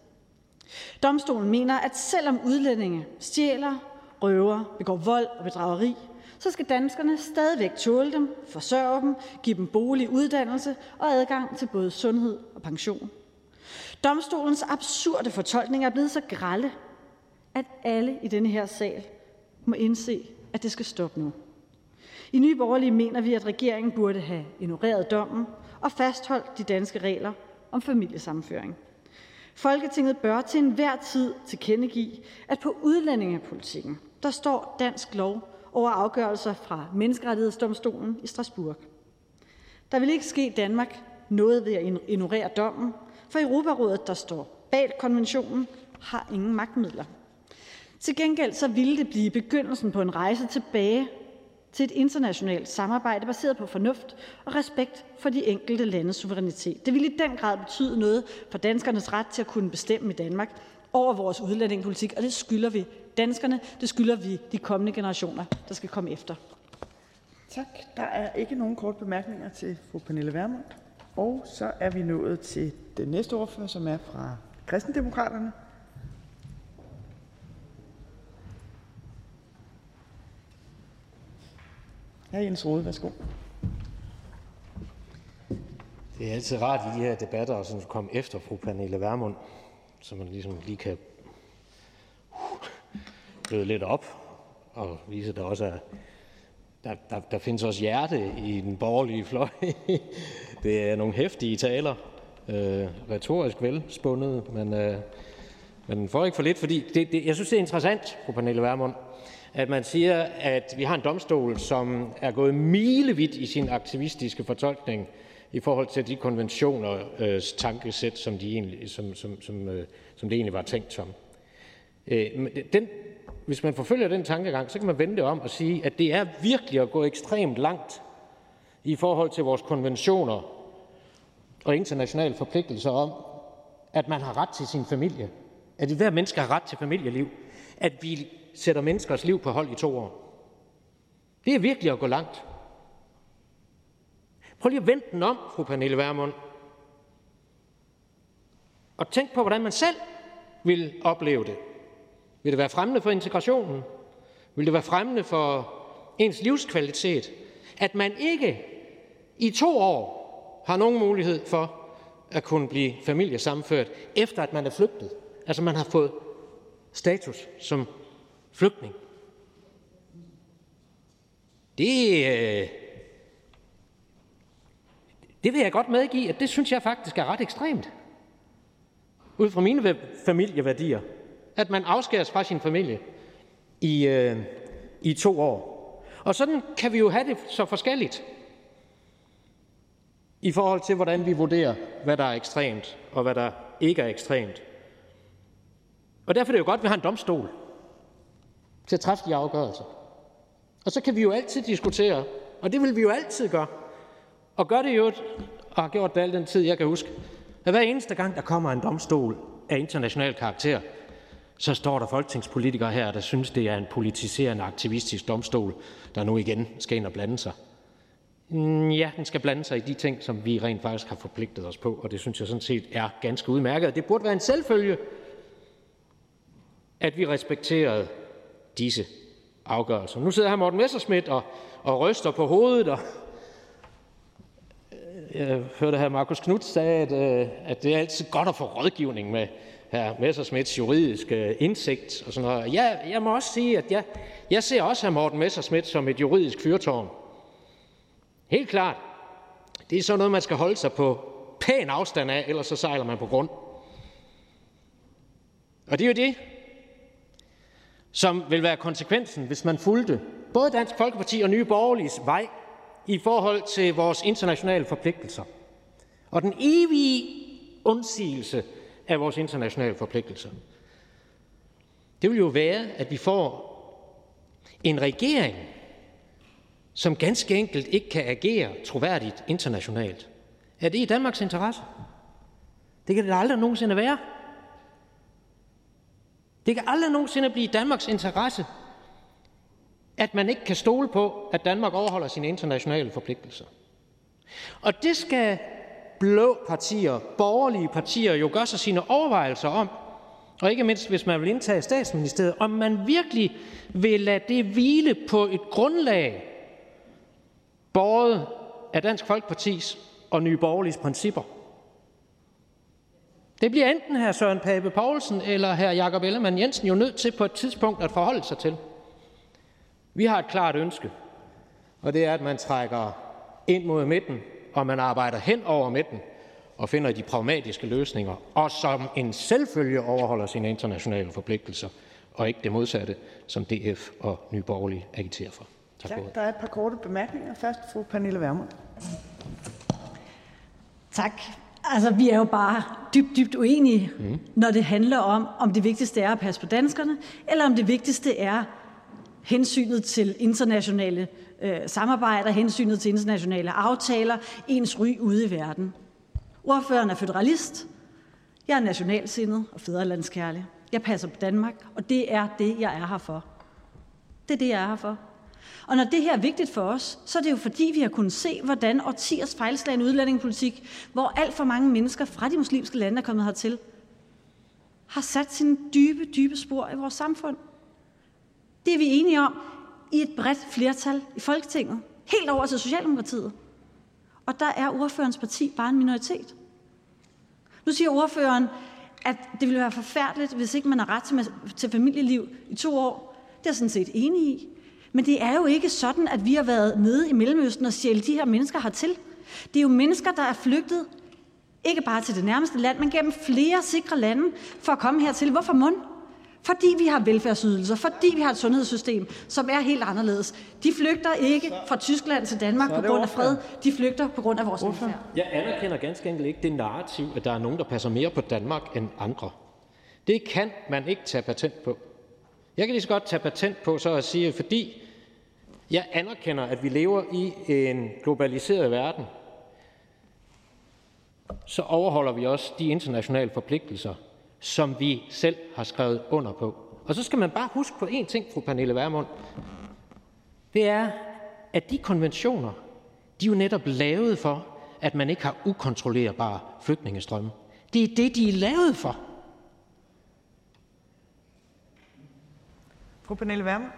Domstolen mener, at selvom udlændinge stjæler, røver, begår vold og bedrageri, skal danskerne stadigvæk tåle dem, forsørge dem, give dem bolig, uddannelse og adgang til både sundhed og pension. Domstolens absurde fortolkning er blevet så grælde, at alle i denne her sal må indse, at det skal stoppe nu. I Nye Borgerlige mener vi, at regeringen burde have ignoreret dommen og fastholdt de danske regler om familiesammenføring. Folketinget bør til enhver tid tilkendegive, at på udlændingepolitikken, der står dansk lov over afgørelser fra Menneskerettighedsdomstolen i Strasbourg. Der vil ikke ske Danmark noget ved at ignorere dommen, for Europarådet, der står bag konventionen, har ingen magtmidler. Til gengæld så ville det blive begyndelsen på en rejse tilbage til et internationalt samarbejde baseret på fornuft og respekt for de enkelte landes suverænitet. Det ville i den grad betyde noget for danskernes ret til at kunne bestemme i Danmark over vores udlændingepolitik, og det skylder vi danskerne, det skylder vi de kommende generationer, der skal komme efter. Tak. Der er ikke nogen korte bemærkninger til fru Pernille Vermund. Og så er vi nået til den næste ordfører, som er fra Kristendemokraterne. Hr. Jens Rode, værsgo. Det er altid rart i de her debatter at komme efter fru Pernille Vermund, så man ligesom lige kan bløde lidt op og vise, at der også er der, der, der findes også hjerte i den borgerlige fløj. (laughs) det er nogle hæftige taler, øh, retorisk velspundet, men, øh, men får ikke for lidt, fordi det, det, jeg synes, det er interessant, fru Pernille Vermund, at man siger, at vi har en domstol, som er gået milevidt i sin aktivistiske fortolkning i forhold til de konventioner øh, tankesæt, som, de egentlig, som, som, som, øh, som det egentlig var tænkt som. Øh, den, hvis man forfølger den tankegang, så kan man vende det om og sige, at det er virkelig at gå ekstremt langt i forhold til vores konventioner og internationale forpligtelser om, at man har ret til sin familie. At hver menneske har ret til familieliv. At vi sætter menneskers liv på hold i to år. Det er virkelig at gå langt. Prøv lige at vente den om, fru Pernille Vermund. Og tænk på, hvordan man selv vil opleve det. Vil det være fremmende for integrationen? Vil det være fremmende for ens livskvalitet, at man ikke i to år har nogen mulighed for at kunne blive familiesammenført, efter at man er flygtet? Altså man har fået status som flygtning. Det, øh, det vil jeg godt medgive, at det synes jeg faktisk er ret ekstremt. Ud fra mine familieværdier. At man afskæres fra sin familie i, øh, i to år. Og sådan kan vi jo have det så forskelligt i forhold til, hvordan vi vurderer, hvad der er ekstremt, og hvad der ikke er ekstremt. Og derfor er det jo godt, at vi har en domstol til at træffe de afgørelser. Og så kan vi jo altid diskutere, og det vil vi jo altid gøre, og gør det jo, og har gjort det al den tid, jeg kan huske, at hver eneste gang, der kommer en domstol af international karakter, så står der folketingspolitikere her, der synes, det er en politiserende aktivistisk domstol, der nu igen skal ind og blande sig. Mm, ja, den skal blande sig i de ting, som vi rent faktisk har forpligtet os på, og det synes jeg sådan set er ganske udmærket. Det burde være en selvfølge, at vi respekterede disse afgørelser. Nu sidder her Morten Messerschmidt og, og ryster på hovedet, og øh, jeg hørte her Markus Knudt sagde, at, øh, at det er altid godt at få rådgivning med hr. Messersmiths juridiske indsigt og sådan noget. Jeg, jeg må også sige, at jeg, jeg ser også hr. Morten Messerschmidt som et juridisk fyrtårn. Helt klart. Det er sådan noget, man skal holde sig på pæn afstand af, ellers så sejler man på grund. Og det er jo det, som vil være konsekvensen, hvis man fulgte både Dansk Folkeparti og Nye Borgerliges vej i forhold til vores internationale forpligtelser. Og den evige undsigelse af vores internationale forpligtelser. Det vil jo være, at vi får en regering, som ganske enkelt ikke kan agere troværdigt internationalt. Er det i Danmarks interesse? Det kan det aldrig nogensinde være. Det kan aldrig nogensinde blive i Danmarks interesse, at man ikke kan stole på, at Danmark overholder sine internationale forpligtelser. Og det skal blå partier, borgerlige partier jo gør sig sine overvejelser om, og ikke mindst hvis man vil indtage statsministeriet, om man virkelig vil lade det hvile på et grundlag, både af Dansk Folkepartis og Nye Borgerliges principper. Det bliver enten her Søren Pape Poulsen eller her Jakob Ellemann Jensen jo nødt til på et tidspunkt at forholde sig til. Vi har et klart ønske, og det er, at man trækker ind mod midten, og man arbejder hen over midten og finder de pragmatiske løsninger, og som en selvfølge overholder sine internationale forpligtelser, og ikke det modsatte, som DF og Nye Borgerlige agiterer for. Tak for Der er et par korte bemærkninger. Først fru Pernille Vermund. Tak. Altså, vi er jo bare dybt, dybt uenige, mm. når det handler om, om det vigtigste er at passe på danskerne, eller om det vigtigste er hensynet til internationale Øh, samarbejder, hensynet til internationale aftaler, ens ry ude i verden. Ordføreren er federalist. Jeg er nationalsindet og fædrelandskærlig. Jeg passer på Danmark, og det er det, jeg er her for. Det er det, jeg er her for. Og når det her er vigtigt for os, så er det jo fordi, vi har kunnet se, hvordan årtiers fejlslagende udlændingepolitik, hvor alt for mange mennesker fra de muslimske lande er kommet hertil, har sat sine dybe, dybe spor i vores samfund. Det er vi enige om i et bredt flertal i Folketinget. Helt over til Socialdemokratiet. Og der er ordførens parti bare en minoritet. Nu siger ordføreren, at det ville være forfærdeligt, hvis ikke man har ret til, til familieliv i to år. Det er jeg sådan set enig i. Men det er jo ikke sådan, at vi har været nede i Mellemøsten og stjæle de her mennesker hertil. Det er jo mennesker, der er flygtet, ikke bare til det nærmeste land, men gennem flere sikre lande for at komme hertil. Hvorfor mund? Fordi vi har velfærdsydelser, fordi vi har et sundhedssystem, som er helt anderledes. De flygter ikke fra Tyskland til Danmark på grund af fred, de flygter på grund af vores velfærd. Jeg anerkender ganske enkelt ikke det narrativ, at der er nogen, der passer mere på Danmark end andre. Det kan man ikke tage patent på. Jeg kan lige så godt tage patent på så at sige, fordi jeg anerkender, at vi lever i en globaliseret verden, så overholder vi også de internationale forpligtelser, som vi selv har skrevet under på. Og så skal man bare huske på én ting, fru Pernille Vermund. Det er, at de konventioner, de er jo netop lavet for, at man ikke har ukontrollerbare flygtningestrømme. Det er det, de er lavet for. Fru Pernille Vermund.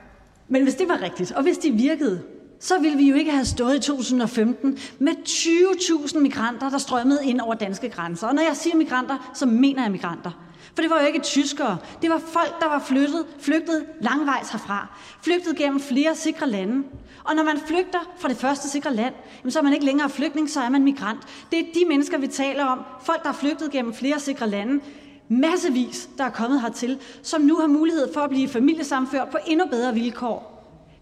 Men hvis det var rigtigt, og hvis de virkede, så ville vi jo ikke have stået i 2015 med 20.000 migranter, der strømmede ind over danske grænser. Og når jeg siger migranter, så mener jeg migranter. For det var jo ikke tyskere. Det var folk, der var flyttet, flygtet langvejs herfra. Flygtet gennem flere sikre lande. Og når man flygter fra det første sikre land, så er man ikke længere flygtning, så er man migrant. Det er de mennesker, vi taler om. Folk, der er flygtet gennem flere sikre lande. Massevis, der er kommet hertil, som nu har mulighed for at blive familiesamført på endnu bedre vilkår.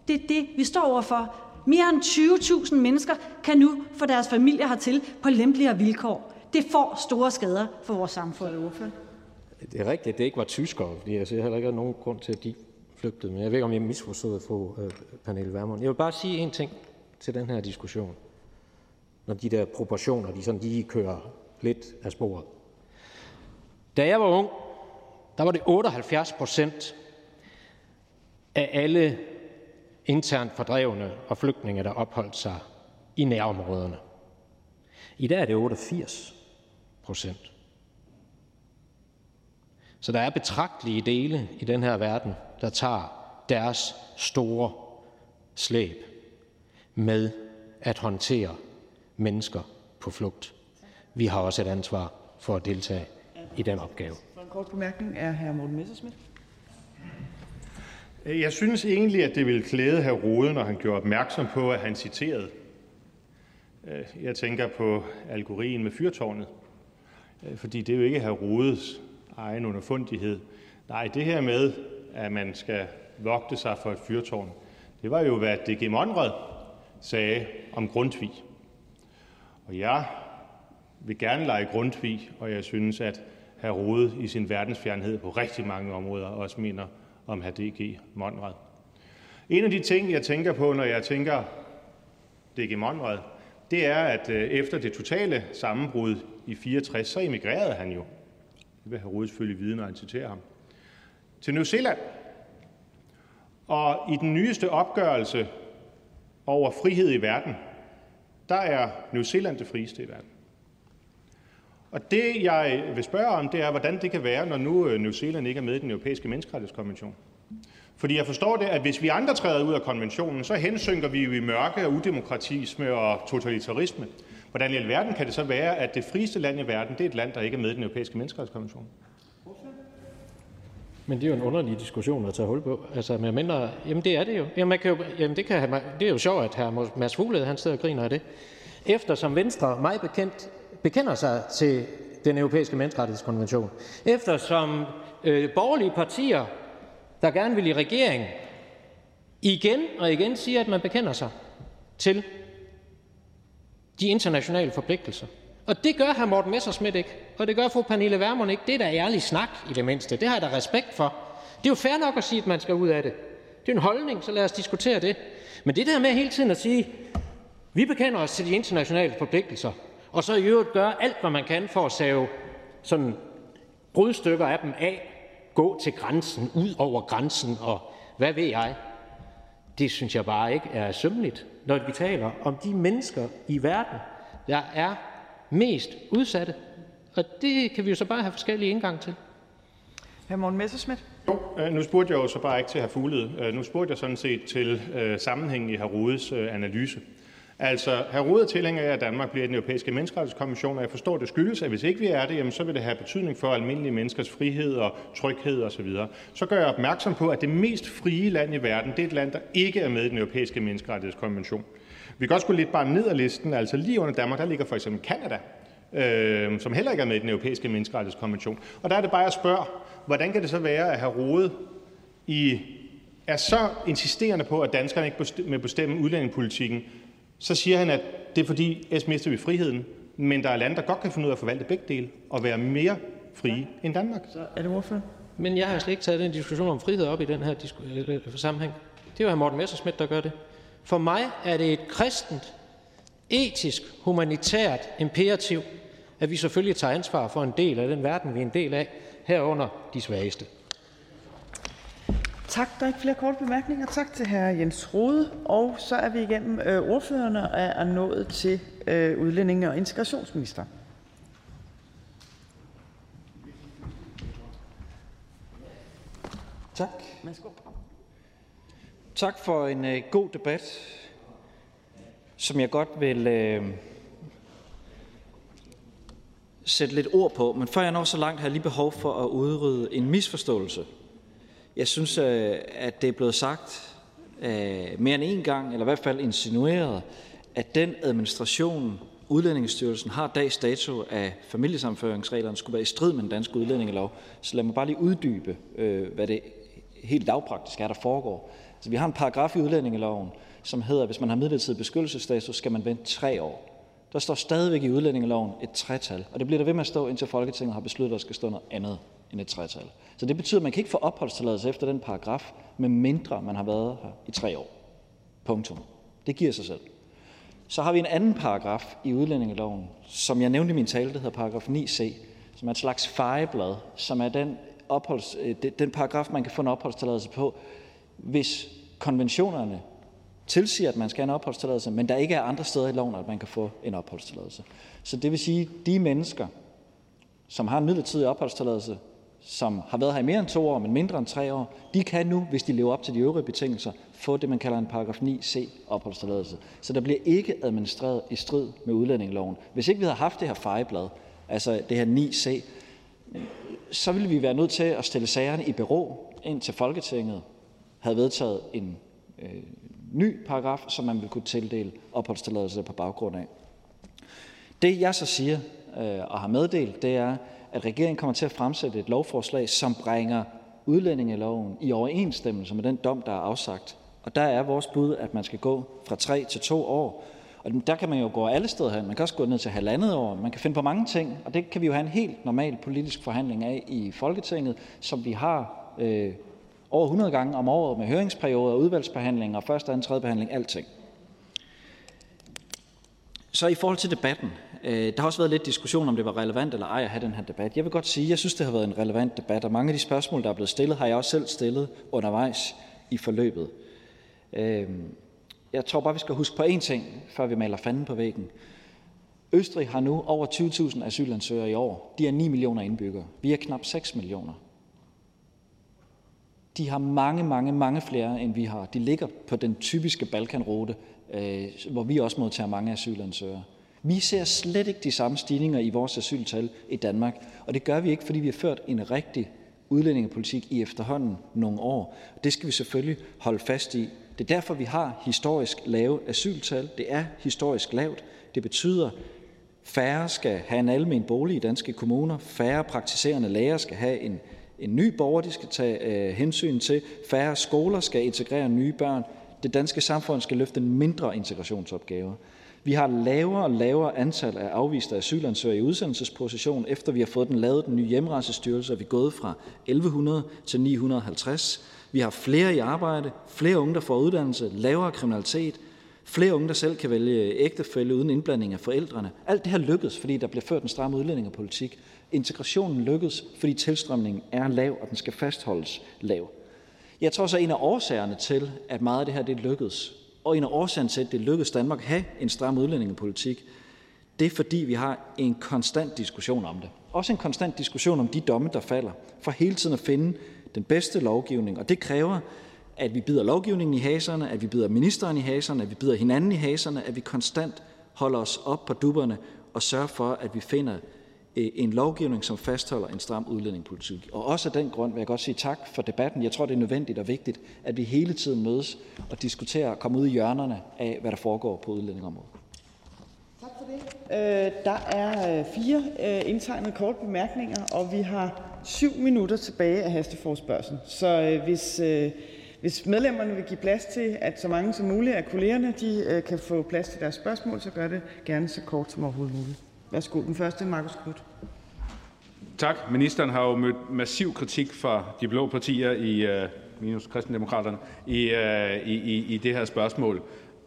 Det er det, vi står overfor. Mere end 20.000 mennesker kan nu få deres familier hertil på lempeligere vilkår. Det får store skader for vores samfund. Det er rigtigt, at det ikke var tyskere, fordi jeg ser heller ikke nogen grund til, at de flygtede. Men jeg ved ikke, om jeg misforstod fru øh, Pernille Vermund. Jeg vil bare sige en ting til den her diskussion, når de der proportioner de sådan lige kører lidt af sporet. Da jeg var ung, der var det 78 procent af alle internt fordrevne og flygtninge, der opholdt sig i nærområderne. I dag er det 88 procent. Så der er betragtelige dele i den her verden, der tager deres store slæb med at håndtere mennesker på flugt. Vi har også et ansvar for at deltage i den opgave. For en kort bemærkning er hr. Morten Messerschmidt. Jeg synes egentlig, at det ville klæde hr. Rode, når han gjorde opmærksom på, at han citerede. Jeg tænker på algorien med fyrtårnet, fordi det er jo ikke hr. Rodes egen underfundighed. Nej, det her med, at man skal vogte sig for et fyrtårn, det var jo, hvad D.G. Monrad sagde om Grundtvig. Og jeg vil gerne lege Grundtvig, og jeg synes, at herr Rode i sin verdensfjernhed på rigtig mange områder også mener om herr D.G. Monrad. En af de ting, jeg tænker på, når jeg tænker D.G. Monrad, det er, at øh, efter det totale sammenbrud i 64, så emigrerede han jo. Det vil hr. Rode selvfølgelig vide, når han citerer ham. Til New Zealand. Og i den nyeste opgørelse over frihed i verden, der er New Zealand det frieste i verden. Og det, jeg vil spørge om, det er, hvordan det kan være, når nu øh, New Zealand ikke er med i den europæiske menneskerettighedskonvention. Fordi jeg forstår det, at hvis vi andre træder ud af konventionen, så hensynker vi jo i mørke og udemokratisme og totalitarisme. Hvordan i alverden kan det så være, at det frieste land i verden, det er et land, der ikke er med i den europæiske menneskerettighedskonvention? Men det er jo en underlig diskussion at tage hul på. Altså, men mindre, jamen det er det jo. Jamen, man kan jo, jamen det, kan, det er jo sjovt, at herr Mads Fuglede, han sidder og griner af det. Eftersom Venstre mig bekendt bekender sig til den europæiske menneskerettighedskonvention. Eftersom øh, borgerlige partier, der gerne vil i regering, igen og igen siger, at man bekender sig til de internationale forpligtelser. Og det gør hr. Morten Messerschmidt ikke, og det gør fru Pernille Vermund ikke. Det er da ærlig snak i det mindste. Det har jeg da respekt for. Det er jo fair nok at sige, at man skal ud af det. Det er en holdning, så lad os diskutere det. Men det der med hele tiden at sige, vi bekender os til de internationale forpligtelser, og så i øvrigt gøre alt, hvad man kan for at save sådan brudstykker af dem af, gå til grænsen, ud over grænsen og hvad ved jeg. Det synes jeg bare ikke er sømmeligt, når vi taler om de mennesker i verden, der er mest udsatte. Og det kan vi jo så bare have forskellige indgang til. Hr. Morten Messerschmidt. Jo, øh, nu spurgte jeg jo så bare ikke til hr. Fuglede. Øh, nu spurgte jeg sådan set til øh, sammenhængen i hr. Rodes analyse. Altså, hr. Rode er tilhænger af, at Danmark bliver den europæiske menneskerettighedskonvention, og jeg forstår, det skyldes, at hvis ikke vi er det, jamen, så vil det have betydning for almindelige menneskers frihed og tryghed osv. Så, så gør jeg opmærksom på, at det mest frie land i verden, det er et land, der ikke er med i den europæiske menneskerettighedskonvention. Vi kan også gå lidt bare ned ad listen. Altså lige under Danmark, der ligger for eksempel Kanada, øh, som heller ikke er med i den europæiske menneskerettighedskonvention. Og der er det bare, jeg spørger, hvordan kan det så være, at hr. Rode i er så insisterende på, at danskerne ikke må bestemme udlændingepolitikken, så siger han, at det er fordi, ellers mister vi friheden, men der er lande, der godt kan finde ud af at forvalte begge dele og være mere frie end Danmark. Så er det ordfører. Men jeg har slet ikke taget den diskussion om frihed op i den her øh, øh, sammenhæng. Det er jo hr. Morten Messersmith, der gør det. For mig er det et kristent, etisk, humanitært imperativ, at vi selvfølgelig tager ansvar for en del af den verden, vi er en del af, herunder de svageste. Tak. Der er ikke flere korte bemærkninger. Tak til hr. Jens Rode. Og så er vi igennem øh, ordførerne og er nået til øh, udlændinge- og integrationsministeren. Tak. Værsgo. Tak for en øh, god debat, som jeg godt vil øh, sætte lidt ord på. Men før jeg når så langt, har jeg lige behov for at udrydde en misforståelse. Jeg synes, øh, at det er blevet sagt øh, mere end en gang, eller i hvert fald insinueret, at den administration, Udlændingestyrelsen har dags dato af familiesamføringsreglerne, skulle være i strid med den danske udlændingelov. Så lad mig bare lige uddybe, øh, hvad det helt lavpraktisk er, der foregår. Så vi har en paragraf i udlændingeloven, som hedder, at hvis man har midlertidig beskyttelsesstatus, skal man vente tre år. Der står stadigvæk i udlændingeloven et tretal, og det bliver der ved med at stå, indtil Folketinget har besluttet, at der skal stå noget andet end et tretal. Så det betyder, at man kan ikke få opholdstilladelse efter den paragraf, med mindre man har været her i tre år. Punktum. Det giver sig selv. Så har vi en anden paragraf i udlændingeloven, som jeg nævnte i min tale, der hedder paragraf 9c, som er et slags fejeblad, som er den, opholds, øh, den paragraf, man kan få en opholdstilladelse på, hvis konventionerne tilsiger, at man skal have en opholdstilladelse, men der ikke er andre steder i loven, at man kan få en opholdstilladelse. Så det vil sige, at de mennesker, som har en midlertidig opholdstilladelse, som har været her i mere end to år, men mindre end tre år, de kan nu, hvis de lever op til de øvrige betingelser, få det, man kalder en paragraf 9c opholdstilladelse. Så der bliver ikke administreret i strid med udlændingeloven. Hvis ikke vi havde haft det her fejeblad, altså det her 9c, så ville vi være nødt til at stille sagerne i bero, indtil Folketinget havde vedtaget en øh, ny paragraf, som man ville kunne tildele opholdstilladelse på baggrund af. Det jeg så siger øh, og har meddelt, det er, at regeringen kommer til at fremsætte et lovforslag, som bringer udlændingeloven i overensstemmelse med den dom, der er afsagt. Og der er vores bud, at man skal gå fra tre til to år. Og der kan man jo gå alle steder hen. Man kan også gå ned til halvandet år. Man kan finde på mange ting, og det kan vi jo have en helt normal politisk forhandling af i Folketinget, som vi har øh, over 100 gange om året med høringsperioder, udvalgsbehandling og første, anden, tredje behandling, alting. Så i forhold til debatten, Øh, der har også været lidt diskussion om det var relevant eller ej at have den her debat. Jeg vil godt sige, at jeg synes, det har været en relevant debat, og mange af de spørgsmål, der er blevet stillet, har jeg også selv stillet undervejs i forløbet. Øh, jeg tror bare, vi skal huske på én ting, før vi maler fanden på væggen. Østrig har nu over 20.000 asylansøgere i år. De er 9 millioner indbyggere. Vi er knap 6 millioner. De har mange, mange, mange flere, end vi har. De ligger på den typiske Balkanrute, øh, hvor vi også modtager mange asylansøgere. Vi ser slet ikke de samme stigninger i vores asyltal i Danmark, og det gør vi ikke, fordi vi har ført en rigtig udlændingepolitik i efterhånden nogle år. Det skal vi selvfølgelig holde fast i. Det er derfor, vi har historisk lave asyltal. Det er historisk lavt. Det betyder, færre skal have en almen bolig i danske kommuner, færre praktiserende læger skal have en en ny borger, de skal tage øh, hensyn til, færre skoler skal integrere nye børn, det danske samfund skal løfte en mindre integrationsopgave. Vi har lavere og lavere antal af afviste asylansøgere i udsendelsesposition. Efter vi har fået den lavet den nye hjemrejsestyrelse, og vi gået fra 1100 til 950. Vi har flere i arbejde, flere unge, der får uddannelse, lavere kriminalitet, flere unge, der selv kan vælge ægtefælde uden indblanding af forældrene. Alt det her lykkedes, fordi der bliver ført en stram udlændingepolitik. Integrationen lykkedes, fordi tilstrømningen er lav, og den skal fastholdes lav. Jeg tror så, en af årsagerne til, at meget af det her det lykkedes, og en af årsagerne til, at det lykkedes Danmark at have en stram udlændingepolitik, det er fordi, vi har en konstant diskussion om det. Også en konstant diskussion om de domme, der falder, for hele tiden at finde den bedste lovgivning. Og det kræver, at vi bider lovgivningen i haserne, at vi bider ministeren i haserne, at vi bider hinanden i haserne, at vi konstant holder os op på dupperne og sørger for, at vi finder Øh, en lovgivning, som fastholder en stram udlændingepolitik. Og også af den grund vil jeg godt sige tak for debatten. Jeg tror, det er nødvendigt og vigtigt, at vi hele tiden mødes og diskuterer og kommer ud i hjørnerne af, hvad der foregår på udlændingområdet. Tak for det. Øh, der er øh, fire øh, indtegnede korte bemærkninger, og vi har syv minutter tilbage af hasteforspørgselen. Så øh, hvis... Øh, hvis medlemmerne vil give plads til, at så mange som muligt af kollegerne de, øh, kan få plads til deres spørgsmål, så gør det gerne så kort som overhovedet muligt. Værsgo, den første Markus Knudt. Tak. Ministeren har jo mødt massiv kritik fra de blå partier i øh, minus kristendemokraterne i, øh, i, i, i det her spørgsmål.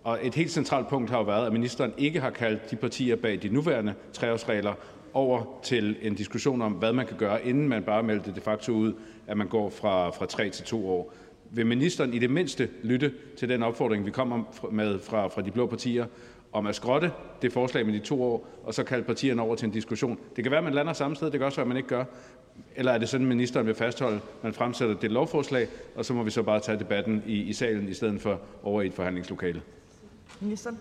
Og et helt centralt punkt har jo været, at ministeren ikke har kaldt de partier bag de nuværende treårsregler over til en diskussion om, hvad man kan gøre, inden man bare meldte de facto ud, at man går fra, fra tre til to år. Vil ministeren i det mindste lytte til den opfordring, vi kommer med fra, fra de blå partier, om at skrotte det forslag med de 2 år og så kalde partierne over til en diskussion? Det kan være, at man lander samme sted, det kan også være, at man ikke gør. Eller er det sådan, ministeren vil fastholde, at man fremsætter det lovforslag, og så må vi så bare tage debatten i, i salen i stedet for over i et forhandlingslokale? Ministeren?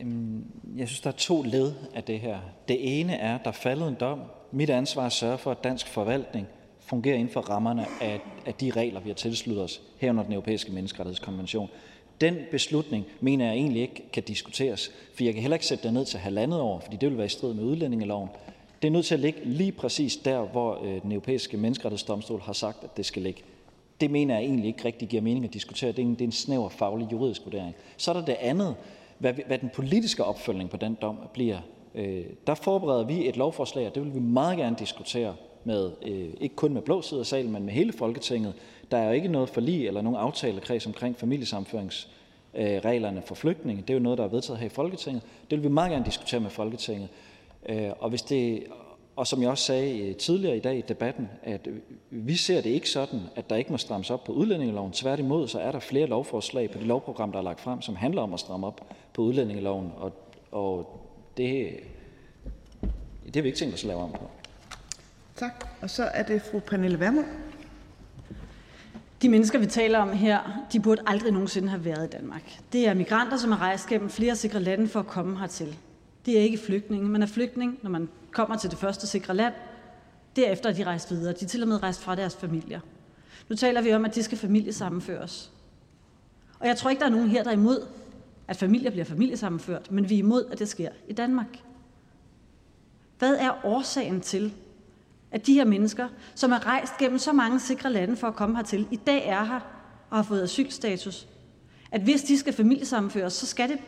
Øhm, jeg synes, der er to led af det her. Det ene er, at der er faldet en dom. Mit ansvar er at sørge for, at dansk forvaltning fungerer inden for rammerne af, af de regler, vi har tilsluttet os, herunder den europæiske menneskerettighedskonvention. Den beslutning mener jeg egentlig ikke kan diskuteres, for jeg kan heller ikke sætte det ned til halvandet år, fordi det vil være i strid med udlændingeloven. Det er nødt til at ligge lige præcis der, hvor øh, den europæiske menneskerettighedsdomstol har sagt, at det skal ligge. Det mener jeg egentlig ikke rigtig giver mening at diskutere. Det er en, det er en snæver faglig juridisk vurdering. Så er der det andet, hvad, hvad den politiske opfølgning på den dom bliver. Øh, der forbereder vi et lovforslag, og det vil vi meget gerne diskutere med, øh, ikke kun med blå side af salen, men med hele Folketinget. Der er jo ikke noget forlig eller nogen aftalekreds omkring familiesamføringsreglerne for flygtninge. Det er jo noget, der er vedtaget her i Folketinget. Det vil vi meget gerne diskutere med Folketinget. Øh, og, hvis det, og som jeg også sagde øh, tidligere i dag i debatten, at vi ser det ikke sådan, at der ikke må strammes op på udlændingeloven. Tværtimod så er der flere lovforslag på det lovprogram, der er lagt frem, som handler om at stramme op på udlændingeloven, og, og det, det er vi ikke tænkt os at lave om på. Tak. Og så er det fru Pernille Vermund. De mennesker, vi taler om her, de burde aldrig nogensinde have været i Danmark. Det er migranter, som har rejst gennem flere sikre lande for at komme hertil. Det er ikke flygtninge. Man er flygtning, når man kommer til det første sikre land. Derefter er de rejst videre. De er til og med rejst fra deres familier. Nu taler vi om, at de skal familiesammenføres. Og jeg tror ikke, der er nogen her, der er imod, at familier bliver familiesammenført, men vi er imod, at det sker i Danmark. Hvad er årsagen til, at de her mennesker, som er rejst gennem så mange sikre lande for at komme hertil, i dag er her og har fået asylstatus, at hvis de skal familiesammenføres, så skal det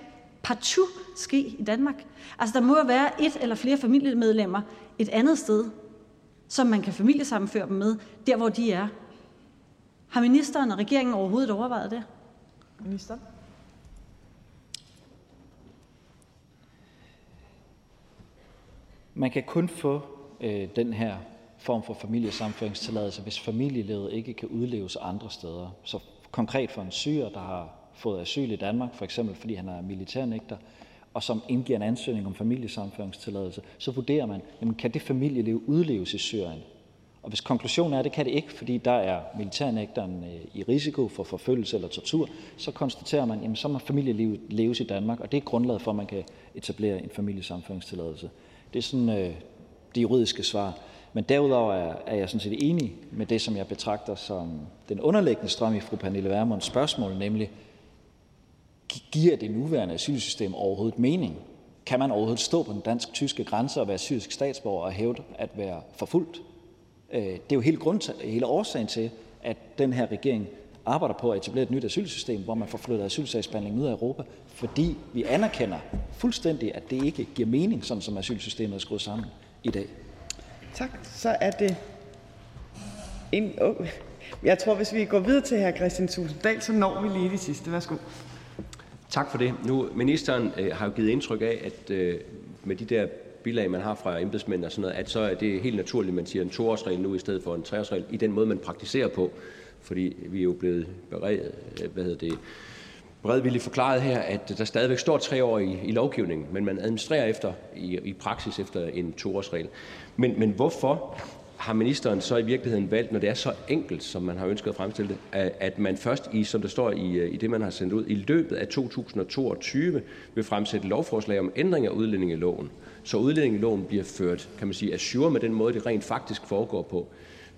partout ske i Danmark. Altså, der må jo være et eller flere familiemedlemmer et andet sted, som man kan familiesammenføre dem med, der hvor de er. Har ministeren og regeringen overhovedet overvejet det? Minister? Man kan kun få øh, den her form for familiesamføringstilladelse, hvis familielivet ikke kan udleves andre steder. Så konkret for en syr, der har fået asyl i Danmark, for eksempel fordi han er militærnægter, og som indgiver en ansøgning om familiesamføringstilladelse, så vurderer man, jamen, kan det familieliv udleves i Syrien? Og hvis konklusionen er, at det kan det ikke, fordi der er militærnægteren øh, i risiko for forfølgelse eller tortur, så konstaterer man, jamen så må familielivet leves i Danmark, og det er grundlaget for, at man kan etablere en familiesamføringstilladelse. Det er sådan øh, det juridiske svar. Men derudover er, er jeg sådan set enig med det, som jeg betragter som den underliggende strøm i fru Pernille Vermunds spørgsmål, nemlig, giver det nuværende asylsystem overhovedet mening? Kan man overhovedet stå på den dansk-tyske grænse og være syrisk statsborger og hævde at være forfulgt? Øh, det er jo hele, grund til, hele årsagen til, at den her regering arbejder på at etablere et nyt asylsystem, hvor man får flyttet asylsagsbehandlingen ud af Europa, fordi vi anerkender fuldstændig, at det ikke giver mening, sådan som asylsystemet er skruet sammen i dag. Tak. Så er det en... Oh, jeg tror, hvis vi går videre til hr. Christian Dahl, så når vi lige det sidste. Værsgo. Tak for det. Nu, ministeren øh, har jo givet indtryk af, at øh, med de der bilag, man har fra embedsmænd og sådan noget, at så er det helt naturligt, at man siger en toårsregel nu i stedet for en treårsregel, i den måde, man praktiserer på. Fordi vi er jo blevet beredt, øh, hvad hedder det, bredvilligt forklaret her, at der stadigvæk står tre år i, i lovgivningen, men man administrerer efter i, i praksis efter en toårsregel. Men, men hvorfor har ministeren så i virkeligheden valgt, når det er så enkelt, som man har ønsket at fremstille det, at man først i, som der står i, øh, i det, man har sendt ud, i løbet af 2022 vil fremsætte lovforslag om ændring af udlændingeloven, så udlændingeloven bliver ført, kan man sige, assure med den måde, det rent faktisk foregår på.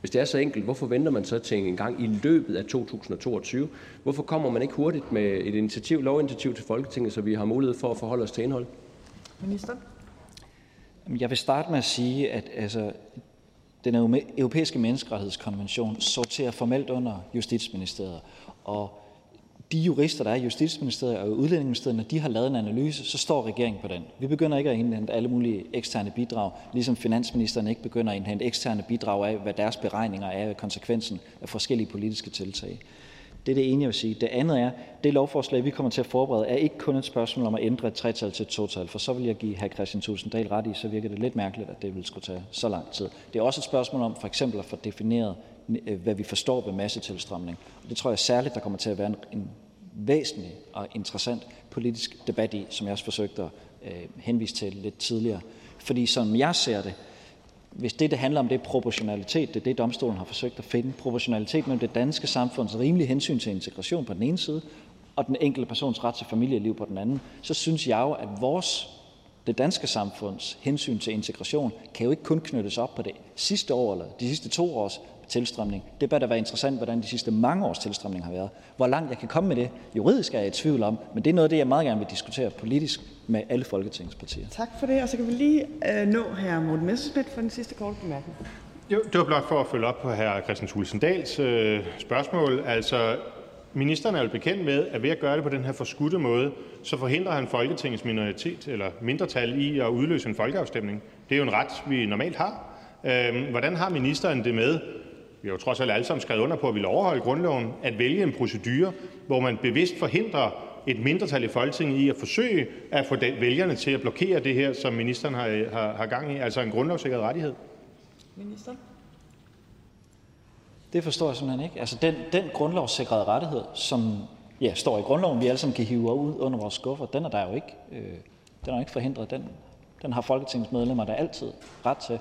Hvis det er så enkelt, hvorfor venter man så til en gang i løbet af 2022? Hvorfor kommer man ikke hurtigt med et initiativ, lovinitiativ til Folketinget, så vi har mulighed for at forholde os til indhold? Minister? Jeg vil starte med at sige, at altså, den europæiske menneskerettighedskonvention sorterer formelt under Justitsministeriet, og de jurister, der er i Justitsministeriet og Udlændingeministeriet, når de har lavet en analyse, så står regeringen på den. Vi begynder ikke at indhente alle mulige eksterne bidrag, ligesom finansministeren ikke begynder at indhente eksterne bidrag af, hvad deres beregninger er af konsekvensen af forskellige politiske tiltag. Det er det ene, jeg vil sige. Det andet er, det lovforslag, vi kommer til at forberede, er ikke kun et spørgsmål om at ændre et tretal til et total, for så vil jeg give hr. Christian Tusinddal ret i, så virker det lidt mærkeligt, at det vil skulle tage så lang tid. Det er også et spørgsmål om for eksempel at få defineret, øh, hvad vi forstår ved massetilstrømning. Det tror jeg særligt, der kommer til at være en væsentlig og interessant politisk debat i, som jeg også forsøgte at øh, henvise til lidt tidligere. Fordi som jeg ser det, hvis det, det handler om, det er proportionalitet, det er det, domstolen har forsøgt at finde, proportionalitet mellem det danske samfunds rimelige hensyn til integration på den ene side, og den enkelte persons ret til familieliv på den anden, så synes jeg jo, at vores, det danske samfunds hensyn til integration kan jo ikke kun knyttes op på det sidste år eller de sidste to års tilstrømning. Det bør da være interessant, hvordan de sidste mange års tilstrømning har været. Hvor langt jeg kan komme med det juridisk er jeg i tvivl om, men det er noget af det, jeg meget gerne vil diskutere politisk med alle Folketingets partier. Tak for det, og så kan vi lige øh, nå hr. Morten Messerschmidt for den sidste korte bemærkning. Jo, det var blot for at følge op på hr. Christian Thulesen Dahls øh, spørgsmål. Altså, ministeren er jo bekendt med, at ved at gøre det på den her forskudte måde, så forhindrer han Folketingets minoritet eller mindretal i at udløse en folkeafstemning. Det er jo en ret, vi normalt har. Øh, hvordan har ministeren det med, vi har jo trods alt alle sammen skrevet under på at ville overholde grundloven, at vælge en procedure, hvor man bevidst forhindrer et mindretal i Folketinget i at forsøge at få vælgerne til at blokere det her, som ministeren har, har, har gang i, altså en grundlovssikret rettighed? Minister? Det forstår jeg simpelthen ikke. Altså den, den grundlovssikrede rettighed, som ja, står i grundloven, vi alle sammen kan hive ud under vores skuffer, den er der jo ikke, øh, den er jo ikke forhindret. Den, den har Folketingets medlemmer der altid ret til.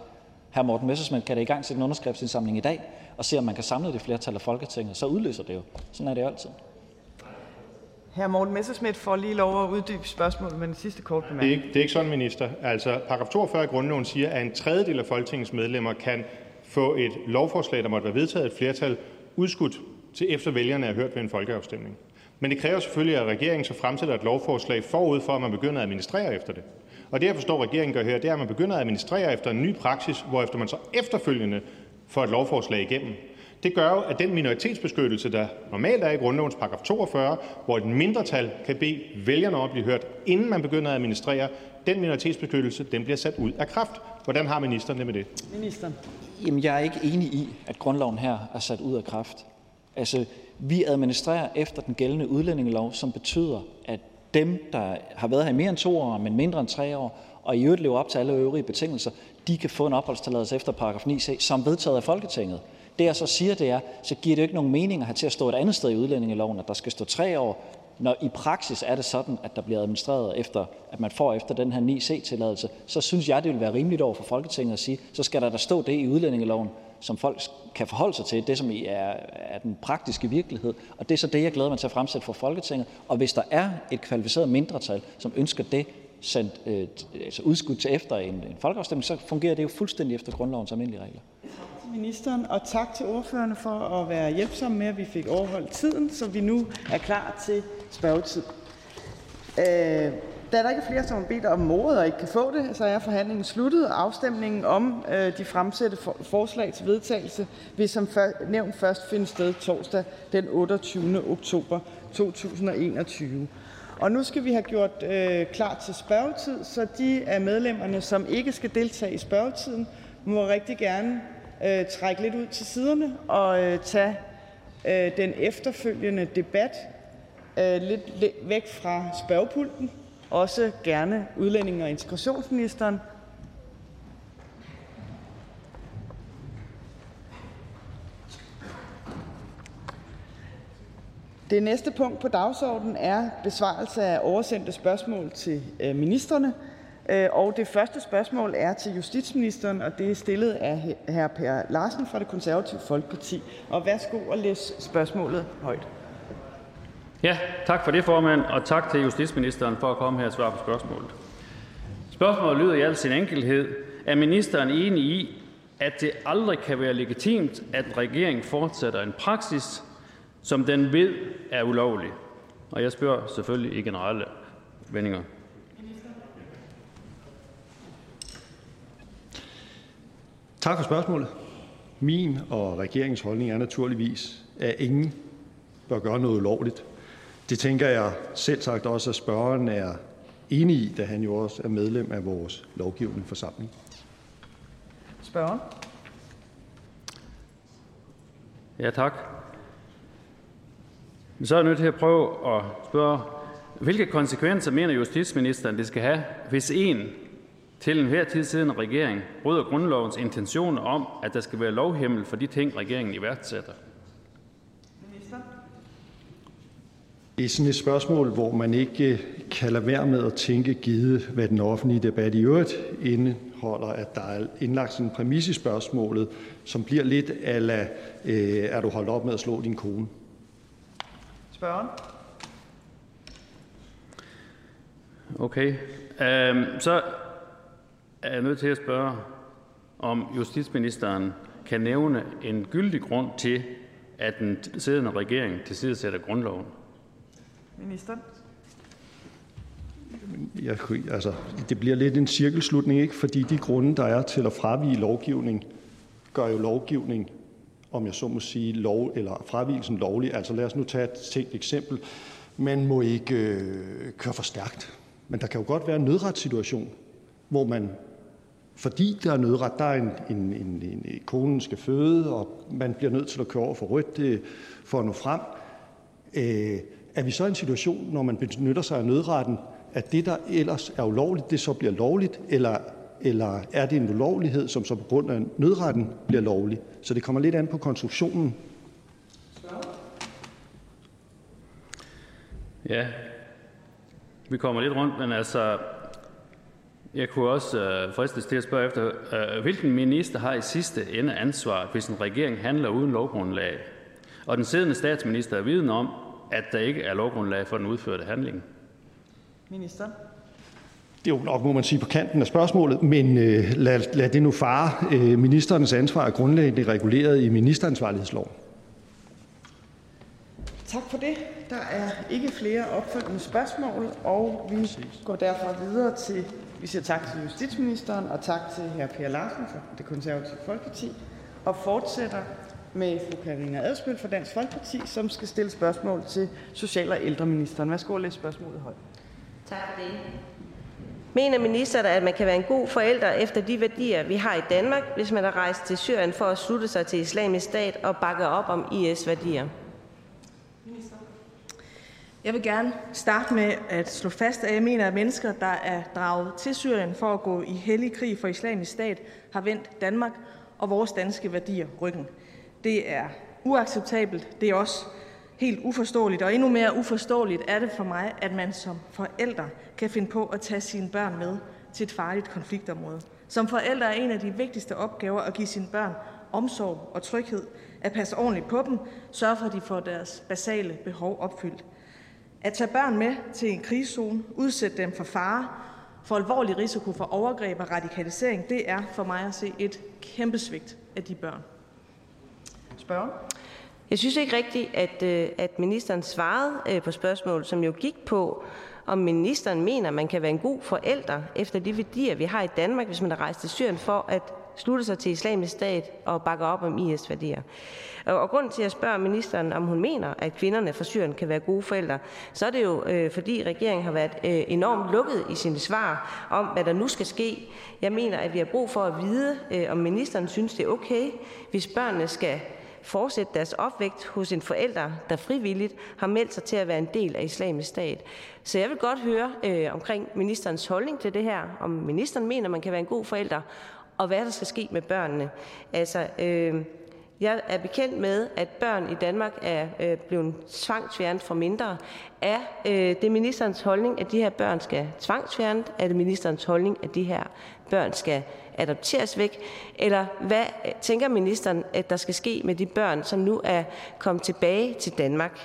Hr. Morten Messersmith kan det i gang sætte en underskriftsindsamling i dag, og se, om man kan samle det flertal af Folketinget, så udløser det jo. Sådan er det jo altid. Hr. Morten Messerschmidt får lige lov at uddybe spørgsmålet med den sidste kort bemærkning. Det er, ikke, det er ikke sådan, minister. Altså, paragraf 42 i grundloven siger, at en tredjedel af Folketingets medlemmer kan få et lovforslag, der måtte være vedtaget et flertal, udskudt til efter vælgerne er hørt ved en folkeafstemning. Men det kræver selvfølgelig, at regeringen så fremsætter et lovforslag forud for, at man begynder at administrere efter det. Og det, jeg forstår, regeringen gør her, det er, at man begynder at administrere efter en ny praksis, hvorefter man så efterfølgende får et lovforslag igennem. Det gør jo, at den minoritetsbeskyttelse, der normalt er i grundlovens paragraf 42, hvor et mindretal kan bede vælgerne om at blive hørt, inden man begynder at administrere, den minoritetsbeskyttelse den bliver sat ud af kraft. Hvordan har ministeren det med det? Ministeren. Jamen, jeg er ikke enig i, at grundloven her er sat ud af kraft. Altså, vi administrerer efter den gældende udlændingelov, som betyder, at dem, der har været her i mere end to år, men mindre end tre år, og i øvrigt lever op til alle øvrige betingelser, de kan få en opholdstilladelse efter paragraf 9c, som vedtaget af Folketinget. Det jeg så siger, det er, så giver det jo ikke nogen mening at have til at stå et andet sted i udlændingeloven, at der skal stå tre år, når i praksis er det sådan, at der bliver administreret efter, at man får efter den her 9C-tilladelse, så synes jeg, det vil være rimeligt over for Folketinget at sige, så skal der da stå det i udlændingeloven, som folk kan forholde sig til, det som er, er den praktiske virkelighed. Og det er så det, jeg glæder mig til at fremsætte for Folketinget. Og hvis der er et kvalificeret mindretal, som ønsker det Øh, altså udskudt til efter en, en folkeafstemning, så fungerer det jo fuldstændig efter grundlovens almindelige regler. Tak til ministeren, og tak til ordførerne for at være hjælpsomme med, at vi fik overholdt tiden, så vi nu er klar til spørgetid. Øh, da der ikke er flere, som har bedt om ordet og ikke kan få det, så er forhandlingen sluttet. Afstemningen om øh, de fremsatte for, forslag til vedtagelse vil som før, nævnt først finde sted torsdag den 28. oktober 2021. Og nu skal vi have gjort øh, klar til spørgetid, så de af medlemmerne, som ikke skal deltage i spørgetiden, må rigtig gerne øh, trække lidt ud til siderne og øh, tage øh, den efterfølgende debat øh, lidt, lidt væk fra spørgepulten. Også gerne udlændinge- og integrationsministeren. Det næste punkt på dagsordenen er besvarelse af oversendte spørgsmål til øh, ministerne. Øh, og det første spørgsmål er til justitsministeren, og det er stillet af hr. Per Larsen fra det konservative Folkeparti. Og værsgo at læse spørgsmålet højt. Ja, tak for det, formand, og tak til justitsministeren for at komme her og svare på spørgsmålet. Spørgsmålet lyder i al sin enkelhed. Er ministeren enig i, at det aldrig kan være legitimt, at en regering fortsætter en praksis, som den ved er ulovlig? Og jeg spørger selvfølgelig i generelle vendinger. Tak for spørgsmålet. Min og regeringens holdning er naturligvis, at ingen bør gøre noget ulovligt. Det tænker jeg selv sagt også, at spørgeren er enig i, da han jo også er medlem af vores lovgivende forsamling. Spørgeren? Ja, tak. Så er jeg nødt til at prøve at spørge, hvilke konsekvenser mener justitsministeren, det skal have, hvis en til enhver tid siden regering bryder grundlovens intentioner om, at der skal være lovhimmel for de ting, regeringen iværksætter? Det er sådan et spørgsmål, hvor man ikke kan lade være med at tænke, givet hvad den offentlige debat i øvrigt indeholder, at der er indlagt sådan en præmis i spørgsmålet, som bliver lidt ala, øh, er du holdt op med at slå din kone? Spørgen? Okay. Øhm, så er jeg nødt til at spørge, om justitsministeren kan nævne en gyldig grund til, at den siddende regering tilsidesætter grundloven. Minister? Jeg, altså, det bliver lidt en cirkelslutning, ikke? fordi de grunde, der er til at fravige lovgivning, gør jo lovgivning, om jeg så må sige, lov, eller fravielsen lovlig. Altså lad os nu tage et tænkt eksempel. Man må ikke øh, køre for stærkt. Men der kan jo godt være en nødretssituation, hvor man, fordi der er nødret, der er en, en, en, en konen skal føde, og man bliver nødt til at køre over for rødt øh, for at nå frem. Øh, er vi så i en situation, når man benytter sig af nødretten, at det, der ellers er ulovligt, det så bliver lovligt, eller, eller er det en ulovlighed, som så på grund af nødretten bliver lovlig? Så det kommer lidt an på konstruktionen. Ja, vi kommer lidt rundt, men altså, jeg kunne også øh, fristes til at spørge efter, øh, hvilken minister har i sidste ende ansvar, hvis en regering handler uden lovgrundlag? Og den siddende statsminister er viden om, at der ikke er lovgrundlag for den udførte handling. Minister? Det er jo nok, må man sige, på kanten af spørgsmålet, men øh, lad, lad det nu fare. Øh, ministerens ansvar er grundlæggende reguleret i ministeransvarlighedsloven. Tak for det. Der er ikke flere opfølgende spørgsmål, og vi går derfor videre til, vi siger tak til justitsministeren og tak til hr. Per Larsen fra det konservative Folkeparti, og fortsætter med fru Karina Adspil fra Dansk Folkeparti, som skal stille spørgsmål til social- og ældreministeren. Værsgo at læse spørgsmålet højt. Tak for det. Mener ministeren, at man kan være en god forælder efter de værdier, vi har i Danmark, hvis man er rejst til Syrien for at slutte sig til islamisk stat og bakke op om IS-værdier? Jeg vil gerne starte med at slå fast, at jeg mener, at mennesker, der er draget til Syrien for at gå i hellig krig for islamisk stat, har vendt Danmark og vores danske værdier ryggen. Det er uacceptabelt. Det er også helt uforståeligt, og endnu mere uforståeligt er det for mig, at man som forælder kan finde på at tage sine børn med til et farligt konfliktområde. Som forælder er en af de vigtigste opgaver at give sine børn omsorg og tryghed, at passe ordentligt på dem, sørge for, at de får deres basale behov opfyldt. At tage børn med til en krigszone, udsætte dem for fare, for alvorlig risiko for overgreb og radikalisering, det er for mig at se et kæmpe svigt af de børn. Spørger? Jeg synes ikke rigtigt, at, øh, at ministeren svarede øh, på spørgsmålet, som jo gik på, om ministeren mener, at man kan være en god forælder efter de værdier, vi har i Danmark, hvis man er rejst til Syrien for at slutte sig til islamisk stat og bakke op om IS-værdier. Og, og grunden til, at jeg spørger ministeren, om hun mener, at kvinderne fra Syrien kan være gode forældre, så er det jo, øh, fordi regeringen har været øh, enormt lukket i sine svar om, hvad der nu skal ske. Jeg mener, at vi har brug for at vide, øh, om ministeren synes, det er okay, hvis børnene skal fortsætte deres opvægt hos en forælder, der frivilligt har meldt sig til at være en del af islamisk stat. Så jeg vil godt høre øh, omkring ministerens holdning til det her, om ministeren mener, man kan være en god forælder, og hvad der skal ske med børnene. Altså, øh, jeg er bekendt med, at børn i Danmark er øh, blevet tvangsfjernet for mindre. Er øh, det ministerens holdning, at de her børn skal tvangsfjernet? Er det ministerens holdning, at de her børn skal adopteres væk? Eller hvad tænker ministeren, at der skal ske med de børn, som nu er kommet tilbage til Danmark?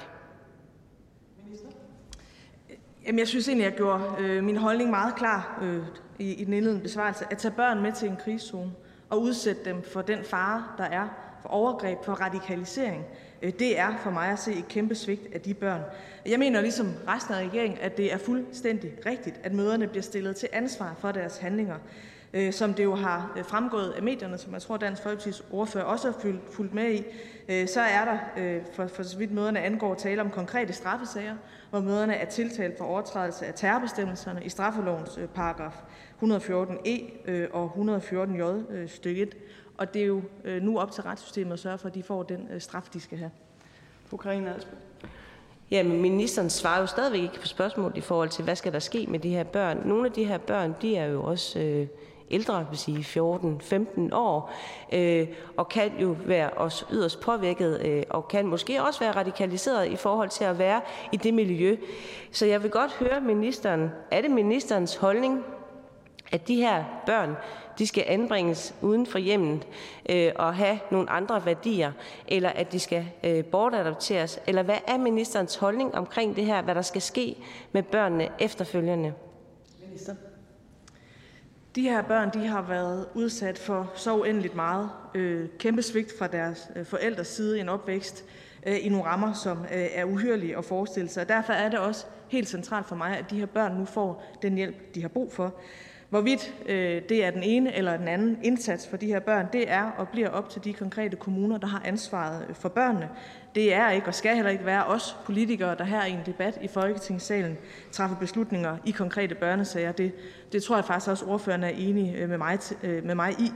Jamen, jeg synes egentlig, jeg gjorde øh, min holdning meget klar øh, i, i den indledende besvarelse. At tage børn med til en krigszone og udsætte dem for den fare, der er for overgreb, for radikalisering, øh, det er for mig at se et kæmpe svigt af de børn. Jeg mener ligesom resten af regeringen, at det er fuldstændig rigtigt, at møderne bliver stillet til ansvar for deres handlinger. Øh, som det jo har øh, fremgået af medierne, som jeg tror Dansk Folkepartis ordfører også har fulgt med i, øh, så er der, øh, for, for så vidt møderne angår, tale om konkrete straffesager, hvor møderne er tiltalt for overtrædelse af terrorbestemmelserne i straffelovens øh, paragraf 114e og 114j e, stykke 1. Og det er jo nu op til retssystemet at sørge for, at de får den straf, de skal have. Fru Karina Ja, men ministeren svarer jo stadigvæk ikke på spørgsmålet i forhold til, hvad skal der ske med de her børn. Nogle af de her børn, de er jo også øh, ældre, vil sige 14-15 år, øh, og kan jo være også yderst påvirket, øh, og kan måske også være radikaliseret i forhold til at være i det miljø. Så jeg vil godt høre ministeren, er det ministerens holdning, at de her børn de skal anbringes uden for hjemmet øh, og have nogle andre værdier, eller at de skal øh, bortadopteres? Eller hvad er ministerens holdning omkring det her, hvad der skal ske med børnene efterfølgende? Minister. De her børn de har været udsat for så uendeligt meget øh, kæmpe svigt fra deres øh, forældres side i en opvækst øh, i nogle rammer, som øh, er uhyrlige at forestille sig. Derfor er det også helt centralt for mig, at de her børn nu får den hjælp, de har brug for. Hvorvidt øh, det er den ene eller den anden indsats for de her børn, det er og bliver op til de konkrete kommuner, der har ansvaret øh, for børnene. Det er ikke og skal heller ikke være os politikere, der her i en debat i Folketingssalen træffer beslutninger i konkrete børnesager. Det, det tror jeg faktisk også, ordføreren er enig øh, med mig, øh, med mig i.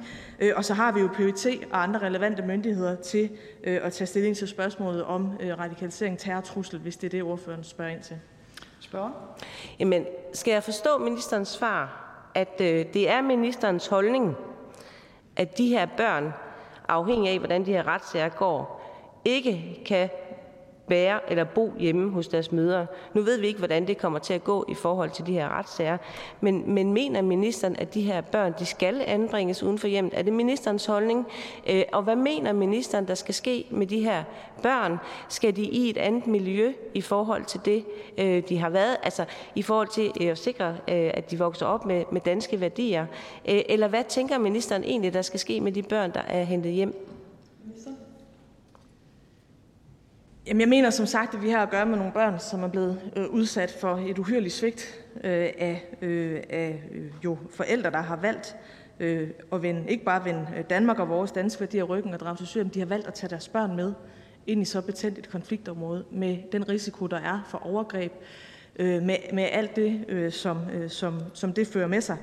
Og så har vi jo PUT og andre relevante myndigheder til at tage stilling til spørgsmålet om radikalisering, terrortrussel, hvis det er det, ordføreren spørger ind til. Spørger? Jamen, skal jeg forstå ministerens svar at øh, det er ministerens holdning, at de her børn, afhængig af hvordan de her retssager går, ikke kan være eller bo hjemme hos deres mødre. Nu ved vi ikke, hvordan det kommer til at gå i forhold til de her retssager, men, men mener ministeren, at de her børn de skal anbringes uden for hjemmet? Er det ministerens holdning? Øh, og hvad mener ministeren, der skal ske med de her børn? Skal de i et andet miljø i forhold til det, øh, de har været? Altså i forhold til øh, at sikre, øh, at de vokser op med, med danske værdier? Øh, eller hvad tænker ministeren egentlig, der skal ske med de børn, der er hentet hjem? Jamen, jeg mener som sagt, at vi har at gøre med nogle børn, som er blevet øh, udsat for et uhyrligt svigt øh, af, øh, af øh, jo forældre, der har valgt øh, at vende, ikke bare vende øh, Danmark og vores danske værdier ryggen og drage til Syrien, de har valgt at tage deres børn med ind i så betændt et konfliktområde med den risiko, der er for overgreb, øh, med, med alt det, øh, som, øh, som, som det fører med sig.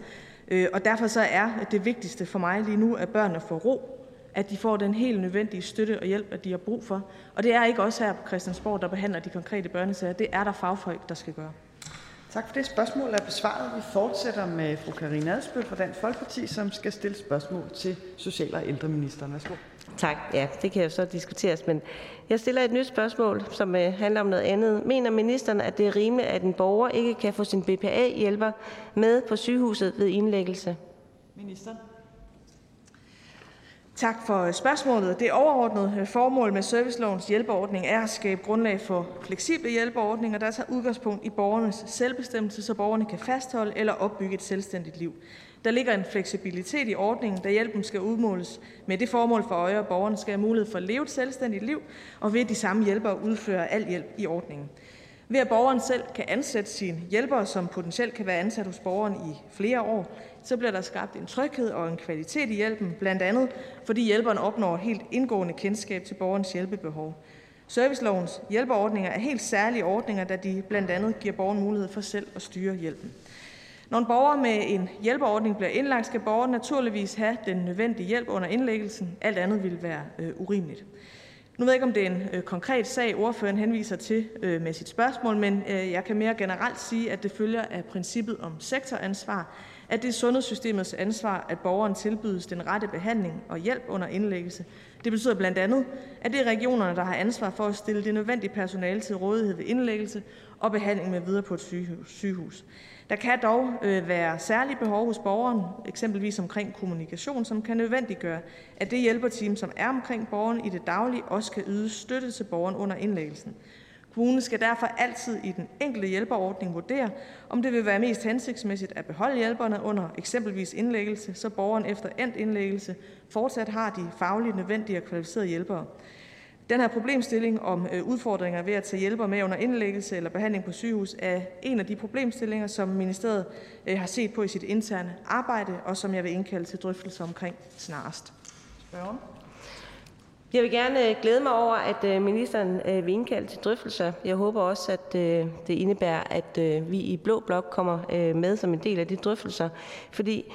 Øh, og derfor så er det vigtigste for mig lige nu, at børnene får ro at de får den helt nødvendige støtte og hjælp, at de har brug for. Og det er ikke også her på Christiansborg, der behandler de konkrete børnesager. Det er der fagfolk, der skal gøre. Tak for det. Spørgsmål er besvaret. Vi fortsætter med fru Karina Adsbøl fra Dansk Folkeparti, som skal stille spørgsmål til social- og ældreministeren. Værsgo. Tak. Ja, det kan jo så diskuteres, men jeg stiller et nyt spørgsmål, som øh, handler om noget andet. Mener ministeren, at det er rimeligt, at en borger ikke kan få sin BPA-hjælper med på sygehuset ved indlæggelse? Minister. Tak for spørgsmålet. Det overordnede øh, formål med servicelovens hjælpeordning er at skabe grundlag for fleksible hjælpeordninger, der tager udgangspunkt i borgernes selvbestemmelse, så borgerne kan fastholde eller opbygge et selvstændigt liv. Der ligger en fleksibilitet i ordningen, da hjælpen skal udmåles med det formål for øje, at borgerne skal have mulighed for at leve et selvstændigt liv, og ved de samme hjælpere udføre al hjælp i ordningen. Ved at borgeren selv kan ansætte sine hjælpere, som potentielt kan være ansat hos borgeren i flere år, så bliver der skabt en tryghed og en kvalitet i hjælpen, blandt andet fordi hjælperen opnår helt indgående kendskab til borgerens hjælpebehov. Servicelovens hjælpeordninger er helt særlige ordninger, da de blandt andet giver borgeren mulighed for selv at styre hjælpen. Når en borger med en hjælpeordning bliver indlagt, skal borgeren naturligvis have den nødvendige hjælp under indlæggelsen. Alt andet vil være øh, urimeligt. Nu ved jeg ikke, om det er en øh, konkret sag, ordføreren henviser til øh, med sit spørgsmål, men øh, jeg kan mere generelt sige, at det følger af princippet om sektoransvar, at det er sundhedssystemets ansvar, at borgeren tilbydes den rette behandling og hjælp under indlæggelse. Det betyder blandt andet, at det er regionerne, der har ansvar for at stille det nødvendige personale til rådighed ved indlæggelse og behandling med videre på et sygehus. Der kan dog øh, være særlige behov hos borgeren, eksempelvis omkring kommunikation, som kan nødvendiggøre, at det hjælperteam, som er omkring borgeren i det daglige, også kan yde støtte til borgeren under indlæggelsen. Kommunen skal derfor altid i den enkelte hjælperordning vurdere, om det vil være mest hensigtsmæssigt at beholde hjælperne under eksempelvis indlæggelse, så borgeren efter endt indlæggelse fortsat har de fagligt nødvendige og kvalificerede hjælpere. Den her problemstilling om øh, udfordringer ved at tage hjælper med under indlæggelse eller behandling på sygehus er en af de problemstillinger, som ministeriet øh, har set på i sit interne arbejde, og som jeg vil indkalde til drøftelse omkring snarest. Spørgen? Jeg vil gerne øh, glæde mig over, at øh, ministeren øh, vil indkalde til drøftelser. Jeg håber også, at det indebærer, at vi i Blå Blok kommer med som en del af de drøftelser. Fordi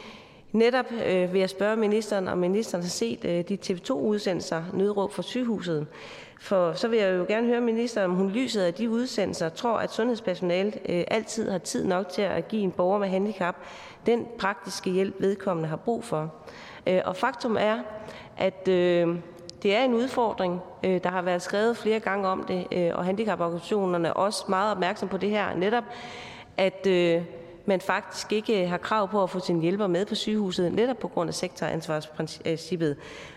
Netop vil jeg spørge ministeren, om ministeren har set de TV2-udsendelser Nødråb for sygehuset, For så vil jeg jo gerne høre ministeren, om hun lyset af de udsendelser tror, at sundhedspersonalet altid har tid nok til at give en borger med handicap den praktiske hjælp, vedkommende har brug for. Og faktum er, at øh, det er en udfordring. Øh, der har været skrevet flere gange om det, øh, og handicaporganisationerne er også meget opmærksom på det her. Netop, at øh, man faktisk ikke har krav på at få sin hjælper med på sygehuset, netop på grund af sektoransvarsprincippet.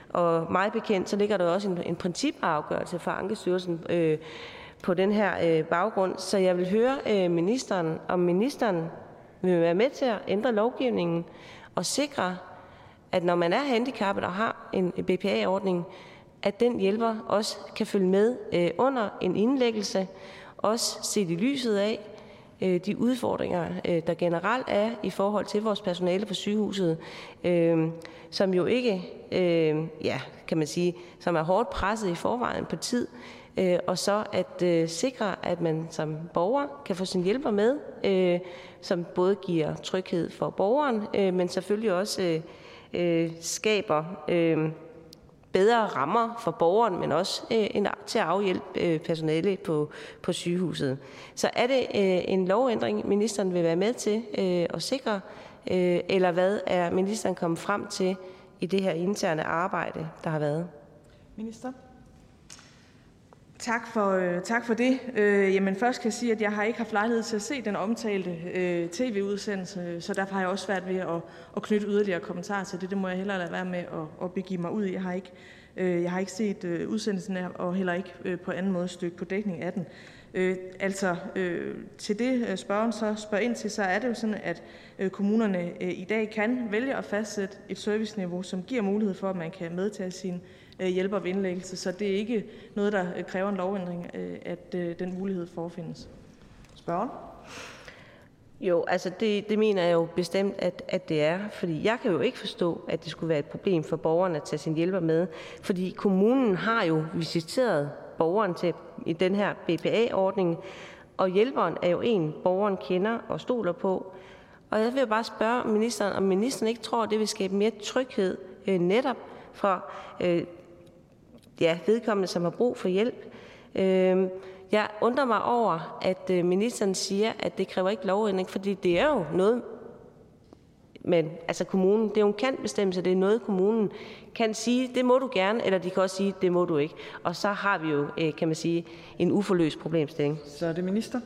Og meget bekendt, så ligger der også en, en principafgørelse fra Ankestyrelsen øh, på den her øh, baggrund. Så jeg vil høre øh, ministeren, om ministeren vil være med til at ændre lovgivningen og sikre, at når man er handicappet og har en BPA-ordning, at den hjælper også kan følge med øh, under en indlæggelse, også set i lyset af øh, de udfordringer, øh, der generelt er i forhold til vores personale på sygehuset, øh, som jo ikke, øh, ja, kan man sige, som er hårdt presset i forvejen på tid, øh, og så at sikre, at man som borger kan få sin hjælper med, som både giver tryghed for borgeren, men selvfølgelig også skaber bedre rammer for borgeren, men også øh, til at afhjælpe øh, personale på, på sygehuset. Så er det øh, en lovændring, ministeren vil være med til øh, at sikre, øh, eller hvad er ministeren kommet frem til i det her interne arbejde, der har været? Minister? Tak for, øh, tak for det. Øh, jamen først kan jeg sige, at jeg har ikke haft lejlighed til at se den omtalte øh, tv-udsendelse, så derfor har jeg også svært ved at, at knytte yderligere kommentarer til det. Det må jeg hellere lade være med at, at begive mig ud i. Jeg har ikke, øh, jeg har ikke set øh, udsendelsen her, og heller ikke øh, på anden måde stykke på dækning af den. Øh, altså øh, til det øh, spørgen så spørger ind til, så er det jo sådan, at øh, kommunerne øh, i dag kan vælge at fastsætte et serviceniveau, som giver mulighed for, at man kan medtage sin hjælper ved indlæggelse. Så det er ikke noget, der øh, kræver en lovændring, øh, at den mulighed forefindes. Spørgen? Jo, altså det, det mener jeg jo bestemt, at, at det er. Fordi jeg kan jo ikke forstå, at det skulle være et problem for borgeren at tage sin hjælper med. Fordi kommunen har jo visiteret borgeren til i den her BPA-ordning, og hjælperen er jo en, borgeren kender og stoler på. Og jeg vil bare spørge ministeren, om ministeren ikke tror, at det vil skabe mere tryghed øh, netop for øh, ja, vedkommende, som har brug for hjælp. Øhm, jeg undrer mig over, at øh, ministeren siger, at det kræver ikke lovændring, fordi det er jo noget, men altså kommunen, det er jo en kan-bestemmelse, det er noget, kommunen kan sige, det må du gerne, eller de kan også sige, det må du ikke. Og så har vi jo, øh, kan man sige, en uforløst problemstilling. Så er det minister.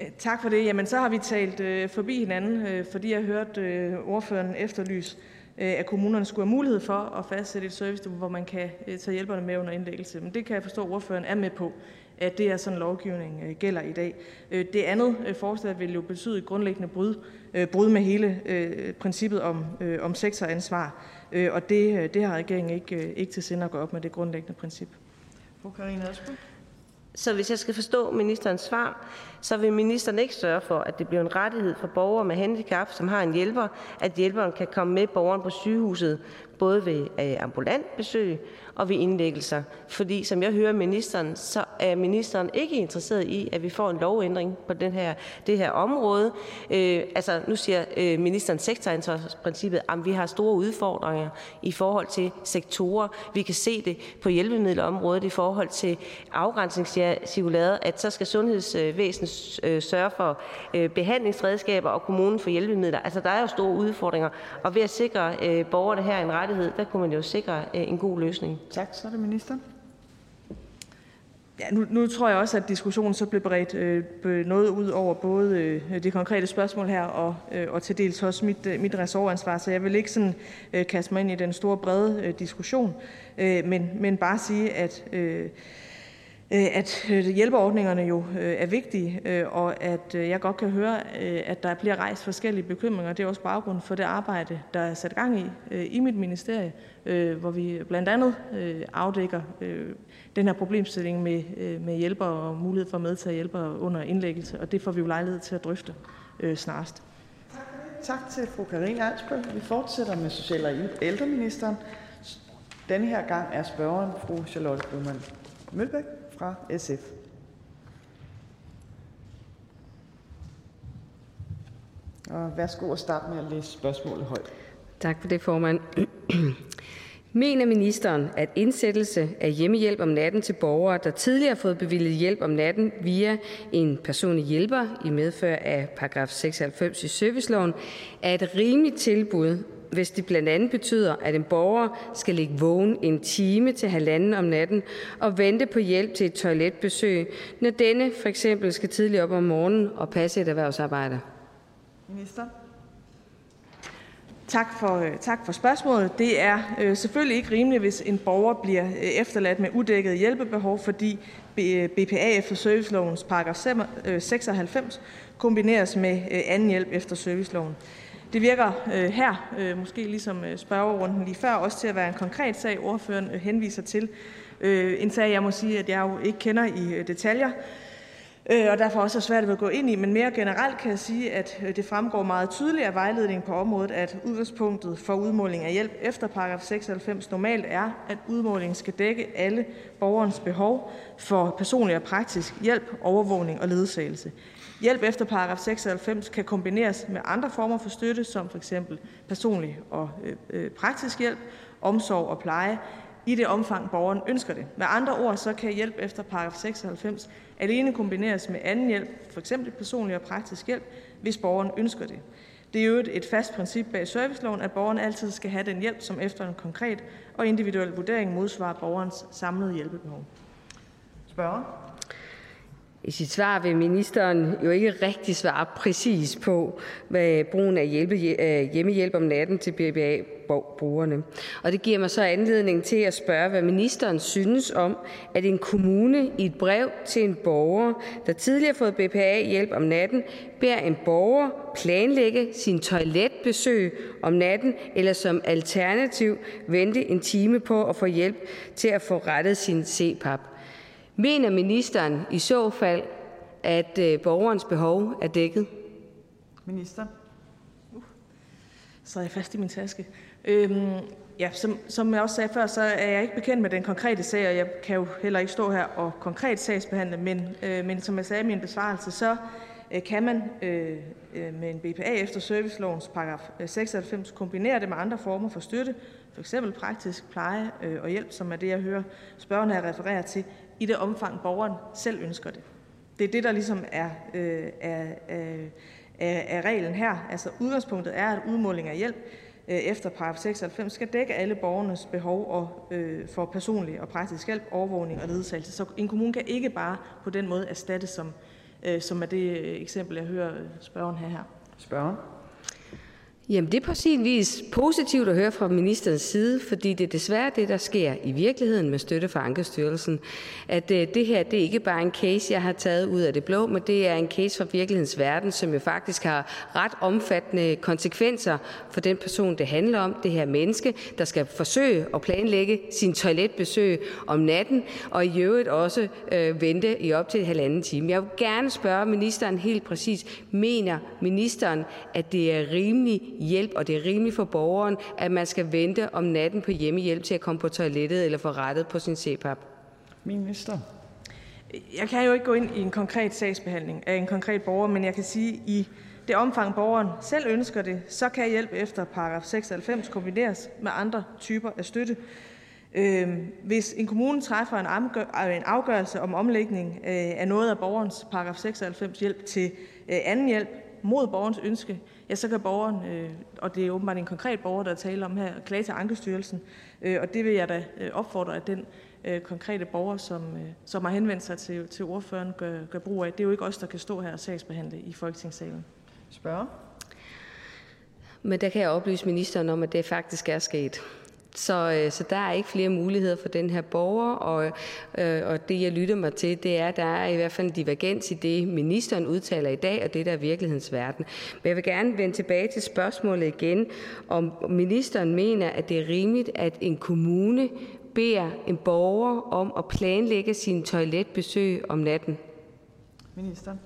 Øh, tak for det. Jamen, så har vi talt øh, forbi hinanden, øh, fordi jeg hørte øh, ordføreren efterlyse Øh, Øh, at kommunerne skulle have mulighed for at fastsætte et service, hvor man kan øh, tage hjælperne med under indlæggelse. Men det kan jeg forstå, at ordføreren er med på, at det er sådan lovgivning øh, gælder i dag. Det andet forslag vil jo betyde et grundlæggende brud, brud med hele princippet om, om sektoransvar, og det, det har regeringen ikke, ikke til sinde at gå op med det grundlæggende princip. Fru Karina Adsbøl. Så hvis jeg skal forstå ministerens svar, så vil ministeren ikke sørge for, at det bliver en rettighed for borgere med handicap, som har en hjælper, at hjælperen kan komme med borgeren på sygehuset, både ved øh, ambulant besøg og ved indlæggelser. Fordi som jeg hører ministeren, så er ministeren ikke interesseret i, at vi får en lovændring på den her, det her område. Øh, altså nu siger øh, ministeren sektoransvarsprincippet, at vi har store udfordringer i forhold til sektorer. Vi kan se det på hjælpemiddelområdet i forhold til afgrænsningscirkulæret, at så skal sundhedsvæsenet øh, sørge for øh, behandlingsredskaber og kommunen for hjælpemidler. Altså der er jo store udfordringer, og ved at sikre øh, borgerne her en rettighed, der kunne man jo sikre øh, en god løsning. Tak. Så er det ministeren. Ja, nu, nu tror jeg også, at diskussionen så blev bredt øh, noget ud over både øh, det konkrete spørgsmål her og, øh, og til dels også mit, øh, mit ressortansvar, så jeg vil ikke sådan øh, kaste mig ind i den store brede øh, diskussion, øh, men, men bare sige, at øh, Øh, at øh, hjælpeordningerne jo øh, er vigtige, og at jeg godt kan høre, at der bliver rejst forskellige bekymringer. Det er også baggrund for det arbejde, der er sat gang i i mit ministerie, hvor vi blandt andet afdækker den her problemstilling med, med hjælper og mulighed for at medtage hjælper under indlæggelse, og det får vi jo lejlighed til at drøfte snarest. Tak til fru Karina Alsbøl. Vi fortsætter med social- og ældreministeren. Denne her gang er spørgeren fru Charlotte Broman Mølbæk fra SF. Og værsgo at starte med at læse spørgsmålet højt. Tak for det, formand. Mener ministeren, at indsættelse af hjemmehjælp om natten til borgere, der tidligere har fået bevilget hjælp om natten via en personlig hjælper i medfør af paragraf 96 i serviceloven, er et rimeligt tilbud, hvis det blandt andet betyder, at en borger skal ligge vågen en time til halvanden om natten og vente på hjælp til et toiletbesøg, når denne for eksempel skal tidligt op om morgenen og passe et erhvervsarbejde? Minister. Tak for, øh, tak for spørgsmålet. Det er øh, selvfølgelig ikke rimeligt, hvis en borger bliver øh, efterladt med udækket hjælpebehov, fordi øh, BPA efter servicelovens paragraf 96 øh, kombineres med anden hjælp efter serviceloven. Det virker øh, her, øh, måske ligesom øh, spørgerunden lige før, også til at være en konkret sag, ordføreren henviser til. En sag, jeg må sige, at jeg jo ikke kender i detaljer, Øh, og derfor også er svært ved at gå ind i. Men mere generelt kan jeg sige, at øh, det fremgår meget tydeligt af vejledningen på området, at udgangspunktet for udmåling af hjælp efter paragraf 96 normalt er, at udmålingen skal dække alle borgerens behov for personlig og praktisk hjælp, overvågning og ledsagelse. Hjælp efter paragraf 96 kan kombineres med andre former for støtte, som f.eks. personlig og øh, øh, praktisk hjælp, omsorg og pleje, i det omfang borgeren ønsker det. Med andre ord så kan hjælp efter paragraf 96 alene kombineres med anden hjælp, f.eks. personlig og praktisk hjælp, hvis borgeren ønsker det. Det er jo et fast princip bag serviceloven, at borgeren altid skal have den hjælp, som efter en konkret og individuel vurdering modsvarer borgerens samlede hjælpebehov. Spørger? I sit svar vil ministeren jo ikke rigtig svare præcis på, hvad brugen af øh, hjemmehjælp om natten til BPA-brugerne. Og det giver mig så anledning til at spørge, hvad ministeren synes om, at en kommune i et brev til en borger, der tidligere har fået BPA-hjælp om natten, beder en borger planlægge sin toiletbesøg om natten, eller som alternativ vente en time på at få hjælp til at få rettet sin CPAP. Mener ministeren i så fald, at øh, borgerens behov er dækket? Minister. Uh, så er jeg fast i min taske. Øhm, ja, som, som jeg også sagde før, så er jeg ikke bekendt med den konkrete sag, og jeg kan jo heller ikke stå her og konkret sagsbehandle, men, øh, men som jeg sagde i min besvarelse, så øh, kan man øh, øh med en BPA efter servicelovens paragraf øh, 96 kombinere det med andre former for støtte, f.eks. praktisk pleje øh, og hjælp, som er det, jeg hører spørgerne her referere til, i det omfang, borgeren selv ønsker det. Det er det, der ligesom er, øh, er, er, er reglen her. Altså udgangspunktet er, at udmåling af hjælp øh, efter paragraf 96 skal dække alle borgernes behov og, øh, for personlig og praktisk hjælp, overvågning og ledsagelse. Så en kommune kan ikke bare på den måde erstatte, som, øh, som er det øh, eksempel, jeg hører øh, spørgeren have her. Spørgeren? Jamen, det er på sin vis positivt at høre fra ministerens side, fordi det er desværre det, der sker i virkeligheden med støtte fra Ankestyrelsen. At øh, det her, det er ikke bare en case, jeg har taget ud af det blå, men det er en case fra virkelighedens verden, som jo faktisk har ret omfattende konsekvenser for den person, det handler om, det her menneske, der skal forsøge at planlægge sin toiletbesøg om natten, og i øvrigt også øh, vente i op til halvanden time. Jeg vil gerne spørge ministeren helt præcis, mener ministeren, at det er rimeligt hjælp, og det er rimeligt for borgeren, at man skal vente om natten på hjemmehjælp til at komme på toilettet eller få rettet på sin CPAP? Minister. Jeg kan jo ikke gå ind i en konkret sagsbehandling af en konkret borger, men jeg kan sige, at i det omfang borgeren selv ønsker det, så kan hjælp efter paragraf 96 kombineres med andre typer af støtte. Øhm, hvis en kommune træffer en afgørelse om omlægning øh, af noget af borgerens paragraf 96 hjælp til øh, anden hjælp mod borgerens ønske, ja, så kan borgeren, øh, og det er åbenbart en konkret borger, der taler om her, klage til Ankestyrelsen. Øh, og det vil jeg da øh, opfordre, at den øh, konkrete borger, som, øh, som har henvendt sig til, til ordføreren, gør, gør brug af. Det er jo ikke os, der kan stå her og sagsbehandle i Folketingssalen. Spørger? Men der kan jeg oplyse ministeren om, at det faktisk er sket. Så, øh, så der er ikke flere muligheder for den her borger, og, øh, og det jeg lytter mig til, det er, at der er i hvert fald en divergens i det, ministeren udtaler i dag, og det der er virkelighedens verden. Men jeg vil gerne vende tilbage til spørgsmålet igen, om ministeren mener, at det er rimeligt, at en kommune beder en borger om at planlægge sin toiletbesøg om natten. Ministeren.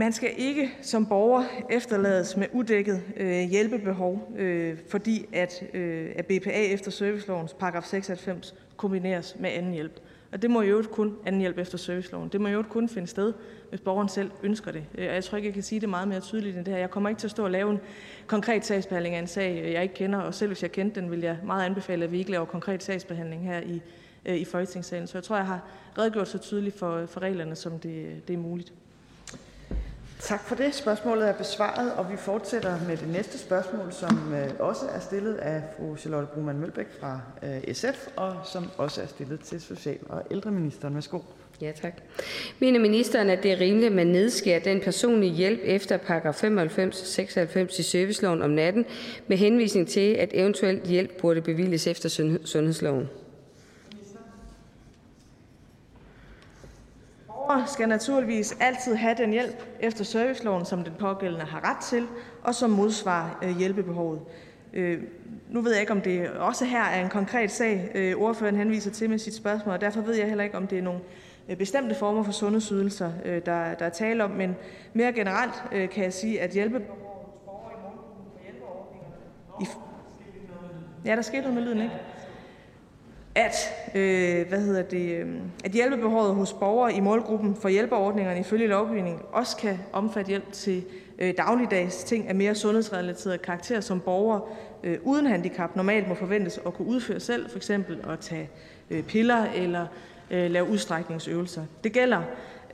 Man skal ikke som borger efterlades med udækket øh, hjælpebehov, øh, fordi at, øh, at BPA efter servicelovens paragraf 96 kombineres med anden hjælp. Og det må jo kun anden hjælp efter serviceloven. Det må jo kun finde sted, hvis borgeren selv ønsker det. Øh, og jeg tror ikke, jeg kan sige det meget mere tydeligt end det her. Jeg kommer ikke til at stå og lave en konkret sagsbehandling af en sag, øh, jeg ikke kender, og selv hvis jeg kendte den, vil jeg meget anbefale, at vi ikke laver konkret sagsbehandling her i, øh, i Folketingssalen. Så jeg tror, jeg har redegjort så tydeligt for, øh, for reglerne, som det, det er muligt. Tak for det. Spørgsmålet er besvaret, og vi fortsætter med det næste spørgsmål, som øh, også er stillet af fru Charlotte Brumann Mølbæk fra øh, SF, og som også er stillet til social- og ældreministeren. Værsgo. Ja, tak. Mener ministeren, at det er rimeligt, at man nedskærer den personlige hjælp efter paragraf 95 96 i serviceloven om natten, med henvisning til, at eventuelt hjælp burde bevilges efter sundhedsloven? Borgere skal naturligvis altid have den hjælp efter serviceloven, som den pågældende har ret til, og som modsvarer øh, hjælpebehovet. Øh, nu ved jeg ikke, om det også her er en konkret sag, øh, ordføreren henviser til med sit spørgsmål, og derfor ved jeg heller ikke, om det er nogle bestemte former for sundhedsydelser, der, der er tale om. Men mere generelt kan jeg sige, at borgere i. Ja, der skete noget med lyden, ikke? At, øh, hvad hedder det, øh, at hjælpebehovet hos borgere i målgruppen for hjælpeordningerne ifølge lovgivningen også kan omfatte hjælp til øh, dagligdags ting af mere sundhedsrelateret karakter, som borgere øh, uden handicap normalt må forventes at kunne udføre selv, f.eks. at tage øh, piller eller øh, lave udstrækningsøvelser. Det gælder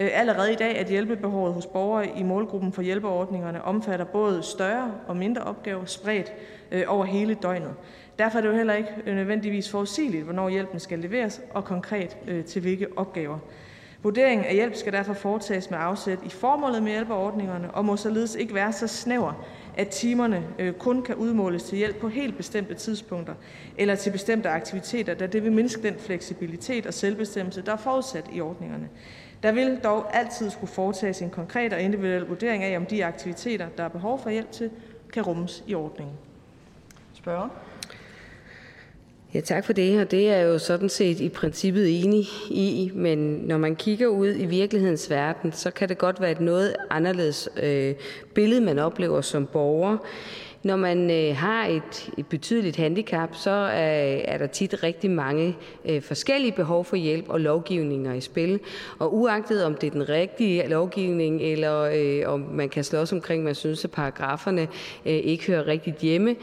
øh, allerede i dag, at hjælpebehovet hos borgere i målgruppen for hjælpeordningerne omfatter både større og mindre opgaver spredt øh, over hele døgnet. Derfor er det jo heller ikke øh, nødvendigvis forudsigeligt, hvornår hjælpen skal leveres, og konkret øh, til hvilke opgaver. Vurderingen af hjælp skal derfor foretages med afsæt i formålet med hjælpeordningerne og må således ikke være så snæver, at timerne øh, kun kan udmåles til hjælp på helt bestemte tidspunkter eller til bestemte aktiviteter, da det vil mindske den fleksibilitet og selvbestemmelse, der er forudsat i ordningerne. Der vil dog altid skulle foretages en konkret og individuel vurdering af, om de aktiviteter, der er behov for hjælp til, kan rummes i ordningen. Spørger? Ja, tak for det. Og det er jeg jo sådan set i princippet enig i, men når man kigger ud i virkelighedens verden, så kan det godt være et noget anderledes øh, billede, man oplever som borger. Når man øh, har et, et betydeligt handicap, så er, er der tit rigtig mange øh, forskellige behov for hjælp og lovgivninger i spil. Og uagtet om det er den rigtige lovgivning, eller øh, om man kan slås omkring, man synes, at paragraferne øh, ikke hører rigtigt hjemme,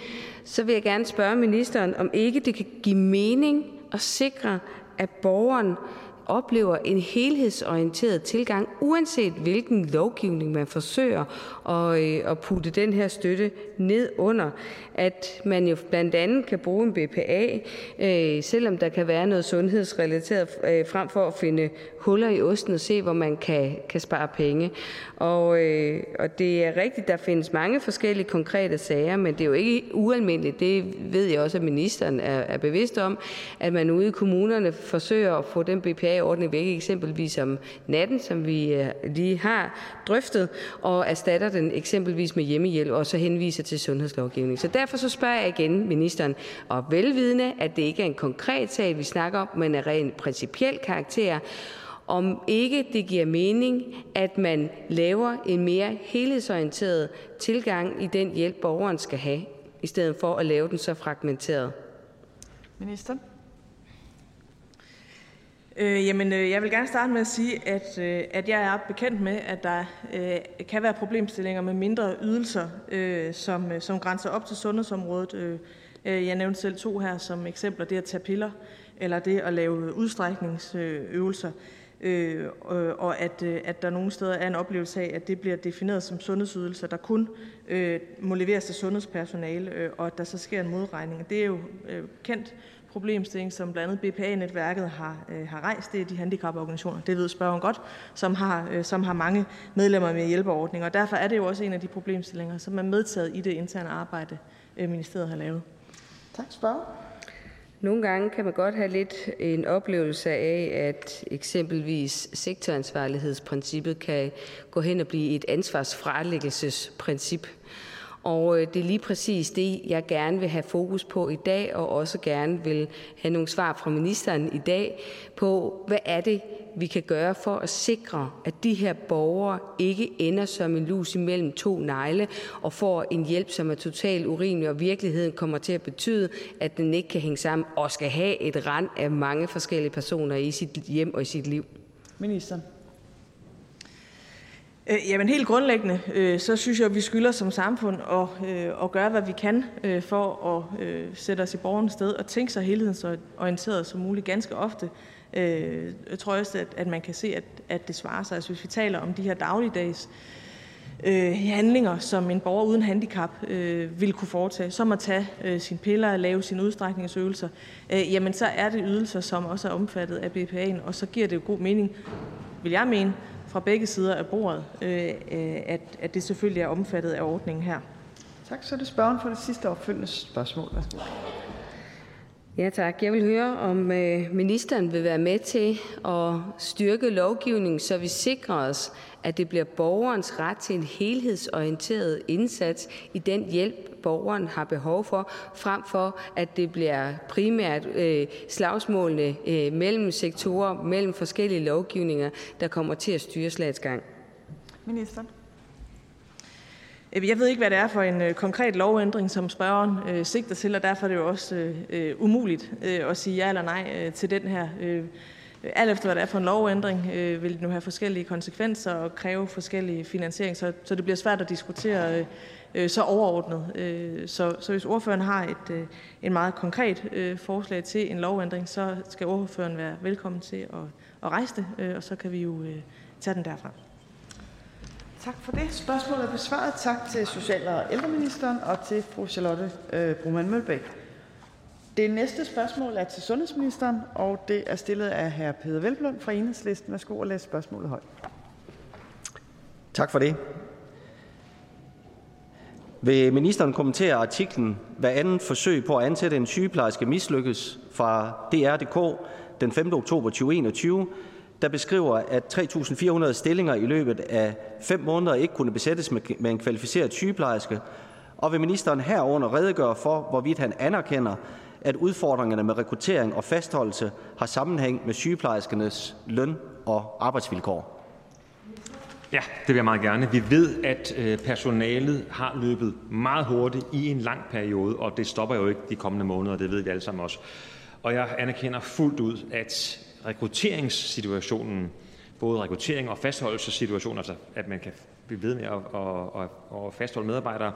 så vil jeg gerne spørge ministeren, om ikke det kan give mening at sikre, at borgeren oplever en helhedsorienteret tilgang, uanset hvilken lovgivning man forsøger at, øh, at putte den her støtte ned under. At man jo blandt andet kan bruge en BPA, øh, selvom der kan være noget sundhedsrelateret, øh, frem for at finde huller i osten og se, hvor man kan, kan spare penge. Og, øh, og det er rigtigt, der findes mange forskellige konkrete sager, men det er jo ikke ualmindeligt. Det ved jeg også, at ministeren er, er bevidst om, at man ude i kommunerne forsøger at få den BPA BPA-ordning væk, eksempelvis om natten, som vi øh, lige har drøftet, og erstatter den eksempelvis med hjemmehjælp, og så henviser til sundhedslovgivning. Så derfor så spørger jeg igen ministeren, og velvidende, at det ikke er en konkret sag, vi snakker om, men er rent principiel karakter, om ikke det giver mening, at man laver en mere helhedsorienteret tilgang i den hjælp, borgeren skal have, i stedet for at lave den så fragmenteret. Minister? Øh, jamen, øh, jeg vil gerne starte med at sige, at, øh, at jeg er bekendt med, at der øh, kan være problemstillinger med mindre ydelser, øh, som, øh, som grænser op til sundhedsområdet. Øh, øh jeg nævnte selv to her som eksempler. Det at tage piller, eller det at lave udstrækningsøvelser. Øh, øh, og at, øh, at der nogle steder er en oplevelse af, at det bliver defineret som sundhedsydelser, der kun øh, må leveres til sundhedspersonale, øh, og at der så sker en modregning. Det er jo øh, kendt problemstilling, som blandt andet BPA-netværket har, øh, har rejst. Det er de handicaporganisationer, det ved spørgeren godt, som har, øh, som har mange medlemmer med hjælpeordninger. Og derfor er det jo også en af de problemstillinger, som er medtaget i det interne arbejde, øh, ministeriet har lavet. Tak, spørger. Nogle gange kan man godt have lidt en oplevelse af, at eksempelvis sektoransvarlighedsprincippet kan gå hen og blive et ansvarsfralæggelsesprincip. Og øh, det er lige præcis det, jeg gerne vil have fokus på i dag, og også gerne vil have nogle svar fra ministeren i dag på, hvad er det, vi kan gøre for at sikre, at de her borgere ikke ender som en lus imellem to negle og får en hjælp, som er totalt urimelig, og virkeligheden kommer til at betyde, at den ikke kan hænge sammen og skal have et rand af mange forskellige personer i sit hjem og i sit liv? Ministeren. Øh, jamen helt grundlæggende, øh, så synes jeg, at vi skylder som samfund at, øh, at gøre, hvad vi kan øh, for at øh, sætte os i borgernes sted og tænke sig helhedsorienteret som muligt. Ganske ofte øh, jeg tror også, at, at man kan se, at, at det svarer sig. Altså, hvis vi taler om de her dagligdags øh, handlinger, som en borger uden handicap øh, vil kunne foretage, som at tage øh, sine piller og lave sine udstrækningsøvelser, øh, jamen så er det ydelser, som også er omfattet af BPA'en, og så giver det jo god mening, vil jeg mene, fra begge sider af bordet, øh, øh, at, at det selvfølgelig er omfattet af ordningen her. Tak. Så er det spørgen for det sidste opfølgende spørgsmål. Værsgo. Ja tak. Jeg vil høre, om øh, ministeren vil være med til at styrke lovgivningen, så vi sikrer os, at det bliver borgerens ret til en helhedsorienteret indsats i den hjælp, borgeren har behov for, frem for at det bliver primært øh, slagsmålene øh, mellem sektorer, mellem forskellige lovgivninger, der kommer til at styre slagets gang. Minister. Jeg ved ikke, hvad det er for en øh, konkret lovændring, som spørgeren øh, sigter til, og derfor er det jo også øh, øh umuligt øh, at sige ja eller nej øh, til den her. Øh, alt efter hvad det er for en lovændring, øh, vil det nu have forskellige konsekvenser og kræve forskellige finansiering, så, så det bliver svært at diskutere øh, øh, så overordnet. Øh, så, så hvis ordføreren har et, øh, et meget konkret øh, forslag til en lovændring, så skal ordføreren være velkommen til at, at rejse det, øh, og så kan vi jo øh, tage den derfra. Tak for det. Spørgsmålet er besvaret. Tak til social- og ældreministeren og til fru Charlotte øh, Broman Mølbæk. Det næste spørgsmål er til sundhedsministeren, og det er stillet af hr. Peder Velblund fra Enhedslisten. Værsgo at læse spørgsmålet højt. Tak for det. Vil ministeren kommentere artiklen Hvad andet forsøg på at ansætte en sygeplejerske mislykkes fra DR.dk den 5. oktober 2021, der beskriver, at 3.400 stillinger i løbet af fem måneder ikke kunne besættes med en kvalificeret sygeplejerske, og vil ministeren herunder redegøre for, hvorvidt han anerkender, at udfordringerne med rekruttering og fastholdelse har sammenhæng med sygeplejerskernes løn- og arbejdsvilkår? Ja, det vil jeg meget gerne. Vi ved, at øh, personalet har løbet meget hurtigt i en lang periode, og det stopper jo ikke de kommende måneder, det ved vi alle sammen også. Og jeg anerkender fuldt ud, at rekrutteringssituationen, både rekruttering og fastholdelsessituationen, altså at man kan blive ved med at, at, at, at fastholde medarbejdere,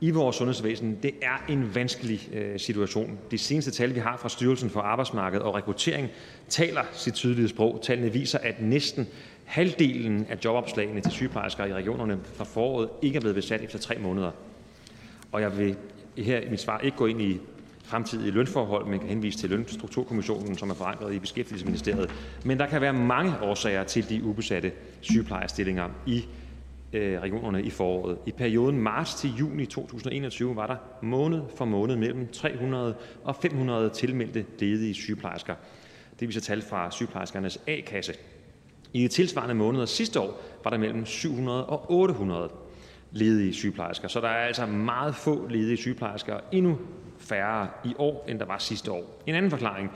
i vores sundhedsvæsen, det er en vanskelig øh, situation. De seneste tal, vi har fra Styrelsen for Arbejdsmarked og Rekruttering, taler sit tydelige sprog. Tallene viser, at næsten halvdelen af jobopslagene til sygeplejersker i regionerne fra foråret ikke er blevet besat efter tre måneder. Og jeg vil her i mit svar ikke gå ind i fremtidige lønforhold, men kan henvise til Lønstrukturkommissionen, som er forankret i Beskæftigelsesministeriet. Men der kan være mange årsager til de ubesatte sygeplejerstillinger i øh, regionerne i foråret. I perioden marts til juni 2021 var der måned for måned mellem 300 og 500 tilmeldte ledige sygeplejersker. Det viser tal fra sygeplejerskernes A-kasse. I de tilsvarende måneder sidste år var der mellem 700 og 800 ledige sygeplejersker. Så der er altså meget få ledige sygeplejersker, og endnu færre i år, end der var sidste år. En anden forklaring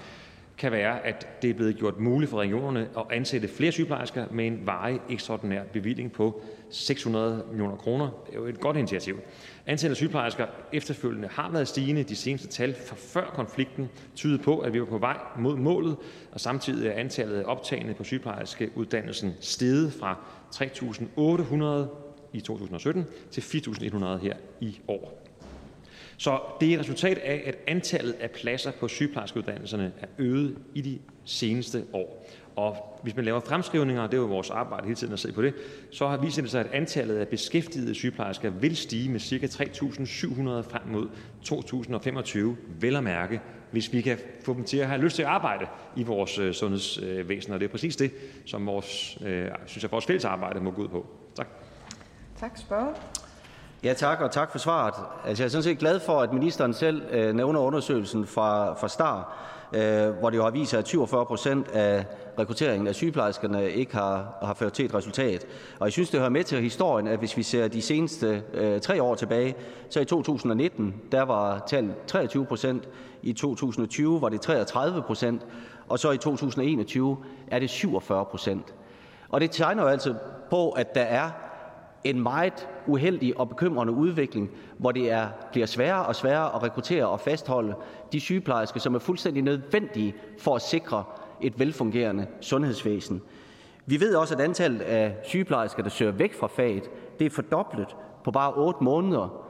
kan være, at det er blevet gjort muligt for regionerne at ansætte flere sygeplejersker med en varig ekstraordinær bevilling på 600 millioner kroner. Det er jo et godt initiativ. Antallet af sygeplejersker efterfølgende har været stigende. De seneste tal fra før konflikten tyder på, at vi var på vej mod målet, og samtidig er antallet af optagende på sygeplejerskeuddannelsen steget fra 3.800 i 2017 til 4.100 her i år. Så det er et resultat af, at antallet af pladser på sygeplejerskeuddannelserne er øget i de seneste år. Og hvis man laver fremskrivninger, det er jo vores arbejde hele tiden at se på det, så har vist det sig, at antallet af beskæftigede sygeplejersker vil stige med ca. 3.700 frem mod 2025, vel at mærke, hvis vi kan få dem til at have lyst til at arbejde i vores øh, sundhedsvæsen. Og det er præcis det, som vores, øh, synes jeg, vores fælles arbejde må gå ud på. Tak. Tak, spørger. Ja, tak, og tak for svaret. Altså, jeg er sådan set glad for, at ministeren selv øh, nævner undersøgelsen fra, fra STAR, Øh, hvor det jo har vist at 47 procent af rekrutteringen af sygeplejerskerne ikke har, har ført til et resultat. Og jeg synes, det hører med til historien, at hvis vi ser de seneste øh, tre år tilbage, så i 2019, der var tallet 23 procent, i 2020 var det 33 procent, og så i 2021 er det 47 procent. Og det tegner jo altså på, at der er en meget uheldig og bekymrende udvikling, hvor det er, bliver sværere og sværere at rekruttere og fastholde de sygeplejersker, som er fuldstændig nødvendige for at sikre et velfungerende sundhedsvæsen. Vi ved også, at antallet af sygeplejersker, der søger væk fra faget, det er fordoblet på bare 8 måneder.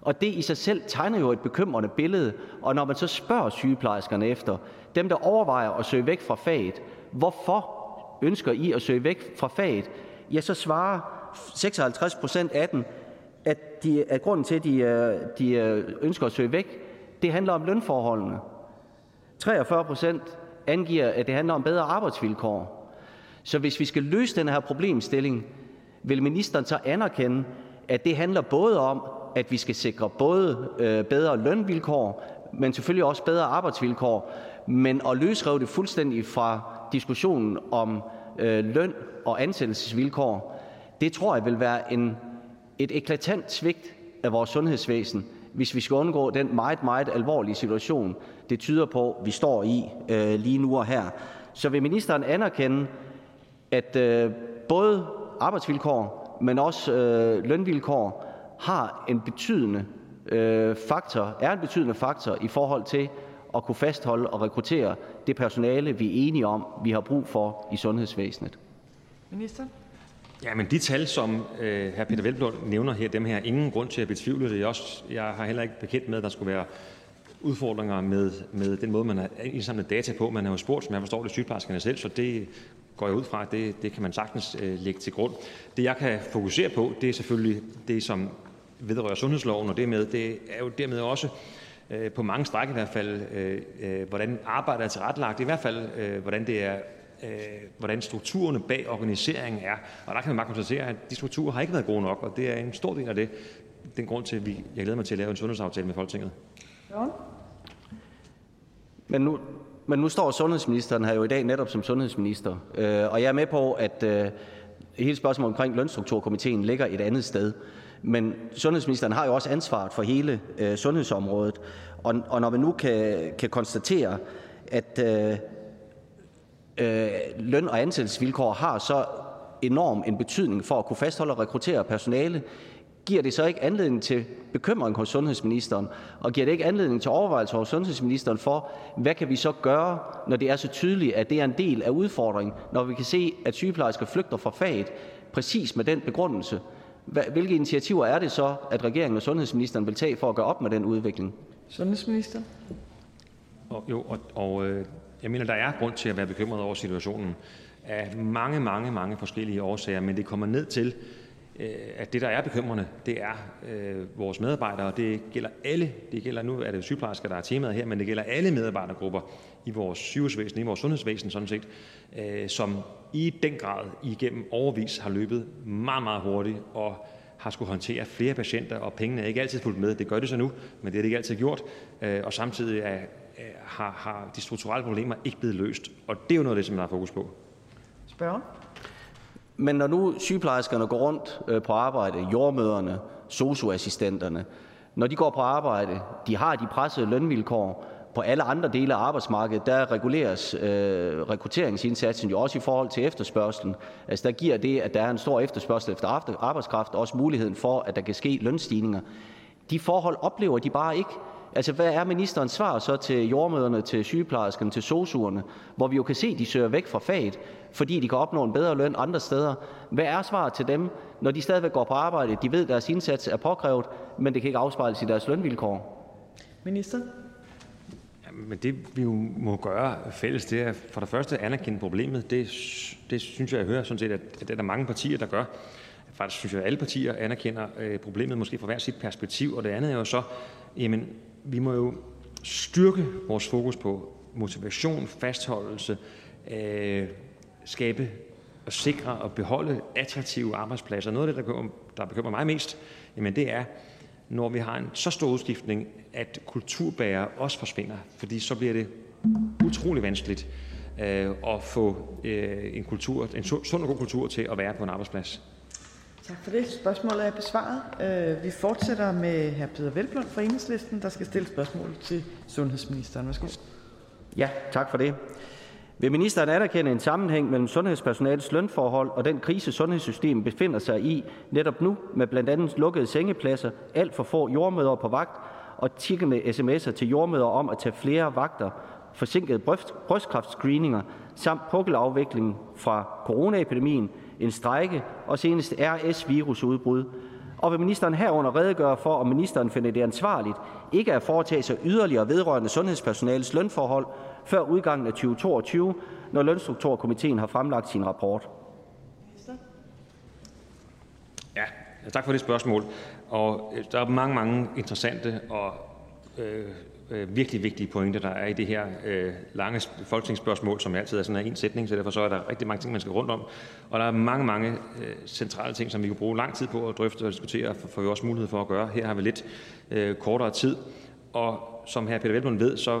Og det i sig selv tegner jo et bekymrende billede, og når man så spørger sygeplejerskerne efter, dem der overvejer at søge væk fra faget, hvorfor ønsker I at søge væk fra faget, ja, så svarer 56 procent af dem, at, de, at grunden til, at de, øh, de øh, ønsker at søge væk, det handler om lønforholdene. 43 procent angiver, at det handler om bedre arbejdsvilkår. Så hvis vi skal løse den her problemstilling, vil ministeren så anerkende, at det handler både om, at vi skal sikre både øh, bedre lønvilkår, men selvfølgelig også bedre arbejdsvilkår, men at løsrive det fuldstændig fra diskussionen om øh, løn og ansættelsesvilkår, det tror jeg vil være en, et eklatant svigt af vores sundhedsvæsen, hvis vi skal undgå den meget, meget alvorlige situation, det tyder på, vi står i øh, lige nu og her. Så vil ministeren anerkende, at øh, både arbejdsvilkår, men også øh, lønvilkår har en betydende øh, faktor, er en betydende faktor i forhold til at kunne fastholde og rekruttere det personale, vi er enige om, vi har brug for i sundhedsvæsenet. Minister? Ja, men de tal, som øh, hr. Peter Velblom nævner her, dem her ingen grund til at betvivle det. Jeg, også, jeg har heller ikke bekendt med, at der skulle være udfordringer med, med den måde, man har indsamlet data på. Man har jo spurgt, som jeg forstår det, sygeplejerskerne selv, så det går jeg ud fra, at det, det kan man sagtens øh, lægge til grund. Det, jeg kan fokusere på, det er selvfølgelig det, som vedrører sundhedsloven, og dermed, det er jo dermed også øh, på mange stræk i hvert fald, øh, øh, hvordan arbejdet er tilrettelagt, i hvert fald, øh, hvordan det er hvordan strukturerne bag organiseringen er. Og der kan man bare konstatere, at de strukturer har ikke været gode nok, og det er en stor del af det. Den grund til, at vi, jeg glæder mig til at lave en sundhedsaftale med Folketinget. Ja. Men nu, men nu står sundhedsministeren her jo i dag netop som sundhedsminister, øh, og jeg er med på, at øh, hele spørgsmålet omkring lønstrukturkomiteen ligger et andet sted. Men sundhedsministeren har jo også ansvaret for hele øh, sundhedsområdet, og, og når man nu kan, kan konstatere, at øh, øh, løn- og ansættelsesvilkår har så enorm en betydning for at kunne fastholde og rekruttere personale, giver det så ikke anledning til bekymring hos sundhedsministeren, og giver det ikke anledning til overvejelser hos sundhedsministeren for, hvad kan vi så gøre, når det er så tydeligt, at det er en del af udfordringen, når vi kan se, at sygeplejersker flygter fra faget, præcis med den begrundelse. Hvilke initiativer er det så, at regeringen og sundhedsministeren vil tage for at gøre op med den udvikling? Sundhedsminister? Og, jo, og, og øh, jeg mener, der er grund til at være bekymret over situationen af mange, mange, mange forskellige årsager, men det kommer ned til, øh, at det, der er bekymrende, det er øh, vores medarbejdere, og det gælder alle, det gælder nu er det sygeplejersker, der er temaet her, men det gælder alle medarbejdergrupper i vores sygehusvæsen, i vores sundhedsvæsen sådan set, øh, som i den grad igennem overvis har løbet meget, meget hurtigt og har skulle håndtere flere patienter, og pengene er ikke altid fulgt med. Det gør det så nu, men det er det ikke altid gjort. Øh, og samtidig er, har, har de strukturelle problemer ikke blevet løst. Og det er jo noget af det, som der er fokus på. Spørger? Men når nu sygeplejerskerne går rundt øh, på arbejde, jordmøderne, socioassistenterne, når de går på arbejde, de har de pressede lønvilkår, på alle andre dele af arbejdsmarkedet, der reguleres øh, rekrutteringsindsatsen jo også i forhold til efterspørgselen. Altså der giver det, at der er en stor efterspørgsel efter arbejdskraft, også muligheden for, at der kan ske lønstigninger. De forhold oplever de bare ikke. Altså, hvad er ministerens svar så til jordmøderne, til sygeplejerskerne, til sosuerne, hvor vi jo kan se, at de søger væk fra faget, fordi de kan opnå en bedre løn andre steder? Hvad er svaret til dem, når de stadigvæk går på arbejde? De ved, at deres indsats er påkrævet, men det kan ikke afspejles i deres lønvilkår. Minister? Men det, vi jo må gøre fælles, det er for det første at anerkende problemet. Det, det synes jeg, jeg hører sådan set, at det er der mange partier, der gør. Faktisk synes jeg, at alle partier anerkender øh, problemet, måske fra hver sit perspektiv. Og det andet er jo så, jamen, vi må jo styrke vores fokus på motivation, fastholdelse, øh, skabe og sikre og beholde attraktive arbejdspladser. Noget af det, der bekymrer, der bekymrer mig mest, jamen det er, når vi har en så stor udskiftning, at kulturbærer også forsvinder, fordi så bliver det utrolig vanskeligt øh, at få øh, en kultur, en sund og god kultur til at være på en arbejdsplads. Tak for det. Spørgsmålet er besvaret. Øh, vi fortsætter med hr. Peter Velblom fra Enhedslisten, der skal stille spørgsmål til sundhedsministeren. Værsgo. Ja, tak for det. Vil ministeren anerkende en sammenhæng mellem sundhedspersonalets lønforhold og den krise, sundhedssystemet befinder sig i netop nu, med blandt andet lukkede sengepladser, alt for få jordmøder på vagt og tikkende sms'er til jordmøder om at tage flere vagter, forsinkede brystkræftscreeninger samt pukkelafviklingen fra coronaepidemien, en strejke og senest RS-virusudbrud? Og vil ministeren herunder redegøre for, om ministeren finder det ansvarligt ikke at foretage sig yderligere vedrørende sundhedspersonalets lønforhold før udgangen af 2022, når Lønstrukturkomiteen har fremlagt sin rapport? Ja, tak for det spørgsmål. Og øh, der er mange, mange interessante og øh, øh, virkelig vigtige pointer, der er i det her øh, lange folketingsspørgsmål, som altid er sådan en sætning, så derfor så er der rigtig mange ting, man skal rundt om. Og der er mange, mange øh, centrale ting, som vi kan bruge lang tid på at drøfte og diskutere, for for vi også mulighed for at gøre. Her har vi lidt øh, kortere tid. Og som hr. Peter Velblom ved, så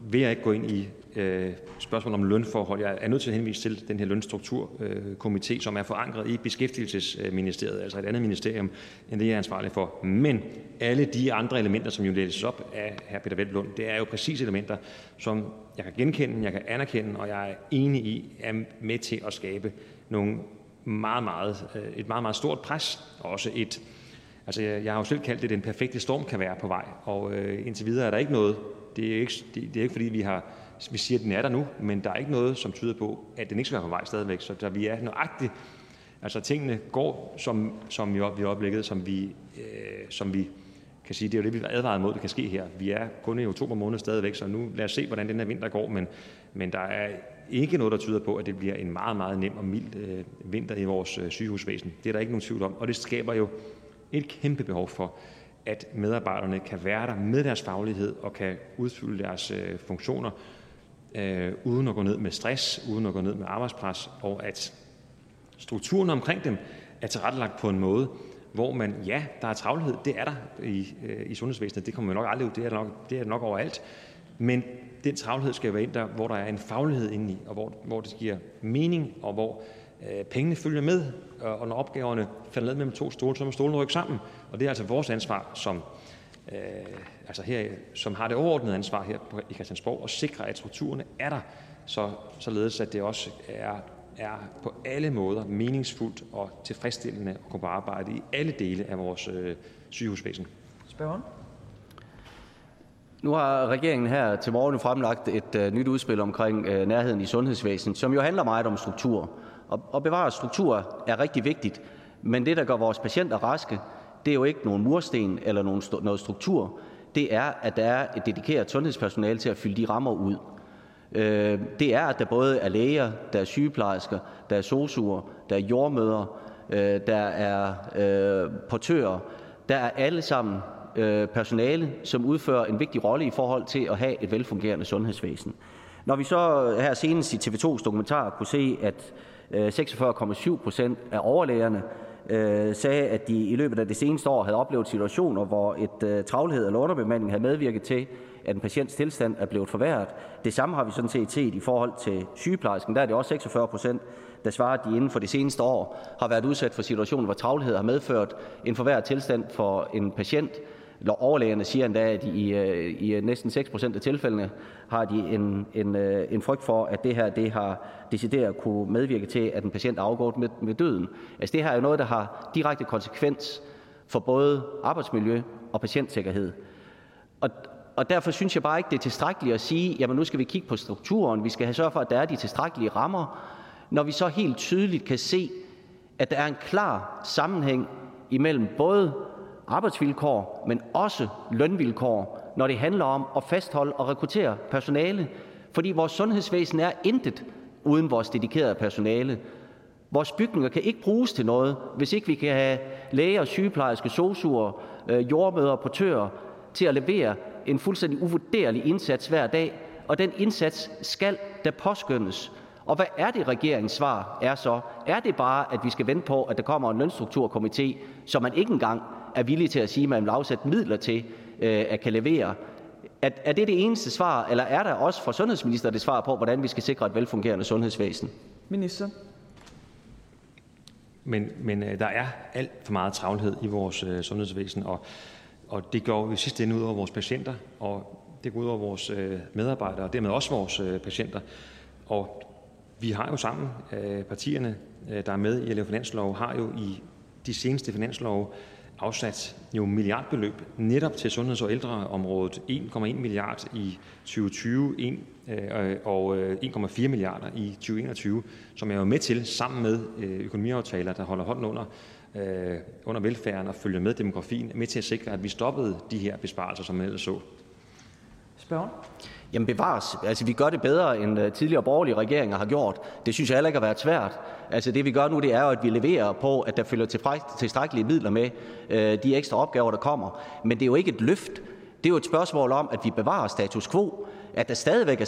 vil jeg ikke gå ind i øh, spørgsmål om lønforhold. Jeg er nødt til at henvise til den her lønstrukturkomité, øh, som er forankret i Beskæftigelsesministeriet, altså et andet ministerium, end det jeg er ansvarlig for. Men alle de andre elementer, som jo læses op af hr. Peter Velblom, det er jo præcis elementer, som jeg kan genkende, jeg kan anerkende, og jeg er enig i, er med til at skabe nogle meget, meget, øh, et meget, meget stort pres, og også et, altså jeg har jo selv kaldt det, den perfekte storm kan være på vej, og øh, indtil videre er der ikke noget det er ikke, det, det er ikke fordi, vi, har, vi siger, at den er der nu, men der er ikke noget, som tyder på, at den ikke skal være på vej stadigvæk. Så der vi er nøjagtigt, altså tingene går, som, som vi, i oplægget, som vi, øh, som vi kan sige, det er jo det, vi advaret mod, det kan ske her. Vi er kun i oktober måned stadigvæk, så nu lad os se, hvordan den her vinter går, men, men der er ikke noget, der tyder på, at det bliver en meget, meget nem og mild øh, vinter i vores øh, sygehusvæsen. Det er der ikke nogen tvivl om, og det skaber jo et kæmpe behov for, at medarbejderne kan være der med deres faglighed og kan udfylde deres øh, funktioner øh, uden at gå ned med stress, uden at gå ned med arbejdspres, og at strukturen omkring dem er tilrettelagt på en måde, hvor man, ja, der er travlhed, det er der i, øh, i sundhedsvæsenet, det kommer man nok aldrig ud, det er nok, det er nok overalt, men den travlhed skal være ind der, hvor der er en faglighed inde i, og hvor, hvor det giver mening, og hvor øh, pengene følger med, og og når opgaverne falder ned mellem to stole, så må stolen rykke sammen. Og det er altså vores ansvar som, øh, altså her, som har det overordnede ansvar her på, i Christiansborg, at sikre, at strukturerne er der, så, således at det også er, er på alle måder meningsfuldt og tilfredsstillende at kunne på arbejde i alle dele af vores øh, sygehusvæsen. Spørgen? Nu har regeringen her til morgen fremlagt et uh, nyt udspil omkring uh, nærheden i sundhedsvæsenet, som jo handler meget om struktur. Og, og bevare struktur er rigtig vigtigt, men det, der gør vores patienter raske, det er jo ikke nogen mursten eller nogen, noget struktur. Det er, at der er et dedikeret sundhedspersonale til at fylde de rammer ud. Øh, det er, at der både er læger, der er sygeplejersker, der er sosuer, der er jordmøder, øh, der er øh, portører. Der er alle sammen personale, som udfører en vigtig rolle i forhold til at have et velfungerende sundhedsvæsen. Når vi så her senest i TV2's dokumentar kunne se, at 46,7 procent af overlægerne øh, sagde, at de i løbet af det seneste år havde oplevet situationer, hvor et øh, travlhed eller underbemanding havde medvirket til, at en patients tilstand er blevet forværret. Det samme har vi sådan set set i forhold til sygeplejersken. Der er det også 46 procent, der svarer, at de inden for det seneste år har været udsat for situationer, hvor travlhed har medført en forværret tilstand for en patient. Overlægerne siger endda, at i, øh, i øh, næsten 6% af tilfældene har de en, en, øh, en frygt for, at det her det har decideret kunne medvirke til, at en patient er afgået med, med døden. Altså det her er jo noget, der har direkte konsekvens for både arbejdsmiljø og patientsikkerhed. Og, og derfor synes jeg bare ikke, det er tilstrækkeligt at sige, jamen nu skal vi kigge på strukturen, vi skal have sørge for, at der er de tilstrækkelige rammer, når vi så helt tydeligt kan se, at der er en klar sammenhæng imellem både arbejdsvilkår, men også lønvilkår, når det handler om at fastholde og rekruttere personale. Fordi vores sundhedsvæsen er intet uden vores dedikerede personale. Vores bygninger kan ikke bruges til noget, hvis ikke vi kan have læger, sygeplejersker, sosuer, øh, jordmøder og portører til at levere en fuldstændig uvurderlig indsats hver dag. Og den indsats skal da påskyndes. Og hvad er det, regeringens svar er så? Er det bare, at vi skal vente på, at der kommer en lønstrukturkomité, som man ikke engang er villig til at sige, at man vil afsætte midler til øh, at kan levere? Er, er det det eneste svar, eller er der også fra sundhedsminister det svar på, hvordan vi skal sikre et velfungerende sundhedsvæsen? Minister. Men, men øh, der er alt for meget travlhed i vores øh, sundhedsvæsen, og, og det går i sidste ende ud over vores patienter, og det går ud over vores øh, medarbejdere, og dermed også vores øh, patienter. Og vi har jo sammen, øh, partierne, øh, der er med i at lave finanslov, har jo i de seneste finanslov afsat jo milliardbeløb netop til sundheds- og ældreområdet. 1,1 milliard i 2020 øh, og øh, 1,4 milliarder i 2021, som er jo med til sammen med øh, økonomiaftaler, der holder hånden under øh, under velfærden og følger med demografien, med til at sikre, at vi stoppede de her besparelser, som man ellers så. Spørgen? Jamen bevares. Altså, vi gør det bedre, end øh, tidligere borgerlige regeringer har gjort. Det synes jeg heller ikke har været svært. Altså, det vi gør nu, det er jo, at vi leverer på, at der følger tilstrækkelige midler med øh, de ekstra opgaver, der kommer. Men det er jo ikke et løft. Det er jo et spørgsmål om, at vi bevarer status quo. At der stadigvæk er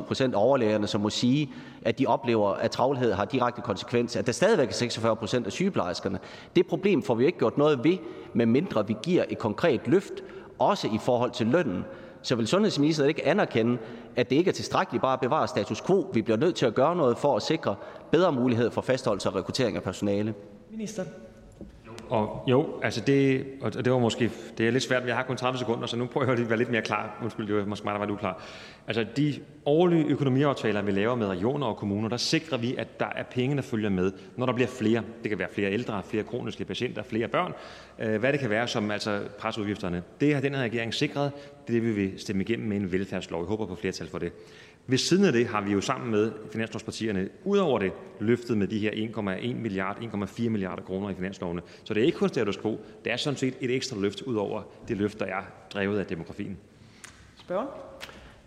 46,7 procent af overlægerne, som må sige, at de oplever, at travlhed har direkte konsekvenser. At der stadigvæk er 46 procent af sygeplejerskerne. Det problem får vi ikke gjort noget ved, medmindre vi giver et konkret løft, også i forhold til lønnen. Så vil sundhedsministeren ikke anerkende, at det ikke er tilstrækkeligt bare at bevare status quo? Vi bliver nødt til at gøre noget for at sikre bedre mulighed for fastholdelse og rekruttering af personale. Og jo, altså det, og det var måske, det er lidt svært, men jeg har kun 30 sekunder, så nu prøver jeg at være lidt mere klar. Undskyld, det var måske mig, der var lidt uklar. Altså de årlige økonomiaftaler, vi laver med regioner og kommuner, der sikrer vi, at der er penge, der følger med, når der bliver flere. Det kan være flere ældre, flere kroniske patienter, flere børn, øh, hvad det kan være, som altså presser udgifterne. Det har den her regering sikret, det vil vi stemme igennem med en velfærdslov. Jeg håber på flertal for det. Ved siden af det har vi jo sammen med finanslovspartierne ud over det løftet med de her 1,1 milliard, 1,4 milliarder kroner i finanslovene. Så det er ikke kun status quo. Det er sådan set et ekstra løft ud over det løft, der er drevet af demografien. Spørger?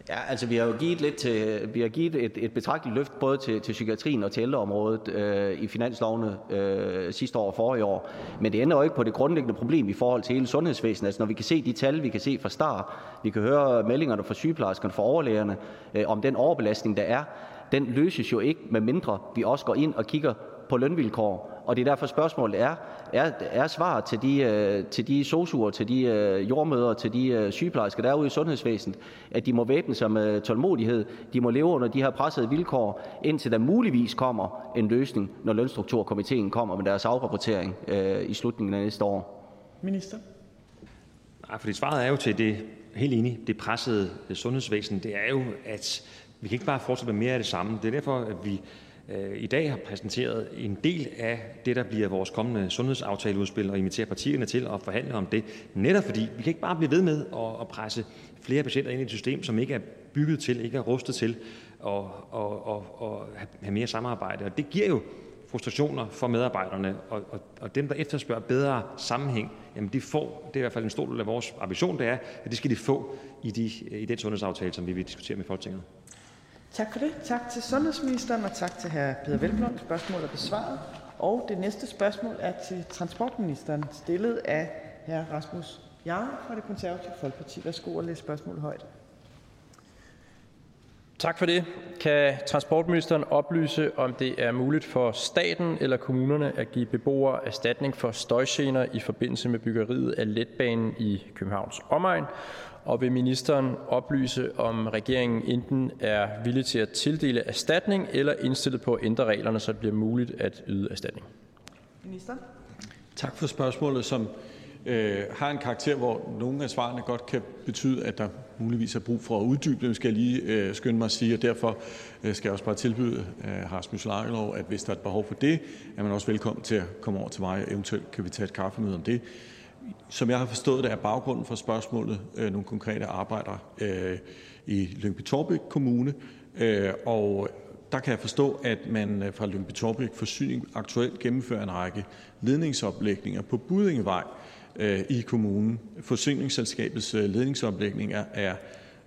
Ja, altså vi har jo givet, lidt til, vi har givet et, et betragteligt løft både til, til psykiatrien og til ældreområdet øh, i finanslovene øh, sidste år og forrige år. Men det ender jo ikke på det grundlæggende problem i forhold til hele sundhedsvæsenet. Altså når vi kan se de tal, vi kan se fra start, vi kan høre meldingerne fra sygeplejerskerne, fra overlægerne øh, om den overbelastning, der er, den løses jo ikke, med mindre vi også går ind og kigger på lønvilkår. Og det er derfor spørgsmålet er, er, er svar til de, øh, til de sosuer, til de øh, jordmøder, til de øh, sygeplejersker, der er ude i sundhedsvæsenet, at de må væbne sig med tålmodighed. De må leve under de her pressede vilkår, indtil der muligvis kommer en løsning, når lønstrukturkomiteen kommer med deres afrapportering øh, i slutningen af næste år. Minister? Nej, fordi svaret er jo til det, helt enig, det pressede sundhedsvæsen, det er jo, at vi kan ikke bare fortsætte med mere af det samme. Det er derfor, at vi Øh, Øh, i dag har præsenteret en del af det, der bliver vores kommende sundhedsaftaleudspil, og inviterer partierne til at forhandle om det, netop fordi vi kan ikke bare blive ved med at presse flere patienter ind i et system, som ikke er bygget til, ikke er rustet til at og, og, og have mere samarbejde. Og det giver jo frustrationer for medarbejderne, og, og, og dem, der efterspørger bedre sammenhæng, jamen de får, det er i hvert fald en stor del af vores ambition, det er, at det skal de få i, de, i den sundhedsaftale, som vi vil diskutere med Folketinget. Tak for det. Tak til sundhedsministeren, og tak til hr. Peder Hvelplund. Spørgsmålet er besvaret. Og det næste spørgsmål er til transportministeren, stillet af hr. Rasmus Jarlov fra Det Konservative Folkeparti. Værsgo at læse spørgsmålet højt. Tak for det. Kan transportministeren oplyse, om det er muligt for staten eller kommunerne at give beboere erstatning for støjgener i forbindelse med byggeriet af letbanen i Københavns omegn, og vil ministeren oplyse, om regeringen enten er villig til at tildele erstatning eller indstillet på at ændre reglerne, så det bliver muligt at yde erstatning? Minister? Tak for spørgsmålet, som øh, har en karakter, hvor nogle af svarene godt kan betyde, at der muligvis er brug for at uddybe dem, skal jeg lige øh, skynde mig at sige, og derfor øh, skal jeg også bare tilbyde øh, Rasmus Lagerlov, at hvis der er et behov for det, er man også velkommen til at komme over til mig, og eventuelt kan vi tage et kaffemøde om det. Som jeg har forstået det, er baggrunden for spørgsmålet øh, nogle konkrete arbejder øh, i Lyngby-Torbæk Kommune, øh, og der kan jeg forstå, at man øh, fra Lyngby-Torbæk Forsyning aktuelt gennemfører en række ledningsoplægninger på Budingevej øh, i kommunen. Forsyningsselskabets øh, ledningsoplægninger er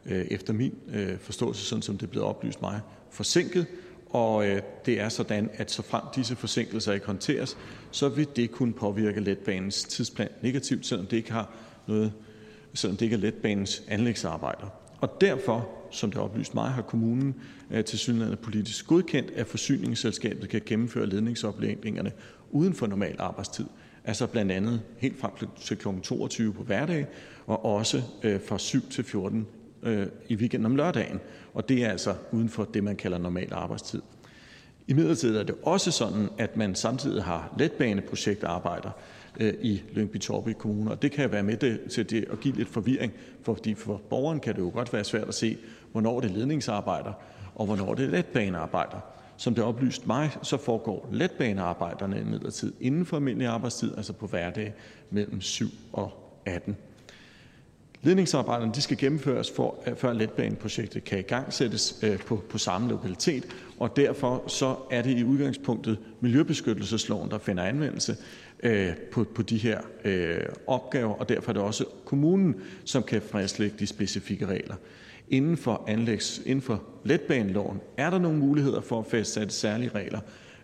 øh, efter min øh, forståelse, sådan som det er blevet oplyst mig, forsinket, og øh, det er sådan, at så frem disse forsinkelser ikke håndteres, så vil det kunne påvirke letbanens tidsplan negativt, selvom det ikke har noget, selvom det ikke er letbanens anlægsarbejder. Og derfor, som det er oplyst mig, har kommunen øh, til synligheden politisk godkendt, at forsyningsselskabet kan gennemføre ledningsoplægningerne uden for normal arbejdstid. Altså blandt andet helt frem til kl. 22 på hverdag, og også øh, fra 7 til 14 øh, i weekenden om lørdagen. Og det er altså uden for det, man kalder normal arbejdstid. I midlertid er det også sådan, at man samtidig har letbaneprojektarbejder øh, i Lyngby-Torbæk Kommune, og det kan være med til det at give lidt forvirring, fordi for borgeren kan det jo godt være svært at se, hvornår det er ledningsarbejder, og hvornår det er letbanearbejder. Som det oplyst mig, så foregår letbanearbejderne imidlertid inden for almindelig arbejdstid, altså på hverdag mellem 7 og 18. Ledningsarbejderne de skal gennemføres, for, før letbaneprojektet kan i gang sættes øh, på, på samme lokalitet, og derfor så er det i udgangspunktet Miljøbeskyttelsesloven, der finder anvendelse øh, på, på de her øh, opgaver, og derfor er det også kommunen, som kan fastlægge de specifikke regler. Inden for, anlægs, inden for letbaneloven er der nogle muligheder for at fastsætte særlige regler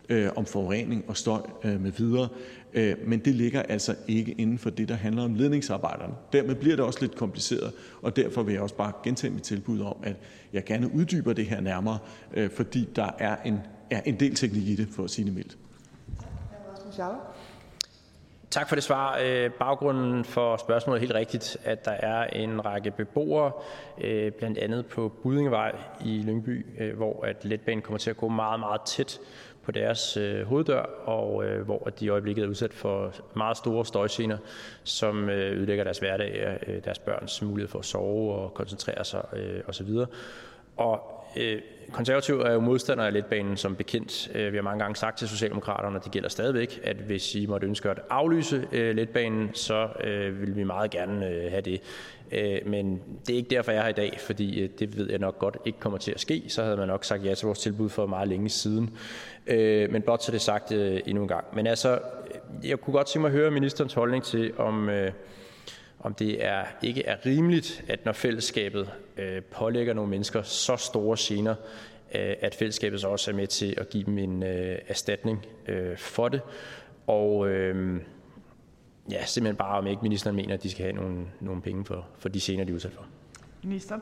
øh, om forurening og støj øh, med videre, Øh, men det ligger altså ikke inden for det, der handler om ledningsarbejderne. Dermed bliver det også lidt kompliceret, og derfor vil jeg også bare gentage mit tilbud om, at jeg gerne uddyber det her nærmere, øh, fordi der er en, er en del teknik i det, for at sige det mildt. Tak for det svar. Øh, baggrunden for spørgsmålet er helt rigtigt, at der er en række beboere, blandt andet på Budingevej i Lyngby, hvor at letbanen kommer til at gå meget, meget tæt på deres øh, hoveddør, og øh, hvor de i øjeblikket er udsat for meget store støjscener, som øh, ødelægger deres hverdag, deres børns mulighed for at sove og koncentrere sig osv. Og Øh, Konservative er jo modstandere af letbanen som bekendt. Øh, vi har mange gange sagt til Socialdemokraterne, og det gælder stadigvæk, at hvis I måtte ønske at aflyse øh, letbanen, så vil vi meget gerne have det. Men det er ikke derfor, jeg er her i dag, fordi det ved jeg nok godt ikke kommer til at ske. Så havde man nok sagt ja til vores tilbud for meget længe siden. Men blot så det sagt endnu en gang. Men altså, jeg kunne godt tænke mig at høre ministerens holdning til, om om det er, ikke er rimeligt, at når fællesskabet øh, pålægger nogle mennesker så store gener, øh, at fællesskabet så også er med til at give dem en øh, erstatning øh, for det. Og øh, ja, simpelthen bare, om ikke ministeren mener, at de skal have nogle, nogle penge for, for de gener, de er udsat for. Minister.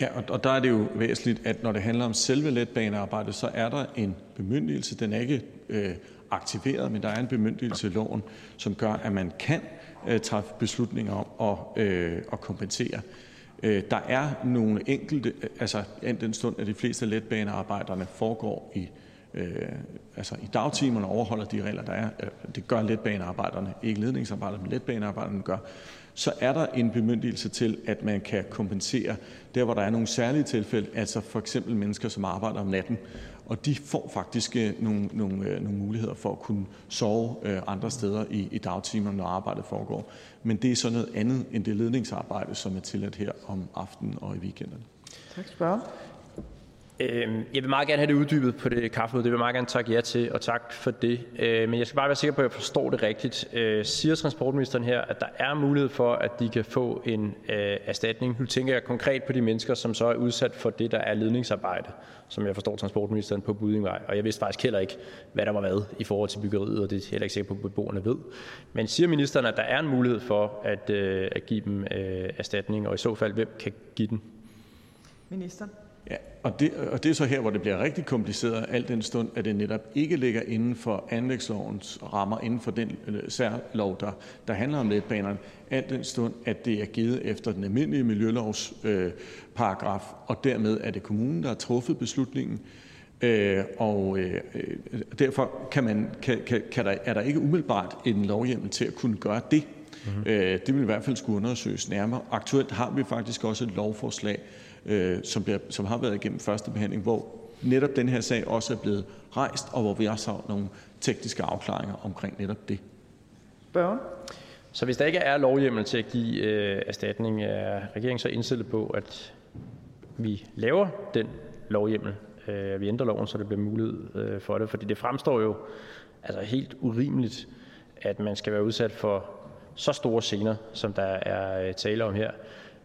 Ja, og, og der er det jo væsentligt, at når det handler om selve letbanearbejdet, så er der en bemyndigelse. Den er ikke øh, aktiveret, men der er en bemyndigelse i loven, som gør, at man kan Øh, Øh, træffe beslutninger om at øh, at kompensere. Øh, der er nogle enkelte, øh, altså den stund, at de fleste letbanearbejderne foregår i øh, altså i dagtimerne overholder de regler, der er. Det gør letbanearbejderne, ikke ledningsarbejderne, men letbanearbejderne gør. Så er der en bemyndigelse til, at man kan kompensere der, hvor der er nogle særlige tilfælde, altså for eksempel mennesker, som arbejder om natten, og de får faktisk øh, nogle, nogle, øh, nogle muligheder for at kunne sove øh, andre steder i, i dagtimerne, når arbejdet foregår. Men det er så noget andet end det ledningsarbejde, som er tilladt her om aftenen og i weekenden. Tak, spørger. Øhm, jeg vil meget gerne have det uddybet på det kaffemøde. Det vil jeg meget gerne takke ja til, og tak for det. Øh, men jeg skal bare være sikker på, at jeg forstår det rigtigt. Øh, siger transportministeren her, at der er mulighed for, at de kan få en øh, erstatning? Nu tænker jeg konkret på de mennesker, som så er udsat for det, der er ledningsarbejde, som jeg forstår transportministeren på Budingvej. Og jeg vidste faktisk heller ikke, hvad der var hvad i forhold til byggeriet, og det er heller ikke sikker på, at beboerne ved. Men siger ministeren, at der er en mulighed for at, at give dem erstatning, og i så fald, hvem kan give den? Ministeren. Ja, og det, og det er så her, hvor det bliver rigtig kompliceret, alt den stund, at det netop ikke ligger inden for anlægslovens rammer, inden for den øh, særlov, der, der handler om letbanerne, alt den stund, at det er givet efter den almindelige miljølovs øh, paragraf, og dermed er det kommunen, der har truffet beslutningen. Øh, og øh, derfor kan man, kan, kan, kan der, er der ikke umiddelbart en lovhjemmel til at kunne gøre det. Mm-hmm. Øh, det vil i hvert fald skulle undersøges nærmere. Aktuelt har vi faktisk også et lovforslag, øh, som, bliver, som har været igennem første behandling, hvor netop den her sag også er blevet rejst, og hvor vi også har nogle tekniske afklaringer omkring netop det. Børn. Så hvis der ikke er lovhjemmel til at give øh, erstatning, er regeringen så indstillet på, at vi laver den lovhjemmel? Øh, vi ændrer loven, så det bliver mulighed øh, for det. Fordi det fremstår jo altså helt urimeligt, at man skal være udsat for så store scener, som der er øh, tale om her,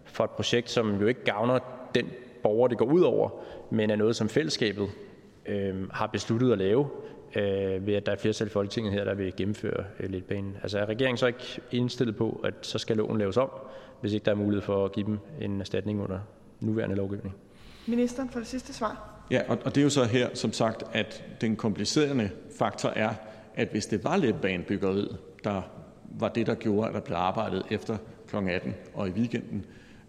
for et projekt, som jo ikke gavner den borger, det går ud over, men er noget, som fællesskabet øh, har besluttet at lave, øh, ved at der er flertal i Folketinget her, der vil gennemføre øh, letbanen. Altså er regeringen så ikke indstillet på, at så skal loven laves om, hvis ikke der er mulighed for at give dem en erstatning under nuværende lovgivning? Ministeren for det sidste svar. Ja, og, og det er jo så her, som sagt, at den komplicerende faktor er, at hvis det var letbanebyggeriet, der var det, der gjorde, at der blev arbejdet efter kl. 18 og i weekenden,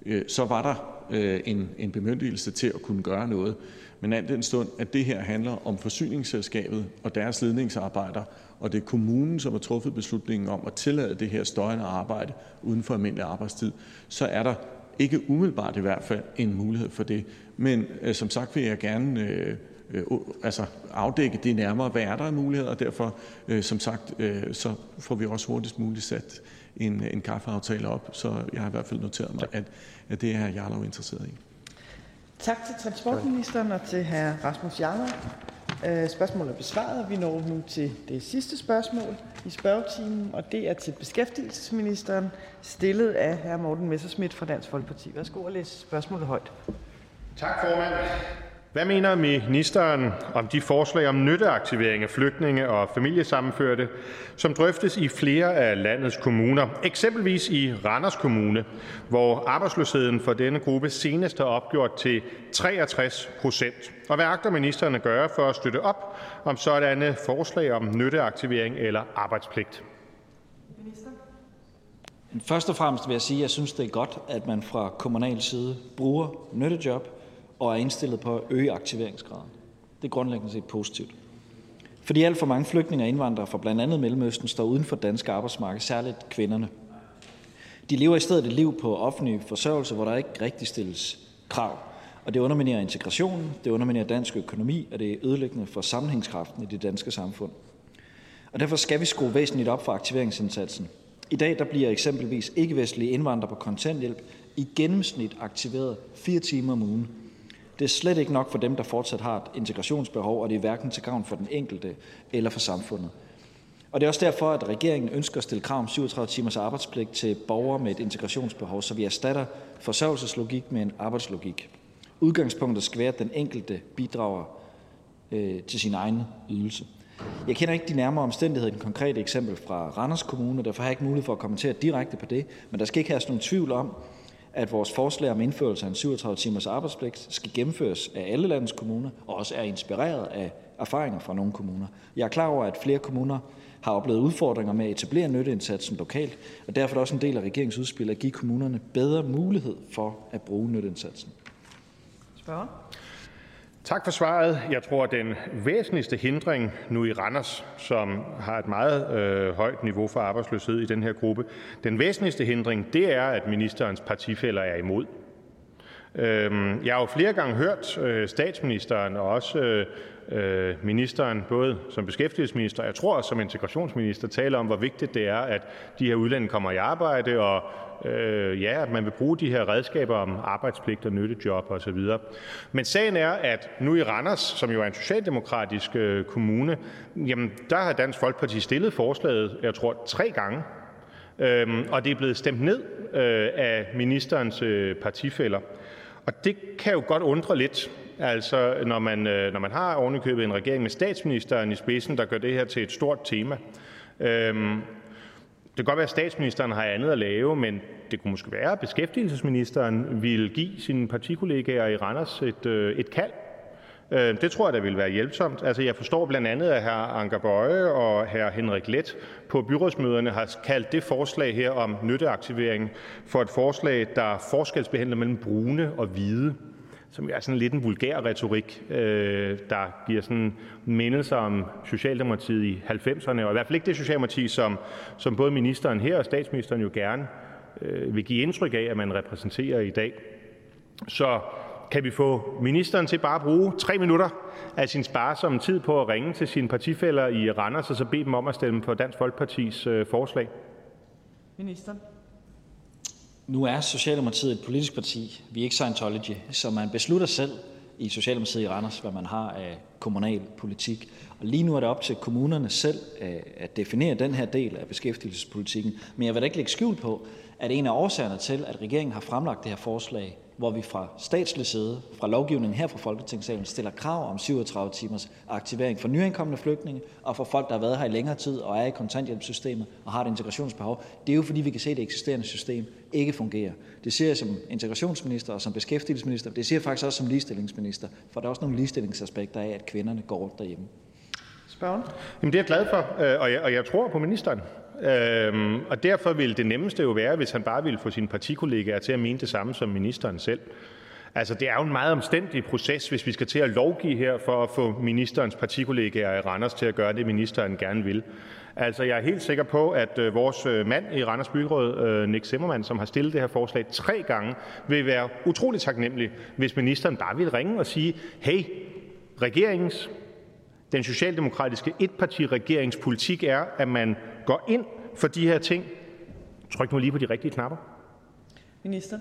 øh, så var der øh, en, en bemyndigelse til at kunne gøre noget. Men alt den stund, at det her handler om forsyningsselskabet og deres ledningsarbejder, og det er kommunen, som har truffet beslutningen om at tillade det her støjende arbejde uden for almindelig arbejdstid, så er der ikke umiddelbart i hvert fald en mulighed for det. Men øh, som sagt vil jeg gerne øh, øh, altså afdække det nærmere, hvad er der af muligheder, og derfor, øh, som sagt, øh, så får vi også hurtigst muligt sat en, en kaffeaftale op, så jeg har i hvert fald noteret mig, at, at det er Jarlov interesseret i. Tak til transportministeren og til hr. Rasmus Jarlov. Øh, spørgsmålet er besvaret. Vi når nu til det sidste spørgsmål i spørgetimen, og det er til beskæftigelsesministeren, stillet af hr. Morten Messerschmidt fra Dansk Folkeparti. Værsgo at læse spørgsmålet højt. Tak, formand. Hvad mener ministeren om de forslag om nytteaktivering af flygtninge og familiesammenførte, som drøftes i flere af landets kommuner, eksempelvis i Randers Kommune, hvor arbejdsløsheden for denne gruppe senest er opgjort til 63 procent? Og hvad agter ministeren at gøre for at støtte op om sådanne forslag om nytteaktivering eller arbejdspligt? Først og fremmest vil jeg sige, at jeg synes, det er godt, at man fra kommunal side bruger nyttejob og er indstillet på at øge aktiveringsgraden. Det er grundlæggende set positivt. Fordi alt for mange flygtninge og indvandrere fra blandt andet Mellemøsten står uden for dansk arbejdsmarked, særligt kvinderne. De lever i stedet et liv på offentlig forsørgelse, hvor der ikke rigtig stilles krav. Og det underminerer integrationen, det underminerer dansk økonomi, og det er ødelæggende for sammenhængskraften i det danske samfund. Og derfor skal vi skrue væsentligt op for aktiveringsindsatsen. I dag der bliver eksempelvis ikke-vestlige indvandrere på kontanthjælp i gennemsnit aktiveret fire timer om ugen. Det er slet ikke nok for dem, der fortsat har et integrationsbehov, og det er hverken til gavn for den enkelte eller for samfundet. Og det er også derfor, at regeringen ønsker at stille krav om 37 timers arbejdspligt til borgere med et integrationsbehov, så vi erstatter forsørgelseslogik med en arbejdslogik. Udgangspunktet skal være, at den enkelte bidrager øh, til sin egen ydelse. Jeg kender ikke de nærmere omstændigheder i den konkrete eksempel fra Randers Kommune, derfor har jeg ikke mulighed for at kommentere direkte på det, men der skal ikke have nogen tvivl om, at vores forslag om indførelse af en 37 timers arbejdspligt skal gennemføres af alle landets kommuner og også er inspireret af erfaringer fra nogle kommuner. Jeg er klar over, at flere kommuner har oplevet udfordringer med at etablere nytteindsatsen lokalt, og derfor er det også en del af regeringens udspil at give kommunerne bedre mulighed for at bruge nytteindsatsen. Spørger? Tak for svaret. Jeg tror, at den væsentligste hindring nu i Randers, som har et meget øh, højt niveau for arbejdsløshed i den her gruppe, den væsentligste hindring, det er, at ministerens partifælder er imod. Øhm, jeg har jo flere gange hørt øh, statsministeren og også øh, Øh, ministeren, både som beskæftigelsesminister, jeg tror også som integrationsminister, tale om, hvor vigtigt det er, at de her udlændinge kommer i arbejde, og øh, ja, at man vil bruge de her redskaber om arbejdspligt og nyttejob osv. Men sagen er, at nu i Randers, som jo er en socialdemokratisk øh, kommune, jamen der har Dansk Folkeparti stillet forslaget, jeg tror, tre gange, øhm, og det er blevet stemt ned øh, af ministerens øh, partifælder. Og det kan jo godt undre lidt, altså når man, øh, når man har ovenikøbet en regering med statsministeren i spidsen, der gør det her til et stort tema. Øhm, det kan godt være, at statsministeren har andet at lave, men det kunne måske være, at beskæftigelsesministeren ville give sine partikollegaer i Randers et, øh, et kald. Øh, det tror jeg, der ville være hjælpsomt. Altså, jeg forstår blandt andet, at hr. Anker Bøje og hr. Henrik Let på byrådsmøderne har kaldt det forslag her om nytteaktivering for et forslag, der forskelsbehandler mellem brune og hvide som er sådan lidt en vulgær retorik, øh, der giver sådan mindelser om Socialdemokratiet i 90'erne, og i hvert fald ikke det Socialdemokrati, som, som både ministeren her og statsministeren jo gerne øh, vil give indtryk af, at man repræsenterer i dag. Så kan vi få ministeren til bare at bruge tre minutter af sin sparsomme tid på at ringe til sine partifælder i Randers og så bede dem om at stemme på Dansk Folkepartis øh, forslag? Minister. Nu er Socialdemokratiet et politisk parti. Vi er ikke Scientology, så man beslutter selv i Socialdemokratiet i Randers, hvad man har af kommunal politik. Og lige nu er det op til kommunerne selv øh, at definere den her del af beskæftigelsespolitikken. Men jeg vil da ikke lægge skjul på, at en af årsagerne til, at regeringen har fremlagt det her forslag, hvor vi fra statslig side, fra lovgivningen her fra Folketingssalen, stiller krav om 37 timers aktivering for nyankomne flygtninge og for folk, der har været her i længere tid og er i kontanthjælpssystemet og har et integrationsbehov. Det er jo fordi, vi kan se, at det eksisterende system ikke fungerer. Det siger jeg som integrationsminister og som beskæftigelsesminister. Det siger jeg faktisk også som ligestillingsminister, for der er også nogle ligestillingsaspekter af, at kvinderne går rundt derhjemme. Spørgen? Jamen, det er jeg glad for, øh, og jeg, og jeg tror på ministeren. Øhm, og derfor ville det nemmeste jo være, hvis han bare ville få sine partikollegaer til at mene det samme som ministeren selv. Altså, det er jo en meget omstændig proces, hvis vi skal til at lovgive her for at få ministerens partikollegaer i Randers til at gøre det, ministeren gerne vil. Altså, jeg er helt sikker på, at øh, vores øh, mand i Randers Byråd, øh, Nick Zimmermann, som har stillet det her forslag tre gange, vil være utrolig taknemmelig, hvis ministeren bare vil ringe og sige, hey, regeringens, den socialdemokratiske etpartiregeringspolitik er, at man går ind for de her ting. Tryk nu lige på de rigtige knapper. Minister.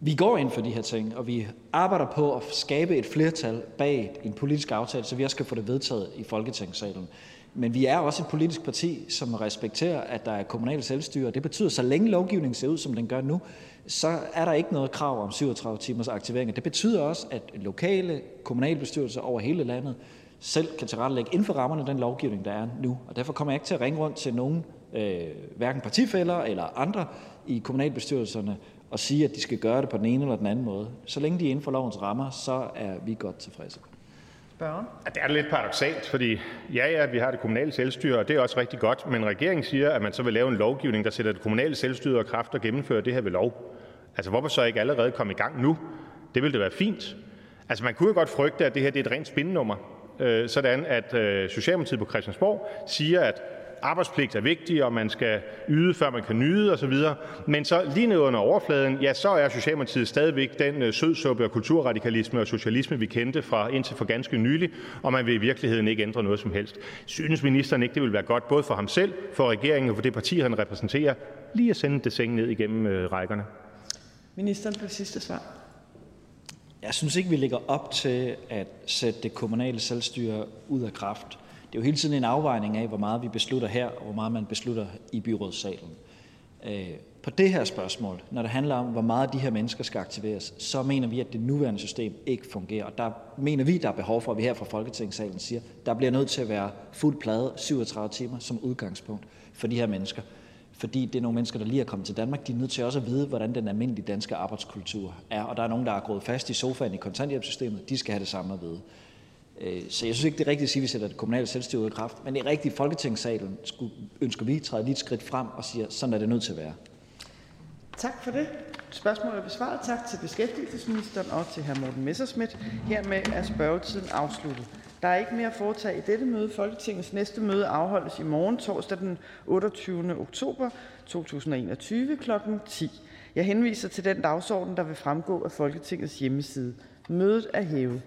Vi går ind for de her ting, og vi arbejder på at skabe et flertal bag en politisk aftale, så vi også kan få det vedtaget i Folketingssalen. Men vi er også et politisk parti, som respekterer, at der er kommunalt selvstyre. Det betyder, at så længe lovgivningen ser ud, som den gør nu, så er der ikke noget krav om 37 timers aktivering. Det betyder også, at lokale kommunalbestyrelser over hele landet selv kan tilrettelægge inden for rammerne af den lovgivning, der er nu. Og derfor kommer jeg ikke til at ringe rundt til nogen, øh, hverken partifælder eller andre i kommunalbestyrelserne, og sige, at de skal gøre det på den ene eller den anden måde. Så længe de er inden for lovens rammer, så er vi godt tilfredse. Spørgen? Ja, det er lidt paradoxalt, fordi ja, ja, vi har det kommunale selvstyre, og det er også rigtig godt, men regeringen siger, at man så vil lave en lovgivning, der sætter det kommunale selvstyre og kraft og gennemfører det her ved lov. Altså, hvorfor så ikke allerede komme i gang nu? Det ville det være fint. Altså, man kunne jo godt frygte, at det her det er et rent spindnummer, Øh, sådan at øh, Socialdemokratiet på Christiansborg siger, at arbejdspligt er vigtig, og man skal yde, før man kan nyde osv. Men så lige ned under overfladen, ja, så er Socialdemokratiet stadigvæk den øh, sødsuppe og kulturradikalisme og socialisme, vi kendte fra indtil for ganske nylig, og man vil i virkeligheden ikke ændre noget som helst. Synes ministeren ikke, det vil være godt både for ham selv, for regeringen og for det parti, han repræsenterer, lige at sende det seng ned igennem øh, rækkerne? Ministeren på sidste svar. Jeg synes ikke, vi ligger op til at sætte det kommunale selvstyre ud af kraft. Det er jo hele tiden en afvejning af, hvor meget vi beslutter her, og hvor meget man beslutter i byrådssalen. Øh, på det her spørgsmål, når det handler om, hvor meget de her mennesker skal aktiveres, så mener vi, at det nuværende system ikke fungerer. Og der mener vi, der er behov for, at vi her fra Folketingssalen siger, der bliver nødt til at være fuld plade 37 timer som udgangspunkt for de her mennesker fordi det er nogle mennesker, der lige er kommet til Danmark. De er nødt til også at vide, hvordan den almindelige danske arbejdskultur er. Og der er nogen, der er gået fast i sofaen i kontanthjælpssystemet. De skal have det samme at vide. Øh, så jeg synes ikke, det er rigtigt at sige, at vi sætter det kommunale selvstyre ud i kraft. Men i rigtig Folketingssalen skulle, ønsker vi at træde lige et skridt frem og siger, sådan er det nødt til at være. Tak for det. Spørgsmålet er besvaret. Tak til beskæftigelsesministeren og til hr. Morten Messerschmidt. Hermed er spørgetiden afsluttet. Der er ikke mere at foretage i dette møde. Folketingets næste møde afholdes i morgen, torsdag den 28. oktober 2021 kl. 10. Jeg henviser til den dagsorden, der vil fremgå af Folketingets hjemmeside. Mødet er hævet.